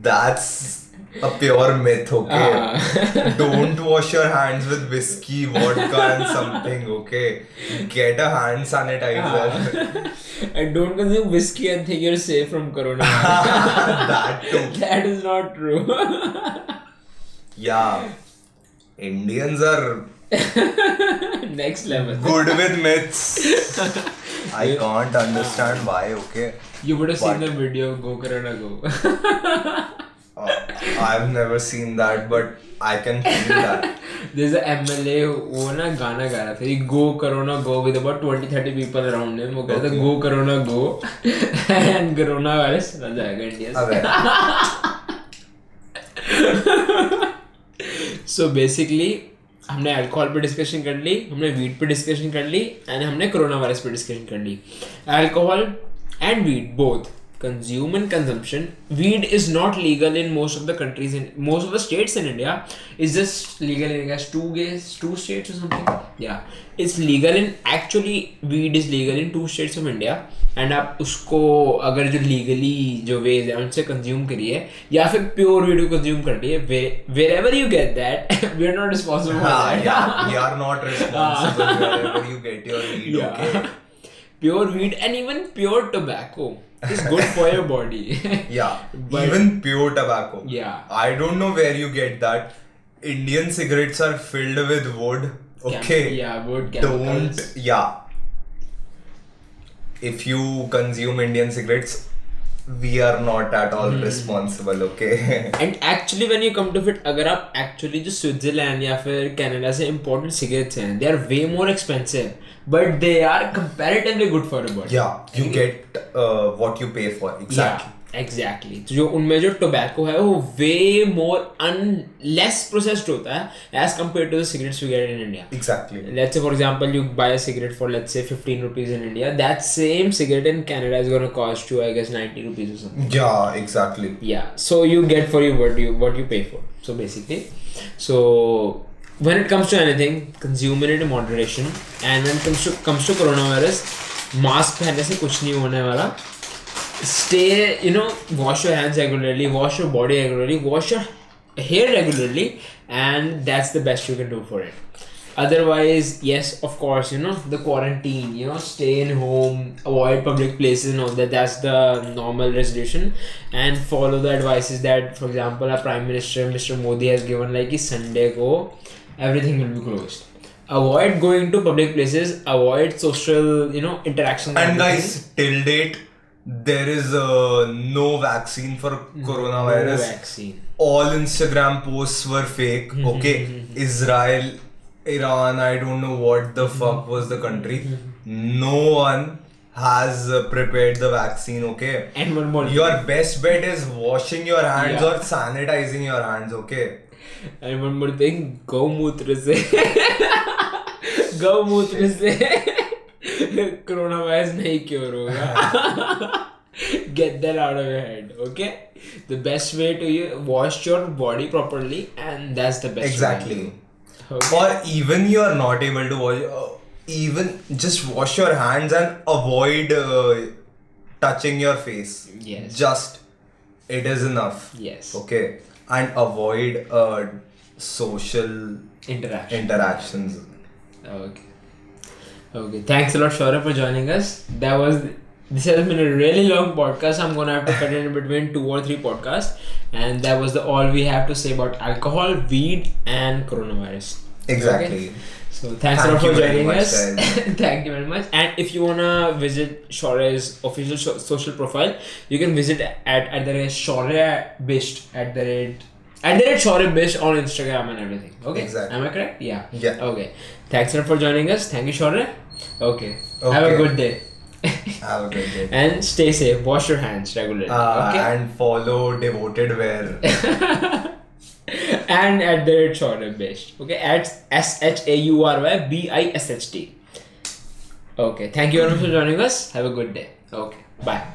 D: That's a pure myth, okay? uh-huh. Don't wash your hands with whiskey, vodka, and something, okay? Get a hand sanitizer.
C: uh-huh. and don't consume whiskey and think you're safe from corona. that too. That is not true.
D: yeah. Indians are
C: next level.
D: Good with myths. I can't understand why, okay?
C: You would have but... seen the video Go karana Go.
D: Uh, I've never seen that, but I can
C: feel that. There's a MLA
D: who na gana
C: gaya tha. था go corona go with about 20 30 people around him वो कह go corona go and corona virus चला जाएगा India. से so basically हमने अल्कोहल पे डिस्कशन कर ली हमने वीट पे डिस्कशन कर ली एंड हमने कोरोना वायरस पे डिस्कशन कर ली alcohol and weed both consume and consumption weed is not legal in most of the countries in most of the states in india is this legal in india two guess two states or something yeah it's legal in actually weed is legal in two states of india and आप उसको अगर जो लीगली जो वेज है उनसे कंज्यूम करिए या फिर प्योर वीडियो कंज्यूम कर लिए wherever you get that we are not responsible we are not responsible you get your video pure weed and even pure tobacco it's good for your body.
D: yeah. But Even pure tobacco.
C: Yeah. I
D: don't know where you get that. Indian cigarettes are filled with wood. Okay.
C: Chem- yeah, wood
D: chemicals. Don't. Yeah. If you consume Indian cigarettes, we are not at all mm. responsible okay
C: and actually when you come to it अगर आप actually just Switzerland या फिर कनाडा से imported cigarettes हैं they are way more expensive but they are comparatively good for a body.
D: Yeah, you get uh, what you pay for. Exactly. exactly.
C: So, उनमें जो tobacco है वो way more un less processed होता as compared to the cigarettes you get in
D: India.
C: Exactly. Let's say for example you buy a cigarette for let's say 15 rupees in India. That same cigarette in Canada is gonna cost you I guess 90 rupees or something. Yeah, exactly. Yeah. So you get for you what you what you pay for. So basically, so when it comes to anything, consume it in moderation. And when it comes to comes to coronavirus, mask पहनने से कुछ नहीं होने वाला stay you know wash your hands regularly wash your body regularly wash your hair regularly and that's the best you can do for it otherwise yes of course you know the quarantine you know stay in home avoid public places and all that that's the normal resolution and follow the advices that for example our prime minister mr modi has given like sunday go everything will be closed avoid going to public places avoid social you know interaction
D: and guys till date there is uh, no vaccine for mm-hmm. coronavirus no vaccine all instagram posts were fake mm-hmm. okay mm-hmm. israel iran i don't know what the fuck was the country no one has uh, prepared the vaccine okay
C: and one more
D: your best bet is washing your hands yeah. or sanitizing your hands okay I
C: remember being गौमूत्र से गौमूत्र से कोरोना वायरस नहीं क्योर होगा get that out of your head okay the best way to you wash your body properly and that's the
D: best exactly okay. or even you are not able to wash uh, even just wash your hands and avoid uh, touching your face yes just it is enough yes okay and avoid uh, social
C: interaction.
D: interactions.
C: Okay. Okay. Thanks a lot, Shora, for joining us. That was this has been a really long podcast. I'm gonna have to cut it in between two or three podcasts. And that was the all we have to say about alcohol, weed, and coronavirus.
D: Exactly. Okay?
C: So thanks Thank for joining us. Thank you very much. And if you wanna visit Shore's official sh- social profile, you can visit at at the rate Shore based at the rate at the it's Shore Bisht on Instagram and everything. Okay, exactly. Am I correct? Yeah. Yeah. Okay. Thanks for joining us. Thank you, Shore. Okay. okay. Have a good
D: day. Have a good day.
C: And stay safe. Wash your hands regularly.
D: Uh, okay? And follow Devoted Wear.
C: and at the rate shorter best okay at s-h-a-u-r-y-b-i-s-h-t okay thank you very much for joining us have a good day okay bye